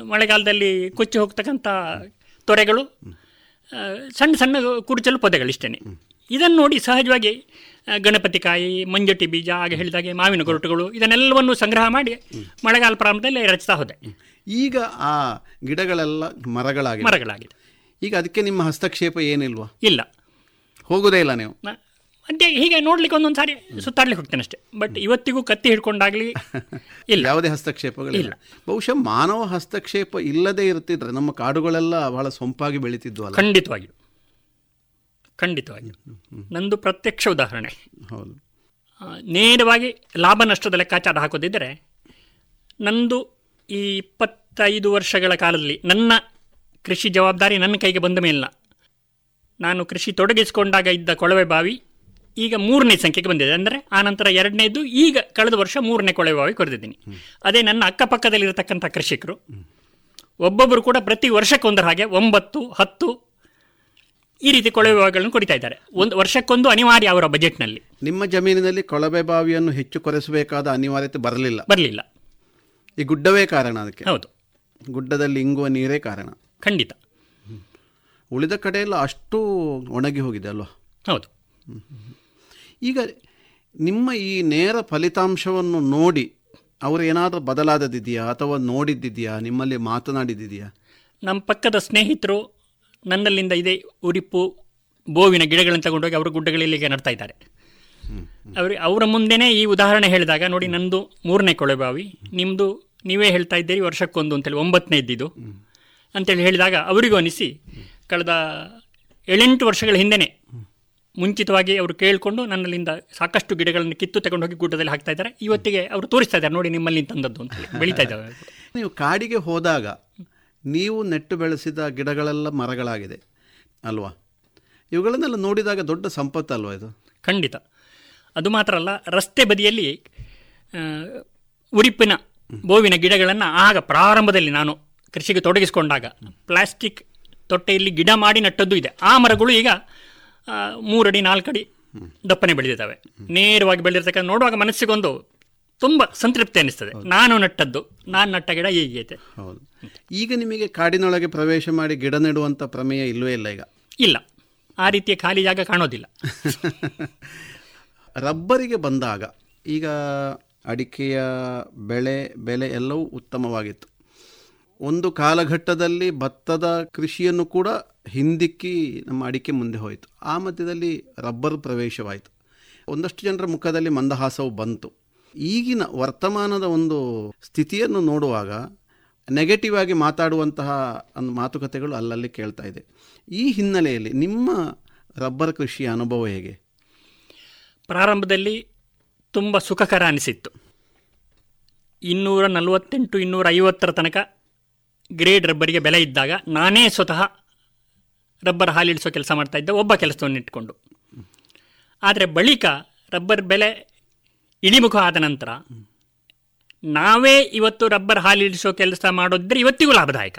Speaker 17: ಮಳೆಗಾಲದಲ್ಲಿ ಕೊಚ್ಚಿ ಹೋಗ್ತಕ್ಕಂಥ ತೊರೆಗಳು ಸಣ್ಣ ಸಣ್ಣ ಕುರುಚಲು ಪೊದೆಗಳು ಇಷ್ಟೇ ಇದನ್ನು ನೋಡಿ ಸಹಜವಾಗಿ ಗಣಪತಿಕಾಯಿ ಗಣಪತಿ ಕಾಯಿ ಮಂಜಟಿ ಬೀಜ ಹಾಗೆ ಹೇಳಿದಾಗೆ ಮಾವಿನ ಗೊರಟುಗಳು ಇದನ್ನೆಲ್ಲವನ್ನು ಸಂಗ್ರಹ ಮಾಡಿ ಮಳೆಗಾಲ ಪ್ರಾರಂಭದಲ್ಲಿ ರಚಿಸ್ತಾ ಹೋದೆ.
Speaker 16: ಈಗ ಆ ಗಿಡಗಳೆಲ್ಲ ಮರಗಳಾಗಿ
Speaker 17: ಮರಗಳಾಗಿದೆ
Speaker 16: ಈಗ ಅದಕ್ಕೆ ನಿಮ್ಮ ಹಸ್ತಕ್ಷೇಪ ಏನಿಲ್ವಾ?
Speaker 17: ಇಲ್ಲ.
Speaker 16: ಹೋಗೋದೇ ಇಲ್ಲ ನೀವು?
Speaker 17: ಅಂತೆ ಮತ್ತೆ ಹೀಗೆ ನೋಡ್ಲಿಕ್ಕೆ ಒಂದೊಂದು ಸಾರಿ ಸುತ್ತಾಡ್ಲಿಕ್ಕೆ ಹೋಗ್ತೇನೆ ಅಷ್ಟೇ. ಬಟ್ ಇವತ್ತಿಗೂ ಕತ್ತಿ ಹಿಡ್ಕೊಂಡಾಗ್ಲಿ ಇಲ್ಲ.
Speaker 16: ಯಾವುದೇ ಹಸ್ತಕ್ಷೇಪಗಳಿಲ್ಲ. ಬಹುಶಃ ಮಾನವ ಹಸ್ತಕ್ಷೇಪ ಇಲ್ಲದೆ ಇರುತ್ತಿದ್ರೆ ನಮ್ಮ ಕಾಡುಗಳೆಲ್ಲ ಬಹಳ ಸೊಂಪಾಗಿ ಬೆಳೀತಿದ್ವು ಅಲ್ಲ?
Speaker 17: ಖಂಡಿತವಾಗಿ. ಖಂಡಿತವಾಗಿ. ನಂದು ಪ್ರತ್ಯಕ್ಷ ಉದಾಹರಣೆ.
Speaker 16: ಹೌದು.
Speaker 17: ನೇರವಾಗಿ ಲಾಭ ನಷ್ಟದ ಲೆಕ್ಕಾಚಾರ ಹಾಕೋದಿದ್ದರೆ ನಂದು ಈ ಇಪ್ಪತ್ತೈದು ವರ್ಷಗಳ ಕಾಲದಲ್ಲಿ ನನ್ನ ಕೃಷಿ ಜವಾಬ್ದಾರಿ ನನ್ನ ಕೈಗೆ ಬಂದ ಮೇಲಿನ. ನಾನು ಕೃಷಿ ತೊಡಗಿಸಿಕೊಂಡಾಗ ಇದ್ದ ಕೊಳವೆ ಬಾವಿ ಈಗ ಮೂರನೇ ಸಂಖ್ಯೆಗೆ ಬಂದಿದೆ. ಅಂದರೆ ಆನಂತರ ಎರಡನೇದು ಈಗ ಕಳೆದ ವರ್ಷ ಮೂರನೇ ಕೊಳವೆ ಬಾವಿ ಕೊರೆದಿದ್ದೀನಿ. ಅದೇ ನನ್ನ ಅಕ್ಕಪಕ್ಕದಲ್ಲಿರತಕ್ಕಂಥ ಕೃಷಿಕರು. ಒಬ್ಬೊಬ್ಬರು ಕೂಡ ಪ್ರತಿ ವರ್ಷಕ್ಕೊಂದರ ಹಾಗೆ ಒಂಬತ್ತು ಹತ್ತು ಈ ರೀತಿ ಕೊಳವೆ ಬಾವಿಗಳನ್ನು ಕೊಡಿತಾ ಇದ್ದಾರೆ. ಒಂದು ವರ್ಷಕ್ಕೊಂದು ಅನಿವಾರ್ಯ ಅವರ ಬಜೆಟ್ನಲ್ಲಿ.
Speaker 16: ನಿಮ್ಮ ಜಮೀನಿನಲ್ಲಿ ಕೊಳವೆ ಬಾವಿಯನ್ನು ಹೆಚ್ಚು ಕೊರೆಸಬೇಕಾದ ಅನಿವಾರ್ಯತೆ ಬರಲಿಲ್ಲ.
Speaker 17: ಬರಲಿಲ್ಲ.
Speaker 16: ಈ ಗುಡ್ಡವೇ ಕಾರಣ ಅದಕ್ಕೆ.
Speaker 17: ಹೌದು.
Speaker 16: ಗುಡ್ಡದಲ್ಲಿ ಇಂಗುವ ನೀರೇ ಕಾರಣ.
Speaker 17: ಖಂಡಿತ.
Speaker 16: ಉಳಿದ ಕಡೆಯೆಲ್ಲ ಅಷ್ಟು ಒಣಗಿ ಹೋಗಿದೆ ಅಲ್ವಾ?
Speaker 17: ಹೌದು.
Speaker 16: ಈಗ ನಿಮ್ಮ ಈ ನೇರ ಫಲಿತಾಂಶವನ್ನು ನೋಡಿ ಅವರು ಏನಾದರೂ ಬದಲಾದದಿದೆಯಾ ಅಥವಾ ನೋಡಿದ್ದಿದೆಯಾ ನಿಮ್ಮಲ್ಲಿ ಮಾತನಾಡಿದ್ದಿದೆಯಾ?
Speaker 17: ನಮ್ಮ ಪಕ್ಕದ ಸ್ನೇಹಿತರು ನನ್ನಲ್ಲಿಂದ ಇದೆ ಉರಿಪು ಬೋವಿನ ಗಿಡಗಳನ್ನು ತಗೊಂಡೋಗಿ ಅವರು ಗುಡ್ಡಗಳಲ್ಲಿ ನಡ್ತಾ ಇದ್ದಾರೆ. ಅವರು ಅವರ ಮುಂದೆನೇ ಈ ಉದಾಹರಣೆ ಹೇಳಿದಾಗ ನೋಡಿ ನಂದು ಮೂರನೇ ಕೊಳೆ ಬಾವಿ ನಿಮ್ಮದು ನೀವೇ ಹೇಳ್ತಾ ಇದ್ದೀರಿ ವರ್ಷಕ್ಕೊಂದು ಅಂತೇಳಿ ಒಂಬತ್ತನೇ ಇದ್ದಿದ್ದು. ಅಂತೇಳಿ ಹೇಳಿದಾಗ ಅವರಿಗೂ ಅನಿಸಿ ಕಳೆದ ಏಳೆಂಟು ವರ್ಷಗಳ ಹಿಂದೆನೇ ಮುಂಚಿತವಾಗಿ ಅವರು ಕೇಳಿಕೊಂಡು ನನ್ನಲ್ಲಿಂದ ಸಾಕಷ್ಟು ಗಿಡಗಳನ್ನು ಕಿತ್ತು ತಗೊಂಡೋಗಿ ಗುಡ್ಡದಲ್ಲಿ ಹಾಕ್ತಾ ಇದ್ದಾರೆ. ಇವತ್ತಿಗೆ ಅವರು ತೋರಿಸ್ತಾ ಇದ್ದಾರೆ. ನೋಡಿ ನಿಮ್ಮಲ್ಲಿ ತಂದದ್ದು ಅಂತ ಬೆಳೀತಾ ಇದ್ದಾವೆ
Speaker 16: ನೀವು ಕಾಡಿಗೆ ಹೋದಾಗ ನೀವು ನೆಟ್ಟು ಬೆಳೆಸಿದ ಗಿಡಗಳೆಲ್ಲ ಮರಗಳಾಗಿದೆ ಅಲ್ವಾ? ಇವುಗಳನ್ನೆಲ್ಲ ನೋಡಿದಾಗ ದೊಡ್ಡ ಸಂಪತ್ತು ಅಲ್ವಾ ಇದು?
Speaker 17: ಖಂಡಿತ. ಅದು ಮಾತ್ರ ಅಲ್ಲ ರಸ್ತೆ ಬದಿಯಲ್ಲಿ ಉರಿಪಿನ ಬೋವಿನ ಗಿಡಗಳನ್ನು ಆಗ ಪ್ರಾರಂಭದಲ್ಲಿ ನಾನು ಕೃಷಿಗೆ ತೊಡಗಿಸಿಕೊಂಡಾಗ ಪ್ಲಾಸ್ಟಿಕ್ ತೊಟ್ಟೆಯಲ್ಲಿ ಗಿಡ ಮಾಡಿ ನಟ್ಟದ್ದು ಇದೆ. ಆ ಮರಗಳು ಈಗ ಮೂರಡಿ ನಾಲ್ಕಡಿ ದಪ್ಪನೆ ಬೆಳೆದಿದ್ದಾವೆ. ನೇರವಾಗಿ ಬೆಳೆದಿರ್ತಕ್ಕಂಥ ನೋಡುವಾಗ ಮನಸ್ಸಿಗೊಂದು ತುಂಬ ಸಂತೃಪ್ತಿ ಅನ್ನಿಸ್ತದೆ ನಾನು ನಟ್ಟದ್ದು ನಾನು ನಟ್ಟ ಗಿಡ ಹೀಗೈತೆ
Speaker 16: ಹೌದು. ಈಗ ನಿಮಗೆ ಕಾಡಿನೊಳಗೆ ಪ್ರವೇಶ ಮಾಡಿ ಗಿಡ ನೆಡುವಂಥ ಪ್ರಮೇಯ ಇಲ್ಲವೇ ಇಲ್ಲ ಈಗ?
Speaker 17: ಇಲ್ಲ. ಆ ರೀತಿಯ ಖಾಲಿ ಜಾಗ ಕಾಣೋದಿಲ್ಲ.
Speaker 16: ರಬ್ಬರಿಗೆ ಬಂದಾಗ ಈಗ ಅಡಿಕೆಯ ಬೆಳೆ ಬೆಲೆ ಎಲ್ಲವೂ ಉತ್ತಮವಾಗಿತ್ತು. ಒಂದು ಕಾಲಘಟ್ಟದಲ್ಲಿ ಭತ್ತದ ಕೃಷಿಯನ್ನು ಕೂಡ ಹಿಂದಿಕ್ಕಿ ನಮ್ಮ ಅಡಿಕೆ ಮುಂದೆ ಹೋಯಿತು. ಆ ಮಧ್ಯದಲ್ಲಿ ರಬ್ಬರ್ ಪ್ರವೇಶವಾಯಿತು. ಒಂದಷ್ಟು ಜನರ ಮುಖದಲ್ಲಿ ಮಂದಹಾಸವು ಬಂತು. ಈಗಿನ ವರ್ತಮಾನದ ಒಂದು ಸ್ಥಿತಿಯನ್ನು ನೋಡುವಾಗ ನೆಗೆಟಿವ್ ಆಗಿ ಮಾತಾಡುವಂತಹ ಒಂದು ಮಾತುಕತೆಗಳು ಅಲ್ಲಲ್ಲಿ ಕೇಳ್ತಾ ಇದೆ. ಈ ಹಿನ್ನೆಲೆಯಲ್ಲಿ ನಿಮ್ಮ ರಬ್ಬರ್ ಕೃಷಿಯ ಅನುಭವ ಹೇಗೆ?
Speaker 17: ಪ್ರಾರಂಭದಲ್ಲಿ ತುಂಬ ಸುಖಕರ ಅನಿಸಿತ್ತು. ಇನ್ನೂರ ನಲವತ್ತೆಂಟು, ಇನ್ನೂರ ಐವತ್ತರ ತನಕ ಗ್ರೇಡ್ ರಬ್ಬರಿಗೆ ಬೆಲೆ ಇದ್ದಾಗ ನಾನೇ ಸ್ವತಃ ರಬ್ಬರ್ ಹಾಲಿಡಿಸೋ ಕೆಲಸ ಮಾಡ್ತಾ ಇದ್ದೆ ಒಬ್ಬ ಕೆಲಸವನ್ನು ಇಟ್ಕೊಂಡು. ಆದರೆ ಬಳಿಕ ರಬ್ಬರ್ ಬೆಲೆ ಇಳಿಮುಖ ಆದ ನಂತರ ನಾವೇ ಇವತ್ತು ರಬ್ಬರ್ ಹಾಲಿಡಿಸೋ ಕೆಲಸ ಮಾಡೋದಿದ್ರೆ ಇವತ್ತಿಗೂ ಲಾಭದಾಯಕ.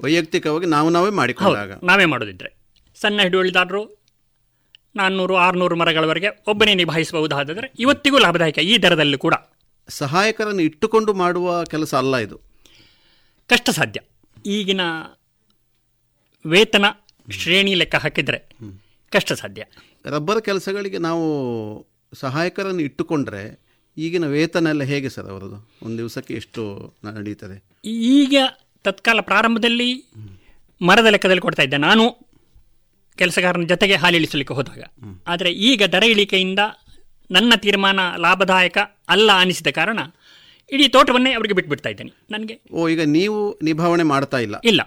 Speaker 16: ವೈಯಕ್ತಿಕವಾಗಿ ನಾವು ನಾವೇ
Speaker 17: ಮಾಡಿ
Speaker 16: ಮಾಡಿಕೊಂಡಾಗ
Speaker 17: ನಾವೇ ಮಾಡೋದಿದ್ರೆ. ಸಣ್ಣ ಹಿಡುವಳಿದಾರರು ನಾನ್ನೂರು ಆರುನೂರು ಮರಗಳವರೆಗೆ ಒಬ್ಬನೇ ನಿಭಾಯಿಸಬಹುದಾದರೆ ಇವತ್ತಿಗೂ ಲಾಭದಾಯಕ ಈ ದರದಲ್ಲಿ ಕೂಡ.
Speaker 16: ಸಹಾಯಕರನ್ನು ಇಟ್ಟುಕೊಂಡು ಮಾಡುವ ಕೆಲಸ ಅಲ್ಲ ಇದು.
Speaker 17: ಕಷ್ಟ ಸಾಧ್ಯ ಈಗಿನ ವೇತನ ಶ್ರೇಣಿ ಲೆಕ್ಕ ಹಾಕಿದರೆ ಕಷ್ಟ ಸಾಧ್ಯ
Speaker 16: ರಬ್ಬರ್ ಕೆಲಸಗಳಿಗೆ ನಾವು ಸಹಾಯಕರನ್ನು ಇಟ್ಟುಕೊಂಡ್ರೆ ಈಗಿನ ವೇತನ ಎಲ್ಲ ಹೇಗೆ ಸರ್ ಅವರದು? ಒಂದು ದಿವಸಕ್ಕೆ ಎಷ್ಟು ನಡೀತದೆ?
Speaker 17: ಈಗ ತತ್ಕಾಲ ಪ್ರಾರಂಭದಲ್ಲಿ ಮರದ ಲೆಕ್ಕದಲ್ಲಿ ಕೊಡ್ತಾ ಇದ್ದೆ ನಾನು ಕೆಲಸಗಾರನ ಜೊತೆಗೆ ಹಾಲಿಳಿಸಲಿಕ್ಕೆ ಹೋದಾಗ. ಆದರೆ ಈಗ ದರ ಇಳಿಕೆಯಿಂದ ನನ್ನ ತೀರ್ಮಾನ ಲಾಭದಾಯಕ ಅಲ್ಲ ಅನಿಸಿದ ಕಾರಣ ಇಡೀ ತೋಟವನ್ನೇ ಅವರಿಗೆ ಬಿಟ್ಬಿಡ್ತಾ ಇದ್ದೇನೆ ನನಗೆ.
Speaker 16: ಓ ಈಗ ನೀವು ನಿಭಾವಣೆ ಮಾಡ್ತಾ ಇಲ್ಲ?
Speaker 17: ಇಲ್ಲ.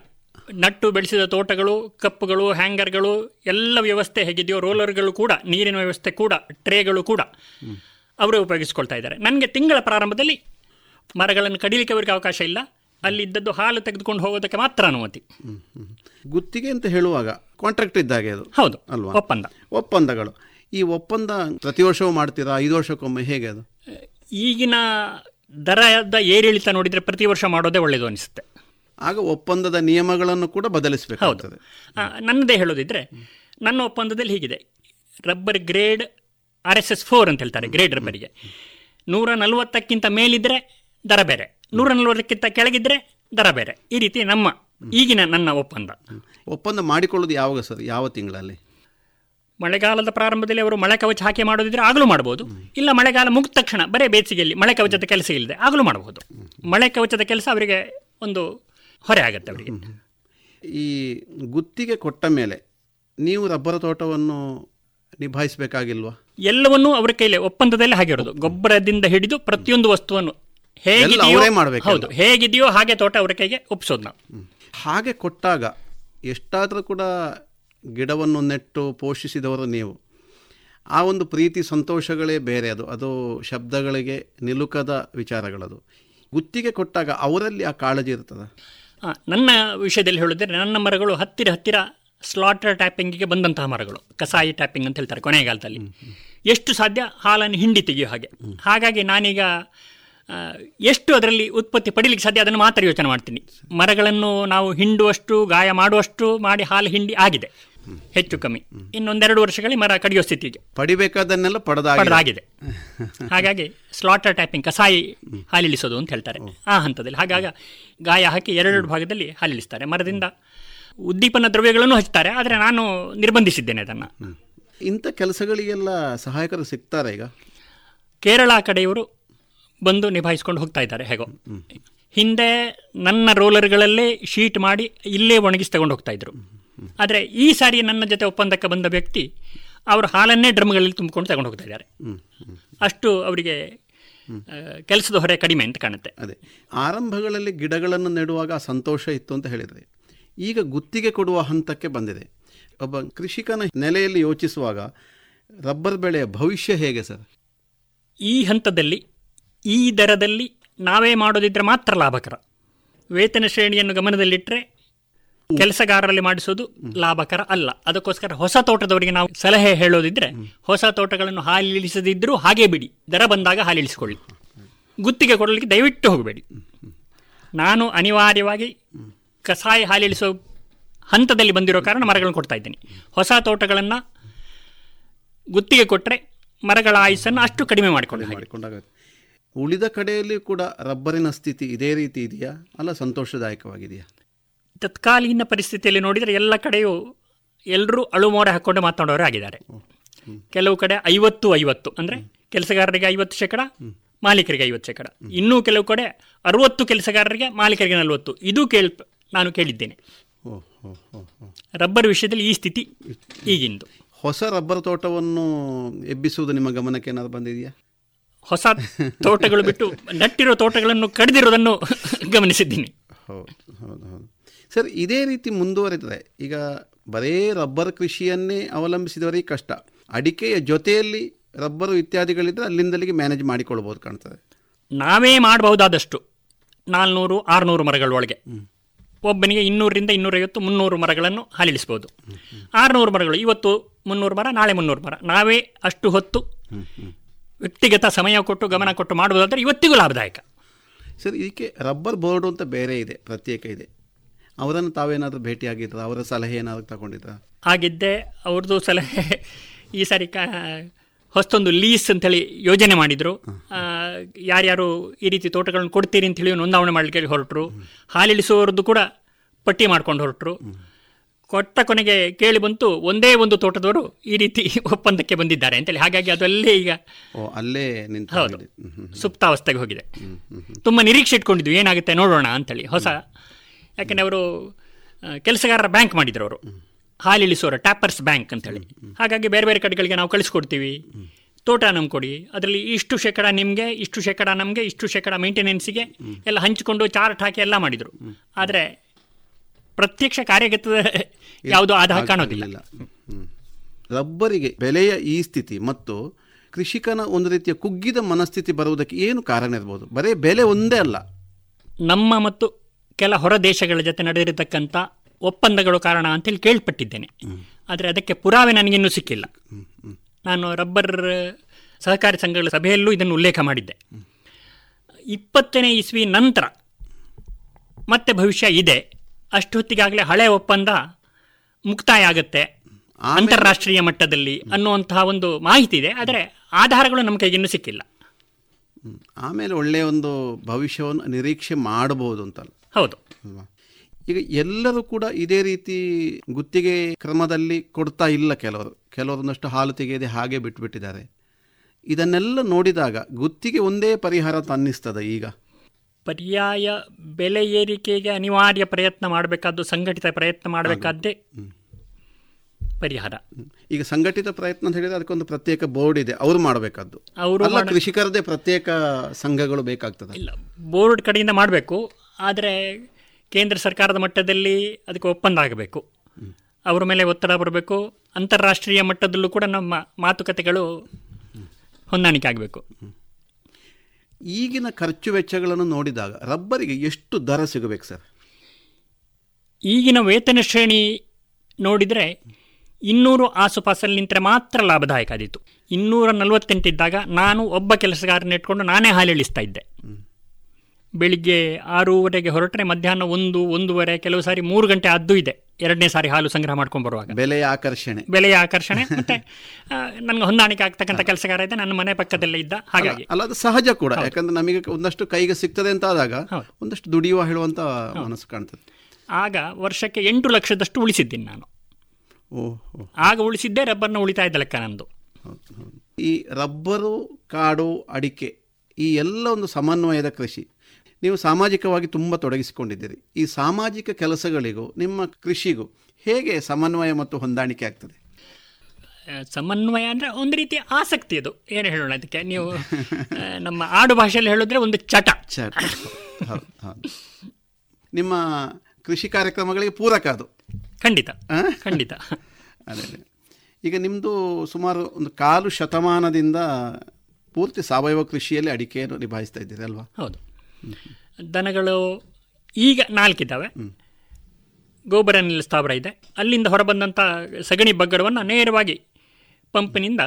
Speaker 17: ನಟ್ಟು ಬೆಳೆಸಿದ ತೋಟಗಳು ಕಪ್ಪುಗಳು ಹ್ಯಾಂಗರ್ಗಳು ಎಲ್ಲ ವ್ಯವಸ್ಥೆ ಹೇಗಿದೆಯೋ ರೋಲರ್ಗಳು ಕೂಡ ನೀರಿನ ವ್ಯವಸ್ಥೆ ಕೂಡ ಟ್ರೇಗಳು ಕೂಡ ಅವರೇ ಉಪಯೋಗಿಸ್ಕೊಳ್ತಾ ಇದ್ದಾರೆ. ನನಗೆ ತಿಂಗಳ ಪ್ರಾರಂಭದಲ್ಲಿ ಮರಗಳನ್ನು ಕಡಿಲಿಕ್ಕೆ ಅವರಿಗೆ ಅವಕಾಶ ಇಲ್ಲ. ಅಲ್ಲಿ ಇದ್ದದ್ದು ಹಾಲು ತೆಗೆದುಕೊಂಡು ಹೋಗೋದಕ್ಕೆ ಮಾತ್ರ ಅನುಮತಿ.
Speaker 16: ಗುತ್ತಿಗೆ ಅಂತ ಹೇಳುವಾಗ ಕಾಂಟ್ರಾಕ್ಟ್ ಇದ್ದಾಗೆ ಅದು?
Speaker 17: ಹೌದು.
Speaker 16: ಅಲ್ವಾ?
Speaker 17: ಒಪ್ಪಂದ.
Speaker 16: ಒಪ್ಪಂದಗಳು. ಈ ಒಪ್ಪಂದ ಪ್ರತಿ ವರ್ಷವೂ ಮಾಡ್ತೀರಾ? ಐದು ವರ್ಷಕ್ಕೊಮ್ಮೆ ಹೇಗೆ ಅದು?
Speaker 17: ಈಗಿನ ದರದ ಏರಿಳಿತ ನೋಡಿದರೆ ಪ್ರತಿ ವರ್ಷ ಮಾಡೋದೇ ಒಳ್ಳೆಯದು ಅನಿಸುತ್ತೆ.
Speaker 16: ಆಗ ಒಪ್ಪಂದದ ನಿಯಮಗಳನ್ನು ಕೂಡ ಬದಲಿಸಬೇಕು
Speaker 17: ಹೌದು. ನನ್ನದೇ ಹೇಳೋದಿದ್ರೆ ನನ್ನ ಒಪ್ಪಂದದಲ್ಲಿ ಹೀಗಿದೆ. Rubber grade R S S four ಅಂತ ಹೇಳ್ತಾರೆ ಗ್ರೇಡ್ ರಬ್ಬರಿಗೆ. ನೂರ ನಲವತ್ತಕ್ಕಿಂತ ಮೇಲಿದ್ರೆ ದರ ಬೇರೆ. ನೂರ ನಲವತ್ತಕ್ಕಿಂತ ಕೆಳಗಿದ್ರೆ ದರ ಬೇರೆ. ಈ ರೀತಿ ನಮ್ಮ ಈಗಿನ ನನ್ನ ಒಪ್ಪಂದ.
Speaker 16: ಒಪ್ಪಂದ ಮಾಡಿಕೊಳ್ಳೋದು ಯಾವಾಗ ಸರ್? ಯಾವ ತಿಂಗಳಲ್ಲಿ?
Speaker 17: ಮಳೆಗಾಲದ ಪ್ರಾರಂಭದಲ್ಲಿ ಅವರು ಮಳೆ ಕವಚ ಹಾಕಿ ಮಾಡೋದಿದ್ರೆ ಆಗಲೂ ಮಾಡಬಹುದು ಇಲ್ಲ ಮಳೆಗಾಲ ಮುಗಿದ ತಕ್ಷಣ ಬರೇ ಬೇಸಿಗೆಯಲ್ಲಿ ಮಳೆ ಕವಚದ ಕೆಲಸ ಇಲ್ಲದೆ ಆಗಲೂ ಮಾಡಬಹುದು ಮಳೆ ಕವಚದ ಕೆಲಸ ಅವರಿಗೆ ಒಂದು ಹೊರೆ ಆಗುತ್ತೆ ಅವರಿಗೆ.
Speaker 16: ಈ ಗುತ್ತಿಗೆ ಕೊಟ್ಟ ಮೇಲೆ ನೀವು ರಬ್ಬರ ತೋಟವನ್ನು ನಿಭಾಯಿಸಬೇಕಾಗಿಲ್ವಾ?
Speaker 17: ಎಲ್ಲವನ್ನೂ ಅವರ ಕೈಲಿ ಒಪ್ಪಂದದಲ್ಲಿ ಹಾಗೆ ಇರೋದು ಗೊಬ್ಬರದಿಂದ ಹಿಡಿದು ಪ್ರತಿಯೊಂದು ವಸ್ತುವನ್ನು ಹೇಗಿದೆಯೋ. ಹೌದು ಹೇಗಿದೆಯೋ ಹಾಗೆ ತೋಟ ಅವರ ಕೈಗೆ ಒಪ್ಪಿಸೋದು ನಾವು.
Speaker 16: ಹಾಗೆ ಕೊಟ್ಟಾಗ ಎಷ್ಟಾದರೂ ಕೂಡ ಗಿಡವನ್ನು ನೆಟ್ಟು ಪೋಷಿಸಿದವರು ನೀವು. ಆ ಒಂದು ಪ್ರೀತಿ ಸಂತೋಷಗಳೇ ಬೇರೆ ಅದು. ಅದು ಶಬ್ದಗಳಿಗೆ ನಿಲುಕದ ವಿಚಾರಗಳದು. ಗುತ್ತಿಗೆ ಕೊಟ್ಟಾಗ ಅವರಲ್ಲಿ ಆ ಕಾಳಜಿ ಇರ್ತದೆ
Speaker 17: ನನ್ನ ವಿಷಯದಲ್ಲಿ ಹೇಳಿದ್ರೆ ನನ್ನ ಮರಗಳು ಹತ್ತಿರ ಹತ್ತಿರ ಸ್ಲಾಟರ್ ಟ್ಯಾಪಿಂಗಿಗೆ ಬಂದಂತಹ ಮರಗಳು. ಕಸಾಯಿ ಟ್ಯಾಪಿಂಗ್ ಅಂತ ಹೇಳ್ತಾರೆ ಕೊನೆಗಾಲದಲ್ಲಿ ಎಷ್ಟು ಸಾಧ್ಯ? ಹಾಲನ್ನು ಹಿಂಡಿ ತೆಗೆಯೋ ಹಾಗೆ. ಹಾಗಾಗಿ ನಾನೀಗ ಎಷ್ಟು ಅದರಲ್ಲಿ ಉತ್ಪತ್ತಿ ಪಡೀಲಿಕ್ಕೆ ಸಾಧ್ಯ ಅದನ್ನು ಮಾತ್ರ ಯೋಚನೆ ಮಾಡ್ತೀನಿ. ಮರಗಳನ್ನು ನಾವು ಹಿಂಡುವಷ್ಟು ಗಾಯ ಮಾಡುವಷ್ಟು ಮಾಡಿ ಹಾಲು ಹಿಂಡಿ ಆಗಿದೆ. ಹೆಚ್ಚು ಕಮ್ಮಿ. ಇನ್ನೊಂದೆರಡು ವರ್ಷಗಳಲ್ಲಿ ಮರ ಕಡಿಯೋ ಸ್ಥಿತಿಗೆ.
Speaker 16: ಪಡಿಬೇಕಾದನ್ನೆಲ್ಲ ಪಡೆದಾಗ
Speaker 17: ಪಡೆದಾಗಿದೆ. ಹಾಗಾಗಿ ಸ್ಲಾಟರ್ ಟ್ಯಾಪಿಂಗ್ ಕಸಾಯಿ ಹಾಲಿಳಿಸೋದು ಅಂತ ಹೇಳ್ತಾರೆ. ಆ ಹಂತದಲ್ಲಿ. ಹಾಗಾಗಿ ಗಾಯ ಹಾಕಿ ಎರಡೆರಡು ಭಾಗದಲ್ಲಿ ಹಾಲಿಳಿಸ್ತಾರೆ ಮರದಿಂದ ಉದ್ದೀಪನ ದ್ರವ್ಯಗಳನ್ನು ಹಚ್ತಾರೆ ಆದರೆ ನಾನು ನಿರ್ಬಂಧಿಸಿದ್ದೇನೆ ಅದನ್ನು.
Speaker 16: ಇಂಥ ಕೆಲಸಗಳಿಗೆಲ್ಲ ಸಹಾಯಕರು ಸಿಗ್ತಾರೆ ಈಗ?
Speaker 17: ಕೇರಳ ಕಡೆಯವರು ಬಂದು ನಿಭಾಯಿಸ್ಕೊಂಡು ಹೋಗ್ತಾ ಇದ್ದಾರೆ ಹೇಗೋ. ಹಿಂದೆ ನನ್ನ ರೋಲರ್ಗಳಲ್ಲೇ ಶೀಟ್ ಮಾಡಿ ಇಲ್ಲೇ ಒಣಗಿಸಿ ತಗೊಂಡು ಹೋಗ್ತಾ ಇದ್ರು. ಆದರೆ ಈ ಸಾರಿ ನನ್ನ ಜೊತೆ ಒಪ್ಪಂದಕ್ಕೆ ಬಂದ ವ್ಯಕ್ತಿ ಅವರು ಹಾಲನ್ನೇ ಡ್ರಮ್ಗಳಲ್ಲಿ ತುಂಬಿಕೊಂಡು ತಗೊಂಡು ಹೋಗ್ತಾ ಇದ್ದಾರೆ. ಅಷ್ಟು ಅವರಿಗೆ ಕೆಲಸದ ಹೊರೆ ಕಡಿಮೆ ಅಂತ ಕಾಣುತ್ತೆ.
Speaker 16: ಅದೇ. ಆರಂಭಗಳಲ್ಲಿ ಗಿಡಗಳನ್ನು ನೆಡುವಾಗ ಆ ಸಂತೋಷ ಇತ್ತು ಅಂತ ಹೇಳಿದರೆ ಈಗ ಗುತ್ತಿಗೆ ಕೊಡುವ ಹಂತಕ್ಕೆ ಬಂದಿದೆ. ಒಬ್ಬ ಕೃಷಿಕನ ನೆಲೆಯಲ್ಲಿ ಯೋಚಿಸುವಾಗ ರಬ್ಬರ್ ಬೆಳೆಯ ಭವಿಷ್ಯ ಹೇಗೆ ಸರ್?
Speaker 17: ಈ ಹಂತದಲ್ಲಿ ಈ ದರದಲ್ಲಿ ನಾವೇ ಮಾಡೋದಿದ್ರೆ ಮಾತ್ರ ಲಾಭಕರ. ವೇತನ ಶ್ರೇಣಿಯನ್ನು ಗಮನದಲ್ಲಿಟ್ಟರೆ ಕೆಲಸಗಾರರಲ್ಲಿ ಮಾಡಿಸೋದು ಲಾಭಕರ ಅಲ್ಲ. ಅದಕ್ಕೋಸ್ಕರ ಹೊಸ ತೋಟದವರಿಗೆ ನಾವು ಸಲಹೆ ಹೇಳೋದಿದ್ರೆ ಹೊಸ ತೋಟಗಳನ್ನು ಹಾಲಿಳಿಸದಿದ್ದರೂ ಹಾಗೆ ಬಿಡಿ. ದರ ಬಂದಾಗ ಹಾಲಿಳಿಸಿಕೊಳ್ಳಿ. ಗುತ್ತಿಗೆ ಕೊಡಲಿಕ್ಕೆ ದಯವಿಟ್ಟು ಹೋಗಬೇಡಿ. ನಾನು ಅನಿವಾರ್ಯವಾಗಿ ಕಸಾಯ ಹಾಲಿಳಿಸೋ ಹಂತದಲ್ಲಿ ಬಂದಿರೋ ಕಾರಣ ಮರಗಳನ್ನು ಕೊಡ್ತಾ ಇದ್ದೀನಿ. ಹೊಸ ತೋಟಗಳನ್ನು ಗುತ್ತಿಗೆ ಕೊಟ್ಟರೆ ಮರಗಳ ಆಯುಸ್ಸನ್ನು ಅಷ್ಟು ಕಡಿಮೆ ಮಾಡಿಕೊಂಡು
Speaker 16: ಮಾಡಿಕೊಂಡಾಗುತ್ತೆ. ಉಳಿದ ಕಡೆಯಲ್ಲಿ ಕೂಡ ರಬ್ಬರಿನ ಸ್ಥಿತಿ ಇದೇ ರೀತಿ ಇದೆಯಾ? ಅಲ್ಲ ಸಂತೋಷದಾಯಕವಾಗಿದೆಯಾ?
Speaker 17: ತತ್ಕಾಲೀನ ಪರಿಸ್ಥಿತಿಯಲ್ಲಿ ನೋಡಿದರೆ ಎಲ್ಲ ಕಡೆಯೂ ಎಲ್ಲರೂ ಅಳುಮೋರೆ ಹಾಕ್ಕೊಂಡು ಮಾತನಾಡೋರು ಆಗಿದ್ದಾರೆ. ಕೆಲವು ಕಡೆ ಐವತ್ತು ಐವತ್ತು. ಅಂದರೆ ಕೆಲಸಗಾರರಿಗೆ ಐವತ್ತು ಶೇಕಡ ಮಾಲೀಕರಿಗೆ ಐವತ್ತು ಶೇಕಡ. ಇನ್ನೂ ಕೆಲವು ಕಡೆ ಅರುವತ್ತು ಕೆಲಸಗಾರರಿಗೆ ಮಾಲೀಕರಿಗೆ ನಲವತ್ತು. ಇದು ಕೇಳ್ ನಾನು ಕೇಳಿದ್ದೇನೆ. ರಬ್ಬರ್ ವಿಷಯದಲ್ಲಿ ಈ ಸ್ಥಿತಿ ಈಗಿಂದು.
Speaker 16: ಹೊಸ ರಬ್ಬರ್ ತೋಟವನ್ನು ಎಬ್ಬಿಸುವುದು ನಿಮ್ಮ ಗಮನಕ್ಕೆ ಏನಾದ್ರು ಬಂದಿದೆಯಾ?
Speaker 17: ಹೊಸ ತೋಟಗಳು ಬಿಟ್ಟು ನಟ್ಟಿರೋ ತೋಟಗಳನ್ನು ಕಡಿದಿರೋದನ್ನು ಗಮನಿಸಿದ್ದೀನಿ.
Speaker 16: ಹೌದು ಹೌದು ಹೌದು. ಸರ್ ಇದೇ ರೀತಿ ಮುಂದುವರಿದರೆ ಈಗ ಬರೇ ರಬ್ಬರ್ ಕೃಷಿಯನ್ನೇ ಅವಲಂಬಿಸಿದವರಿಗೆ ಕಷ್ಟ. ಅಡಿಕೆಯ ಜೊತೆಯಲ್ಲಿ ರಬ್ಬರು ಇತ್ಯಾದಿಗಳಿದ್ದರೆ ಅಲ್ಲಿಂದಲ್ಲಿಗೆ ಮ್ಯಾನೇಜ್ ಮಾಡಿಕೊಳ್ಬೋದು ಕಾಣ್ತದೆ.
Speaker 17: ನಾವೇ ಮಾಡಬಹುದಾದಷ್ಟು. ನಾಲ್ನೂರು ಆರುನೂರು ಮರಗಳೊಳಗೆ ಒಬ್ಬನಿಗೆ ಇನ್ನೂರರಿಂದ ಇನ್ನೂರೈವತ್ತು ಮುನ್ನೂರು ಮರಗಳನ್ನು ಹಾಲಿಳಿಸ್ಬೋದು. ಆರುನೂರು ಮರಗಳು ಇವತ್ತು ಮುನ್ನೂರು ಮರ ನಾಳೆ ಮುನ್ನೂರು ಮರ. ನಾವೇ ಅಷ್ಟು ಹೊತ್ತು ವ್ಯಕ್ತಿಗತ ಸಮಯ ಕೊಟ್ಟು ಗಮನ ಕೊಟ್ಟು ಮಾಡುವುದಾದರೆ ಇವತ್ತಿಗೂ ಲಾಭದಾಯಕ.
Speaker 16: ಸರ್ ಇದಕ್ಕೆ ರಬ್ಬರ್ ಬೋರ್ಡು ಅಂತ ಬೇರೆ ಇದೆ ಪ್ರತ್ಯೇಕ ಇದೆ. ಅವರನ್ನು ತಾವೇನಾದರೂ ಭೇಟಿಯಾಗಿದ್ರ? ಅವರ ಸಲಹೆ ಏನಾದರೂ ತಗೊಂಡಿದ್ರ?
Speaker 17: ಹಾಗಿದ್ದೆ ಅವ್ರದ್ದು ಸಲಹೆ ಈ ಸಾರಿ ಕ ಹೊಸದೊಂದು ಲೀಸ್ ಅಂತೇಳಿ ಯೋಜನೆ ಮಾಡಿದರು. ಯಾರ್ಯಾರು ಈ ರೀತಿ ತೋಟಗಳನ್ನು ಕೊಡ್ತೀರಿ ಅಂತೇಳಿ ನೋಂದಾವಣೆ ಮಾಡಲಿಕ್ಕೆ ಹೊರಟರು. ಹಾಲಿಳಿಸುವವರದ್ದು ಕೂಡ ಪಟ್ಟಿ ಮಾಡ್ಕೊಂಡು ಹೊರಟರು. ಕೊಟ್ಟ ಕೊನೆಗೆ ಕೇಳಿ ಬಂತು ಒಂದೇ ಒಂದು ತೋಟದವರು ಈ ರೀತಿ ಒಪ್ಪಂದಕ್ಕೆ ಬಂದಿದ್ದಾರೆ ಅಂತೇಳಿ. ಹಾಗಾಗಿ ಅದಲ್ಲೇ ಈಗ
Speaker 16: ಓ ಅಲ್ಲೇ ನಿಂತು
Speaker 17: ಹೌದು. ಸುಪ್ತಾವಸ್ಥೆಗೆ ಹೋಗಿದೆ. ತುಂಬ ನಿರೀಕ್ಷೆ ಇಟ್ಕೊಂಡಿದ್ವಿ. ಏನಾಗುತ್ತೆ ನೋಡೋಣ ಅಂತೇಳಿ. ಹೊಸ ಯಾಕಂದರೆ ಅವರು ಕೆಲಸಗಾರರ ಬ್ಯಾಂಕ್ ಮಾಡಿದ್ರು ಅವರು. ಹಾಲಿಳಿಸೋರು ಟ್ಯಾಪರ್ಸ್ ಬ್ಯಾಂಕ್ ಅಂತೇಳಿ ಹಾಗಾಗಿ ಬೇರೆ ಬೇರೆ ಕಡೆಗಳಿಗೆ ನಾವು ಕಳಿಸ್ಕೊಡ್ತೀವಿ. ತೋಟ ನಮ್ಗೆ ಕೊಡಿ. ಅದರಲ್ಲಿ ಇಷ್ಟು ಶೇಕಡ ನಿಮಗೆ ಇಷ್ಟು ಶೇಕಡ ನಮಗೆ ಇಷ್ಟು ಶೇಕಡ ಮೇಂಟೆನೆನ್ಸಿಗೆ ಎಲ್ಲ ಹಂಚಿಕೊಂಡು ಚಾರ್ಟ್ ಹಾಕಿ ಎಲ್ಲ ಮಾಡಿದರು. ಆದರೆ ಪ್ರತ್ಯಕ್ಷ ಕಾರ್ಯಗತದ ಯಾವುದೋ ಆಧಾರ ಕಾಣೋದಿಲ್ಲ.
Speaker 16: ರಬ್ಬರಿಗೆ ಬೆಲೆಯ ಈ ಸ್ಥಿತಿ ಮತ್ತು ಕೃಷಿಕನ ಒಂದು ರೀತಿಯ ಕುಗ್ಗಿದ ಮನಸ್ಥಿತಿ ಬರುವುದಕ್ಕೆ ಏನು ಕಾರಣ ಇರ್ಬೋದು? ಬರೀ ಬೆಲೆ ಒಂದೇ ಅಲ್ಲ.
Speaker 17: ನಮ್ಮ ಮತ್ತು ಕೆಲ ಹೊರ ದೇಶಗಳ ಜೊತೆ ನಡೆದಿರತಕ್ಕಂಥ ಒಪ್ಪಂದಗಳು ಕಾರಣ ಅಂತೇಳಿ ಕೇಳ್ಪಟ್ಟಿದ್ದೇನೆ. ಆದರೆ ಅದಕ್ಕೆ ಪುರಾವೆ ನನಗಿನ್ನೂ ಸಿಕ್ಕಿಲ್ಲ. ನಾನು ರಬ್ಬರ್ ಸಹಕಾರಿ ಸಂಘಗಳ ಸಭೆಯಲ್ಲೂ ಇದನ್ನು ಉಲ್ಲೇಖ ಮಾಡಿದ್ದೆ. ಇಪ್ಪತ್ತನೇ ಇಸ್ವಿ ನಂತರ ಮತ್ತೆ ಭವಿಷ್ಯ ಇದೆ. ಅಷ್ಟೊತ್ತಿಗಾಗಲೇ ಹಳೆ ಒಪ್ಪಂದ ಮುಕ್ತಾಯ ಆಗುತ್ತೆ ಅಂತಾರಾಷ್ಟ್ರೀಯ ಮಟ್ಟದಲ್ಲಿ ಅನ್ನುವಂತಹ ಒಂದು ಮಾಹಿತಿ ಇದೆ. ಆದರೆ ಆಧಾರಗಳು ನಮ್ಮ ಇನ್ನೂ ಸಿಕ್ಕಿಲ್ಲ.
Speaker 16: ಆಮೇಲೆ ಒಳ್ಳೆಯ ಒಂದು ಭವಿಷ್ಯವನ್ನು ನಿರೀಕ್ಷೆ ಮಾಡಬಹುದು ಅಂತಲ್ಲ.
Speaker 17: ಹೌದು.
Speaker 16: ಈಗ ಎಲ್ಲರೂ ಕೂಡ ಇದೇ ರೀತಿ ಗುತ್ತಿಗೆ ಕ್ರಮದಲ್ಲಿ ಕೊಡ್ತಾ ಇಲ್ಲ ಕೆಲವರು. ಕೆಲವರೊಂದಷ್ಟು ಹಾಲು ತೆಗೆಯದೆ ಹಾಗೆ ಬಿಟ್ಬಿಟ್ಟಿದ್ದಾರೆ. ಇದನ್ನೆಲ್ಲ ನೋಡಿದಾಗ ಗುತ್ತಿಗೆ ಒಂದೇ ಪರಿಹಾರ ತನ್ನಿಸ್ತದೆ ಅನ್ನಿಸ್ತದೆ ಈಗ.
Speaker 17: ಪರ್ಯಾಯ ಬೆಲೆ ಏರಿಕೆಗೆ ಅನಿವಾರ್ಯ ಪ್ರಯತ್ನ ಮಾಡಬೇಕಾದ್ದು ಸಂಘಟಿತ ಪ್ರಯತ್ನ ಮಾಡಬೇಕಾದ್ದೇ ಪರಿಹಾರ.
Speaker 16: ಈಗ ಸಂಘಟಿತ ಪ್ರಯತ್ನ ಅಂತ ಹೇಳಿದ್ರೆ ಅದಕ್ಕೊಂದು ಪ್ರತ್ಯೇಕ ಬೋರ್ಡ್ ಇದೆ. ಅವರು ಮಾಡಬೇಕಾದ್ದು.
Speaker 17: ಅವರು
Speaker 16: ಕೃಷಿಕರದೇ ಪ್ರತ್ಯೇಕ ಸಂಘಗಳು ಬೇಕಾಗ್ತದೆ.
Speaker 17: ಇಲ್ಲ ಬೋರ್ಡ್ ಕಡೆಯಿಂದ ಮಾಡಬೇಕು. ಆದರೆ ಕೇಂದ್ರ ಸರ್ಕಾರದ ಮಟ್ಟದಲ್ಲಿ ಅದಕ್ಕೆ ಒಪ್ಪಂದ ಆಗಬೇಕು. ಅವರ ಮೇಲೆ ಒತ್ತಡ ಬರಬೇಕು. ಅಂತಾರಾಷ್ಟ್ರೀಯ ಮಟ್ಟದಲ್ಲೂ ಕೂಡ ನಮ್ಮ ಮಾತುಕತೆಗಳು ಹೊಂದಾಣಿಕೆ ಆಗಬೇಕು.
Speaker 16: ಈಗಿನ ಖರ್ಚು ವೆಚ್ಚಗಳನ್ನು ನೋಡಿದಾಗ ರಬ್ಬರಿಗೆ ಎಷ್ಟು ದರ ಸಿಗಬೇಕು ಸರ್?
Speaker 17: ಈಗಿನ ವೇತನ ಶ್ರೇಣಿ ನೋಡಿದರೆ ಇನ್ನೂರು ಆಸುಪಾಸಲ್ಲಿ ನಿಂತರೆ ಮಾತ್ರ ಲಾಭದಾಯಕ ಆದಿತ್ತು ಇನ್ನೂರ ನಲವತ್ತೆಂಟಿದ್ದಾಗ ನಾನು ಒಬ್ಬ ಕೆಲಸಗಾರನ ಇಟ್ಕೊಂಡು ನಾನೇ ಹಾಲು ಇಳಿಸ್ತಾ ಇದ್ದೆ ಬೆಳಿಗ್ಗೆ ಆರೂವರೆಗೆ ಹೊರಟರೆ ಮಧ್ಯಾಹ್ನ ಒಂದು ಒಂದೂವರೆ ಕೆಲವು ಸಾರಿ ಮೂರು ಗಂಟೆ ಅದ್ದು ಇದೆ. ಎರಡನೇ ಸಾರಿ ಹಾಲು ಸಂಗ್ರಹ ಮಾಡ್ಕೊಂಡು ಬರುವಾಗ.
Speaker 16: ಬೆಲೆಯ ಆಕರ್ಷಣೆ.
Speaker 17: ಬೆಲೆಯ ಆಕರ್ಷಣೆ ಮತ್ತೆ ನನಗೆ ಹೊಂದಾಣಿಕೆ ಆಗ್ತಕ್ಕಂಥ ಕೆಲಸಗಾರ ಇದೆ ನನ್ನ ಮನೆ ಪಕ್ಕದಲ್ಲೇ ಇದ್ದ ಹಾಗಾಗಿ.
Speaker 16: ಅಲ್ಲ ಅದು ಸಹಜ ಕೂಡ ಯಾಕಂದ್ರೆ ನಮಗೆ ಒಂದಷ್ಟು ಕೈಗೆ ಸಿಗ್ತದೆ ಅಂತ ಆದಾಗ ಒಂದಷ್ಟು ದುಡಿಯುವ ಹೇಳುವಂತ ಮನಸ್ಸು ಕಾಣ್ತದೆ.
Speaker 17: ಆಗ ವರ್ಷಕ್ಕೆ ಎಂಟು ಲಕ್ಷದಷ್ಟು ಉಳಿಸಿದ್ದೀನಿ ನಾನು.
Speaker 16: ಓಹ್.
Speaker 17: ಆಗ ಉಳಿಸಿದ್ದೇ ರಬ್ಬರ್ನ ಉಳಿತಾಯದ ಲೆಕ್ಕ ನಂದು.
Speaker 16: ಈ ರಬ್ಬರು ಕಾಡು ಅಡಿಕೆ ಈ ಎಲ್ಲ ಒಂದು ಸಮನ್ವಯದ ಕೃಷಿ. ನೀವು ಸಾಮಾಜಿಕವಾಗಿ ತುಂಬ ತೊಡಗಿಸಿಕೊಂಡಿದ್ದೀರಿ. ಈ ಸಾಮಾಜಿಕ ಕೆಲಸಗಳಿಗೂ ನಿಮ್ಮ ಕೃಷಿಗೂ ಹೇಗೆ ಸಮನ್ವಯ ಮತ್ತು ಹೊಂದಾಣಿಕೆ ಆಗ್ತದೆ?
Speaker 17: ಸಮನ್ವಯ ಅಂದರೆ ಒಂದು ರೀತಿಯ ಆಸಕ್ತಿ ಅದು. ಏನು ಹೇಳೋಣ ಅದಕ್ಕೆ? ನೀವು ನಮ್ಮ ಆಡು ಭಾಷೆಯಲ್ಲಿ ಹೇಳಿದ್ರೆ ಒಂದು ಚಟ.
Speaker 16: ಚಟ. ನಿಮ್ಮ ಕೃಷಿ ಕಾರ್ಯಕ್ರಮಗಳಿಗೆ ಪೂರಕ ಅದು.
Speaker 17: ಖಂಡಿತ. ಖಂಡಿತ.
Speaker 16: ಅದೇ ಅದೇ. ಈಗ ನಿಮ್ಮದು ಸುಮಾರು ಒಂದು ಕಾಲು ಶತಮಾನದಿಂದ ಪೂರ್ತಿ ಸಾವಯವ ಕೃಷಿಯಲ್ಲಿ ಅಡಿಕೆಯನ್ನು ನಿಭಾಯಿಸ್ತಾ ಇದ್ದೀರಿ ಅಲ್ವಾ?
Speaker 17: ಹೌದು. ದನಗಳು ಈಗ ನಾಲ್ಕಿದ್ದಾವೆ. ಗೋಬರ ನಿಲ್ಲ ಸ್ಥಾವರ ಇದೆ. ಅಲ್ಲಿಂದ ಹೊರಬಂದಂಥ ಸಗಣಿ ಬಗ್ಗಡವನ್ನು ನೇರವಾಗಿ ಪಂಪಿನಿಂದ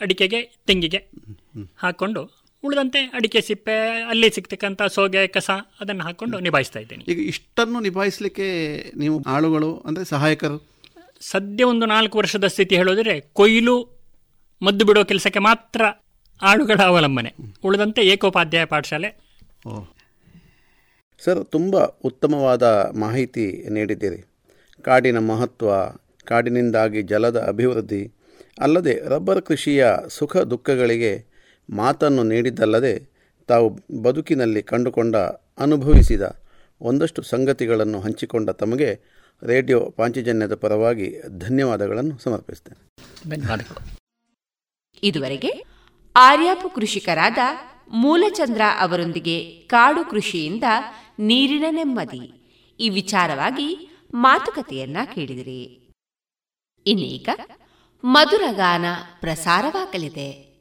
Speaker 17: ಅಡಿಕೆಗೆ ತೆಂಗಿಗೆ ಹಾಕ್ಕೊಂಡು ಉಳಿದಂತೆ ಅಡಿಕೆ ಸಿಪ್ಪೆ ಅಲ್ಲಿ ಸಿಗ್ತಕ್ಕಂಥ ಸೋಗೆ ಕಸ ಅದನ್ನು ಹಾಕ್ಕೊಂಡು ನಿಭಾಯಿಸ್ತಾ ಇದ್ದೇನೆ.
Speaker 16: ಈಗ ಇಷ್ಟನ್ನು ನಿಭಾಯಿಸಲಿಕ್ಕೆ ನೀವು ಆಳುಗಳು ಅಂದರೆ ಸಹಾಯಕರು?
Speaker 17: ಸದ್ಯ ಒಂದು ನಾಲ್ಕು ವರ್ಷದ ಸ್ಥಿತಿ ಹೇಳೋದ್ರೆ ಕೊಯ್ಲು ಮದ್ದು ಬಿಡೋ ಕೆಲಸಕ್ಕೆ ಮಾತ್ರ ಆಳುಗಳ ಅವಲಂಬನೆ. ಉಳಿದಂತೆ ಏಕೋಪಾಧ್ಯಾಯ ಪಾಠಶಾಲೆ
Speaker 16: ಸರ್ ತುಂಬ ಉತ್ತಮವಾದ ಮಾಹಿತಿ ನೀಡಿದ್ದೀರಿ. ಕಾಡಿನ ಮಹತ್ವ ಕಾಡಿನಿಂದಾಗಿ ಜಲದ ಅಭಿವೃದ್ಧಿ ಅಲ್ಲದೆ ರಬ್ಬರ್ ಕೃಷಿಯ ಸುಖ ದುಃಖಗಳಿಗೆ ಮಾತನ್ನು ನೀಡಿದ್ದಲ್ಲದೆ ತಾವು ಬದುಕಿನಲ್ಲಿ ಕಂಡುಕೊಂಡ ಅನುಭವಿಸಿದ ಒಂದಷ್ಟು ಸಂಗತಿಗಳನ್ನು ಹಂಚಿಕೊಂಡ ತಮಗೆ ರೇಡಿಯೋ ಪಾಂಚಜನ್ಯದ ಪರವಾಗಿ ಧನ್ಯವಾದಗಳನ್ನು ಸಮರ್ಪಿಸ್ತೇನೆ
Speaker 17: ಧನ್ಯವಾದಗಳು.
Speaker 2: ಇದುವರೆಗೆ ಆರ್ಯಾಪು ಕೃಷಿಕರಾದ ಮೂಲಚಂದ್ರ ಅವರೊಂದಿಗೆ ಕಾಡು ಕೃಷಿಯಿಂದ ನೀರಿನ ನೆಮ್ಮದಿ. ಈ ವಿಚಾರವಾಗಿ ಮಾತುಕತೆಯನ್ನ ಕೇಳಿದಿರಿ. ಇನ್ನೀಗ ಮಧುರಗಾನ ಪ್ರಸಾರವಾಗಲಿದೆ.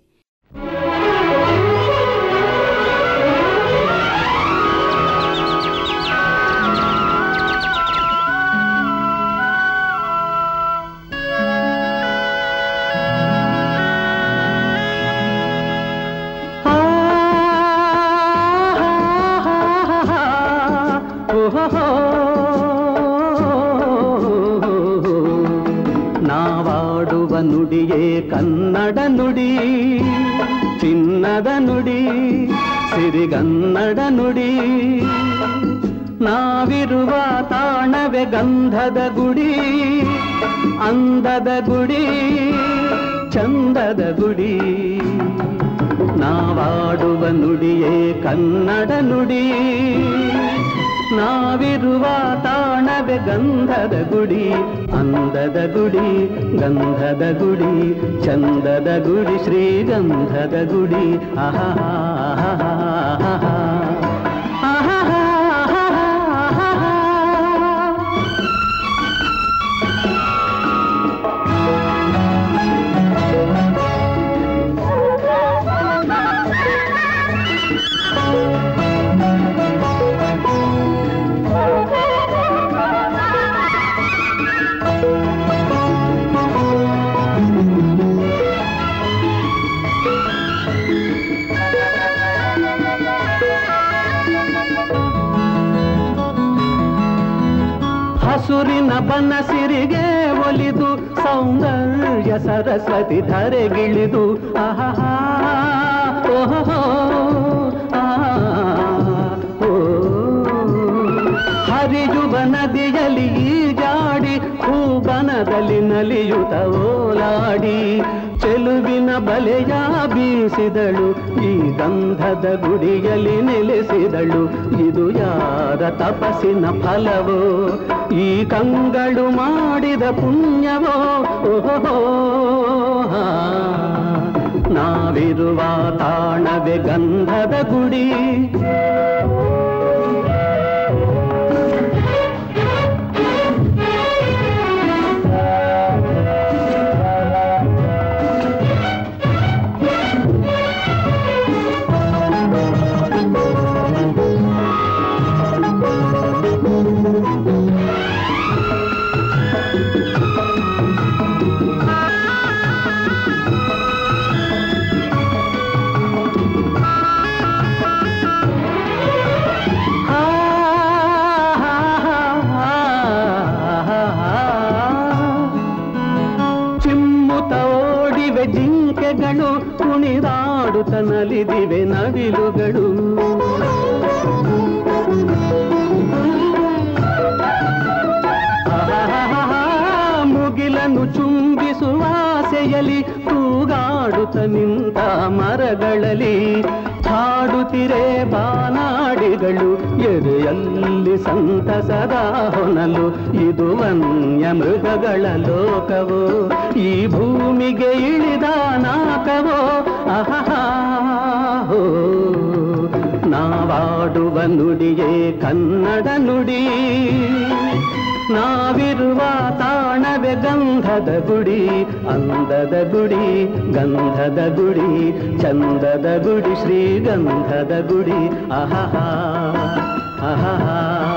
Speaker 18: ನುಡಿಯೇ ಕನ್ನಡ ನುಡಿ, ಚಿನ್ನದ ನುಡಿ, ಸಿರಿಗನ್ನಡ ನುಡಿ. ನಾವಿರುವ ತಾಣವೆ ಗಂಧದ ಗುಡಿ, ಅಂದದ ಗುಡಿ, ಚಂದದ ಗುಡಿ. ನಾವಾಡುವ ನುಡಿಯೇ ಕನ್ನಡ ನುಡಿ. ನಾವಿರುವ ತಾಣದ ಗಂಧದ ಗುಡಿ ಅಂದದ ಗುಡಿ ಗಂಧದ ಗುಡಿ ಚಂದದ ಗುಡಿ ಶ್ರೀಗಂಧದ ಗುಡಿ. ಆಹಾ ಹಸುರಿನ ಬನಸಿರಿಗೆ ಒಲಿದು ಸೌಂದರ್ಯ ಸರಸ್ವತಿ ಧರೆಗಿಳಿದು. ಆಹಾ ಓಹೋ ಹರಿಯುವ ನದಿಯಲ್ಲಿ ಜಾಡಿ ಹೂಬನದಲ್ಲಿ ನಲಿಯುತ್ತ ಓಲಾಡಿ. ಚೆಲುವಿನ ಬಲೆಯ ಬೀಸಿದಳು, ಈ ಗಂಧದ ಗುಡಿಯಲ್ಲಿ ನೆಲೆಸಿದಳು. ಇದು ಯಾರ ತಪಸ್ಸಿನ ಫಲವೋ? ಈ ಕಂಗಳು ಮಾಡಿದ ಪುಣ್ಯವೋ? ಓಹೋ ನಾವಿರುವ ತಾಣವೇ ಗಂಧದ ಗುಡಿ. ಮರಗಳಲ್ಲಿ ಹಾಡುತ್ತಿರೆ ಬಾನಾಡಿಗಳು, ಎದೆಯಲ್ಲಿ ಸಂತಸದ ಹೊನಲು, ಇದು ವನ್ಯ ಮೃಗಗಳ ಲೋಕವೋ, ಈ ಭೂಮಿಗೆ ಇಳಿದ ನಾಕವೋ, ಅಹಹಾ, ಹೋ. ನಾವಾಡುವ ನುಡಿಯೇ ಕನ್ನಡ ನುಡಿ. ನಾವಿರುವ ತಾಣವೆ ಗಂಧದ ಗುಡಿ, ಅಂದದ ಗುಡಿ, ಗಂಧದ ಗುಡಿ, ಚಂದದ ಗುಡಿ ಶ್ರೀ ಗಂಧದ ಗುಡಿ. ಅಹಹಾ ಅಹಹಾ.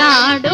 Speaker 2: దాడు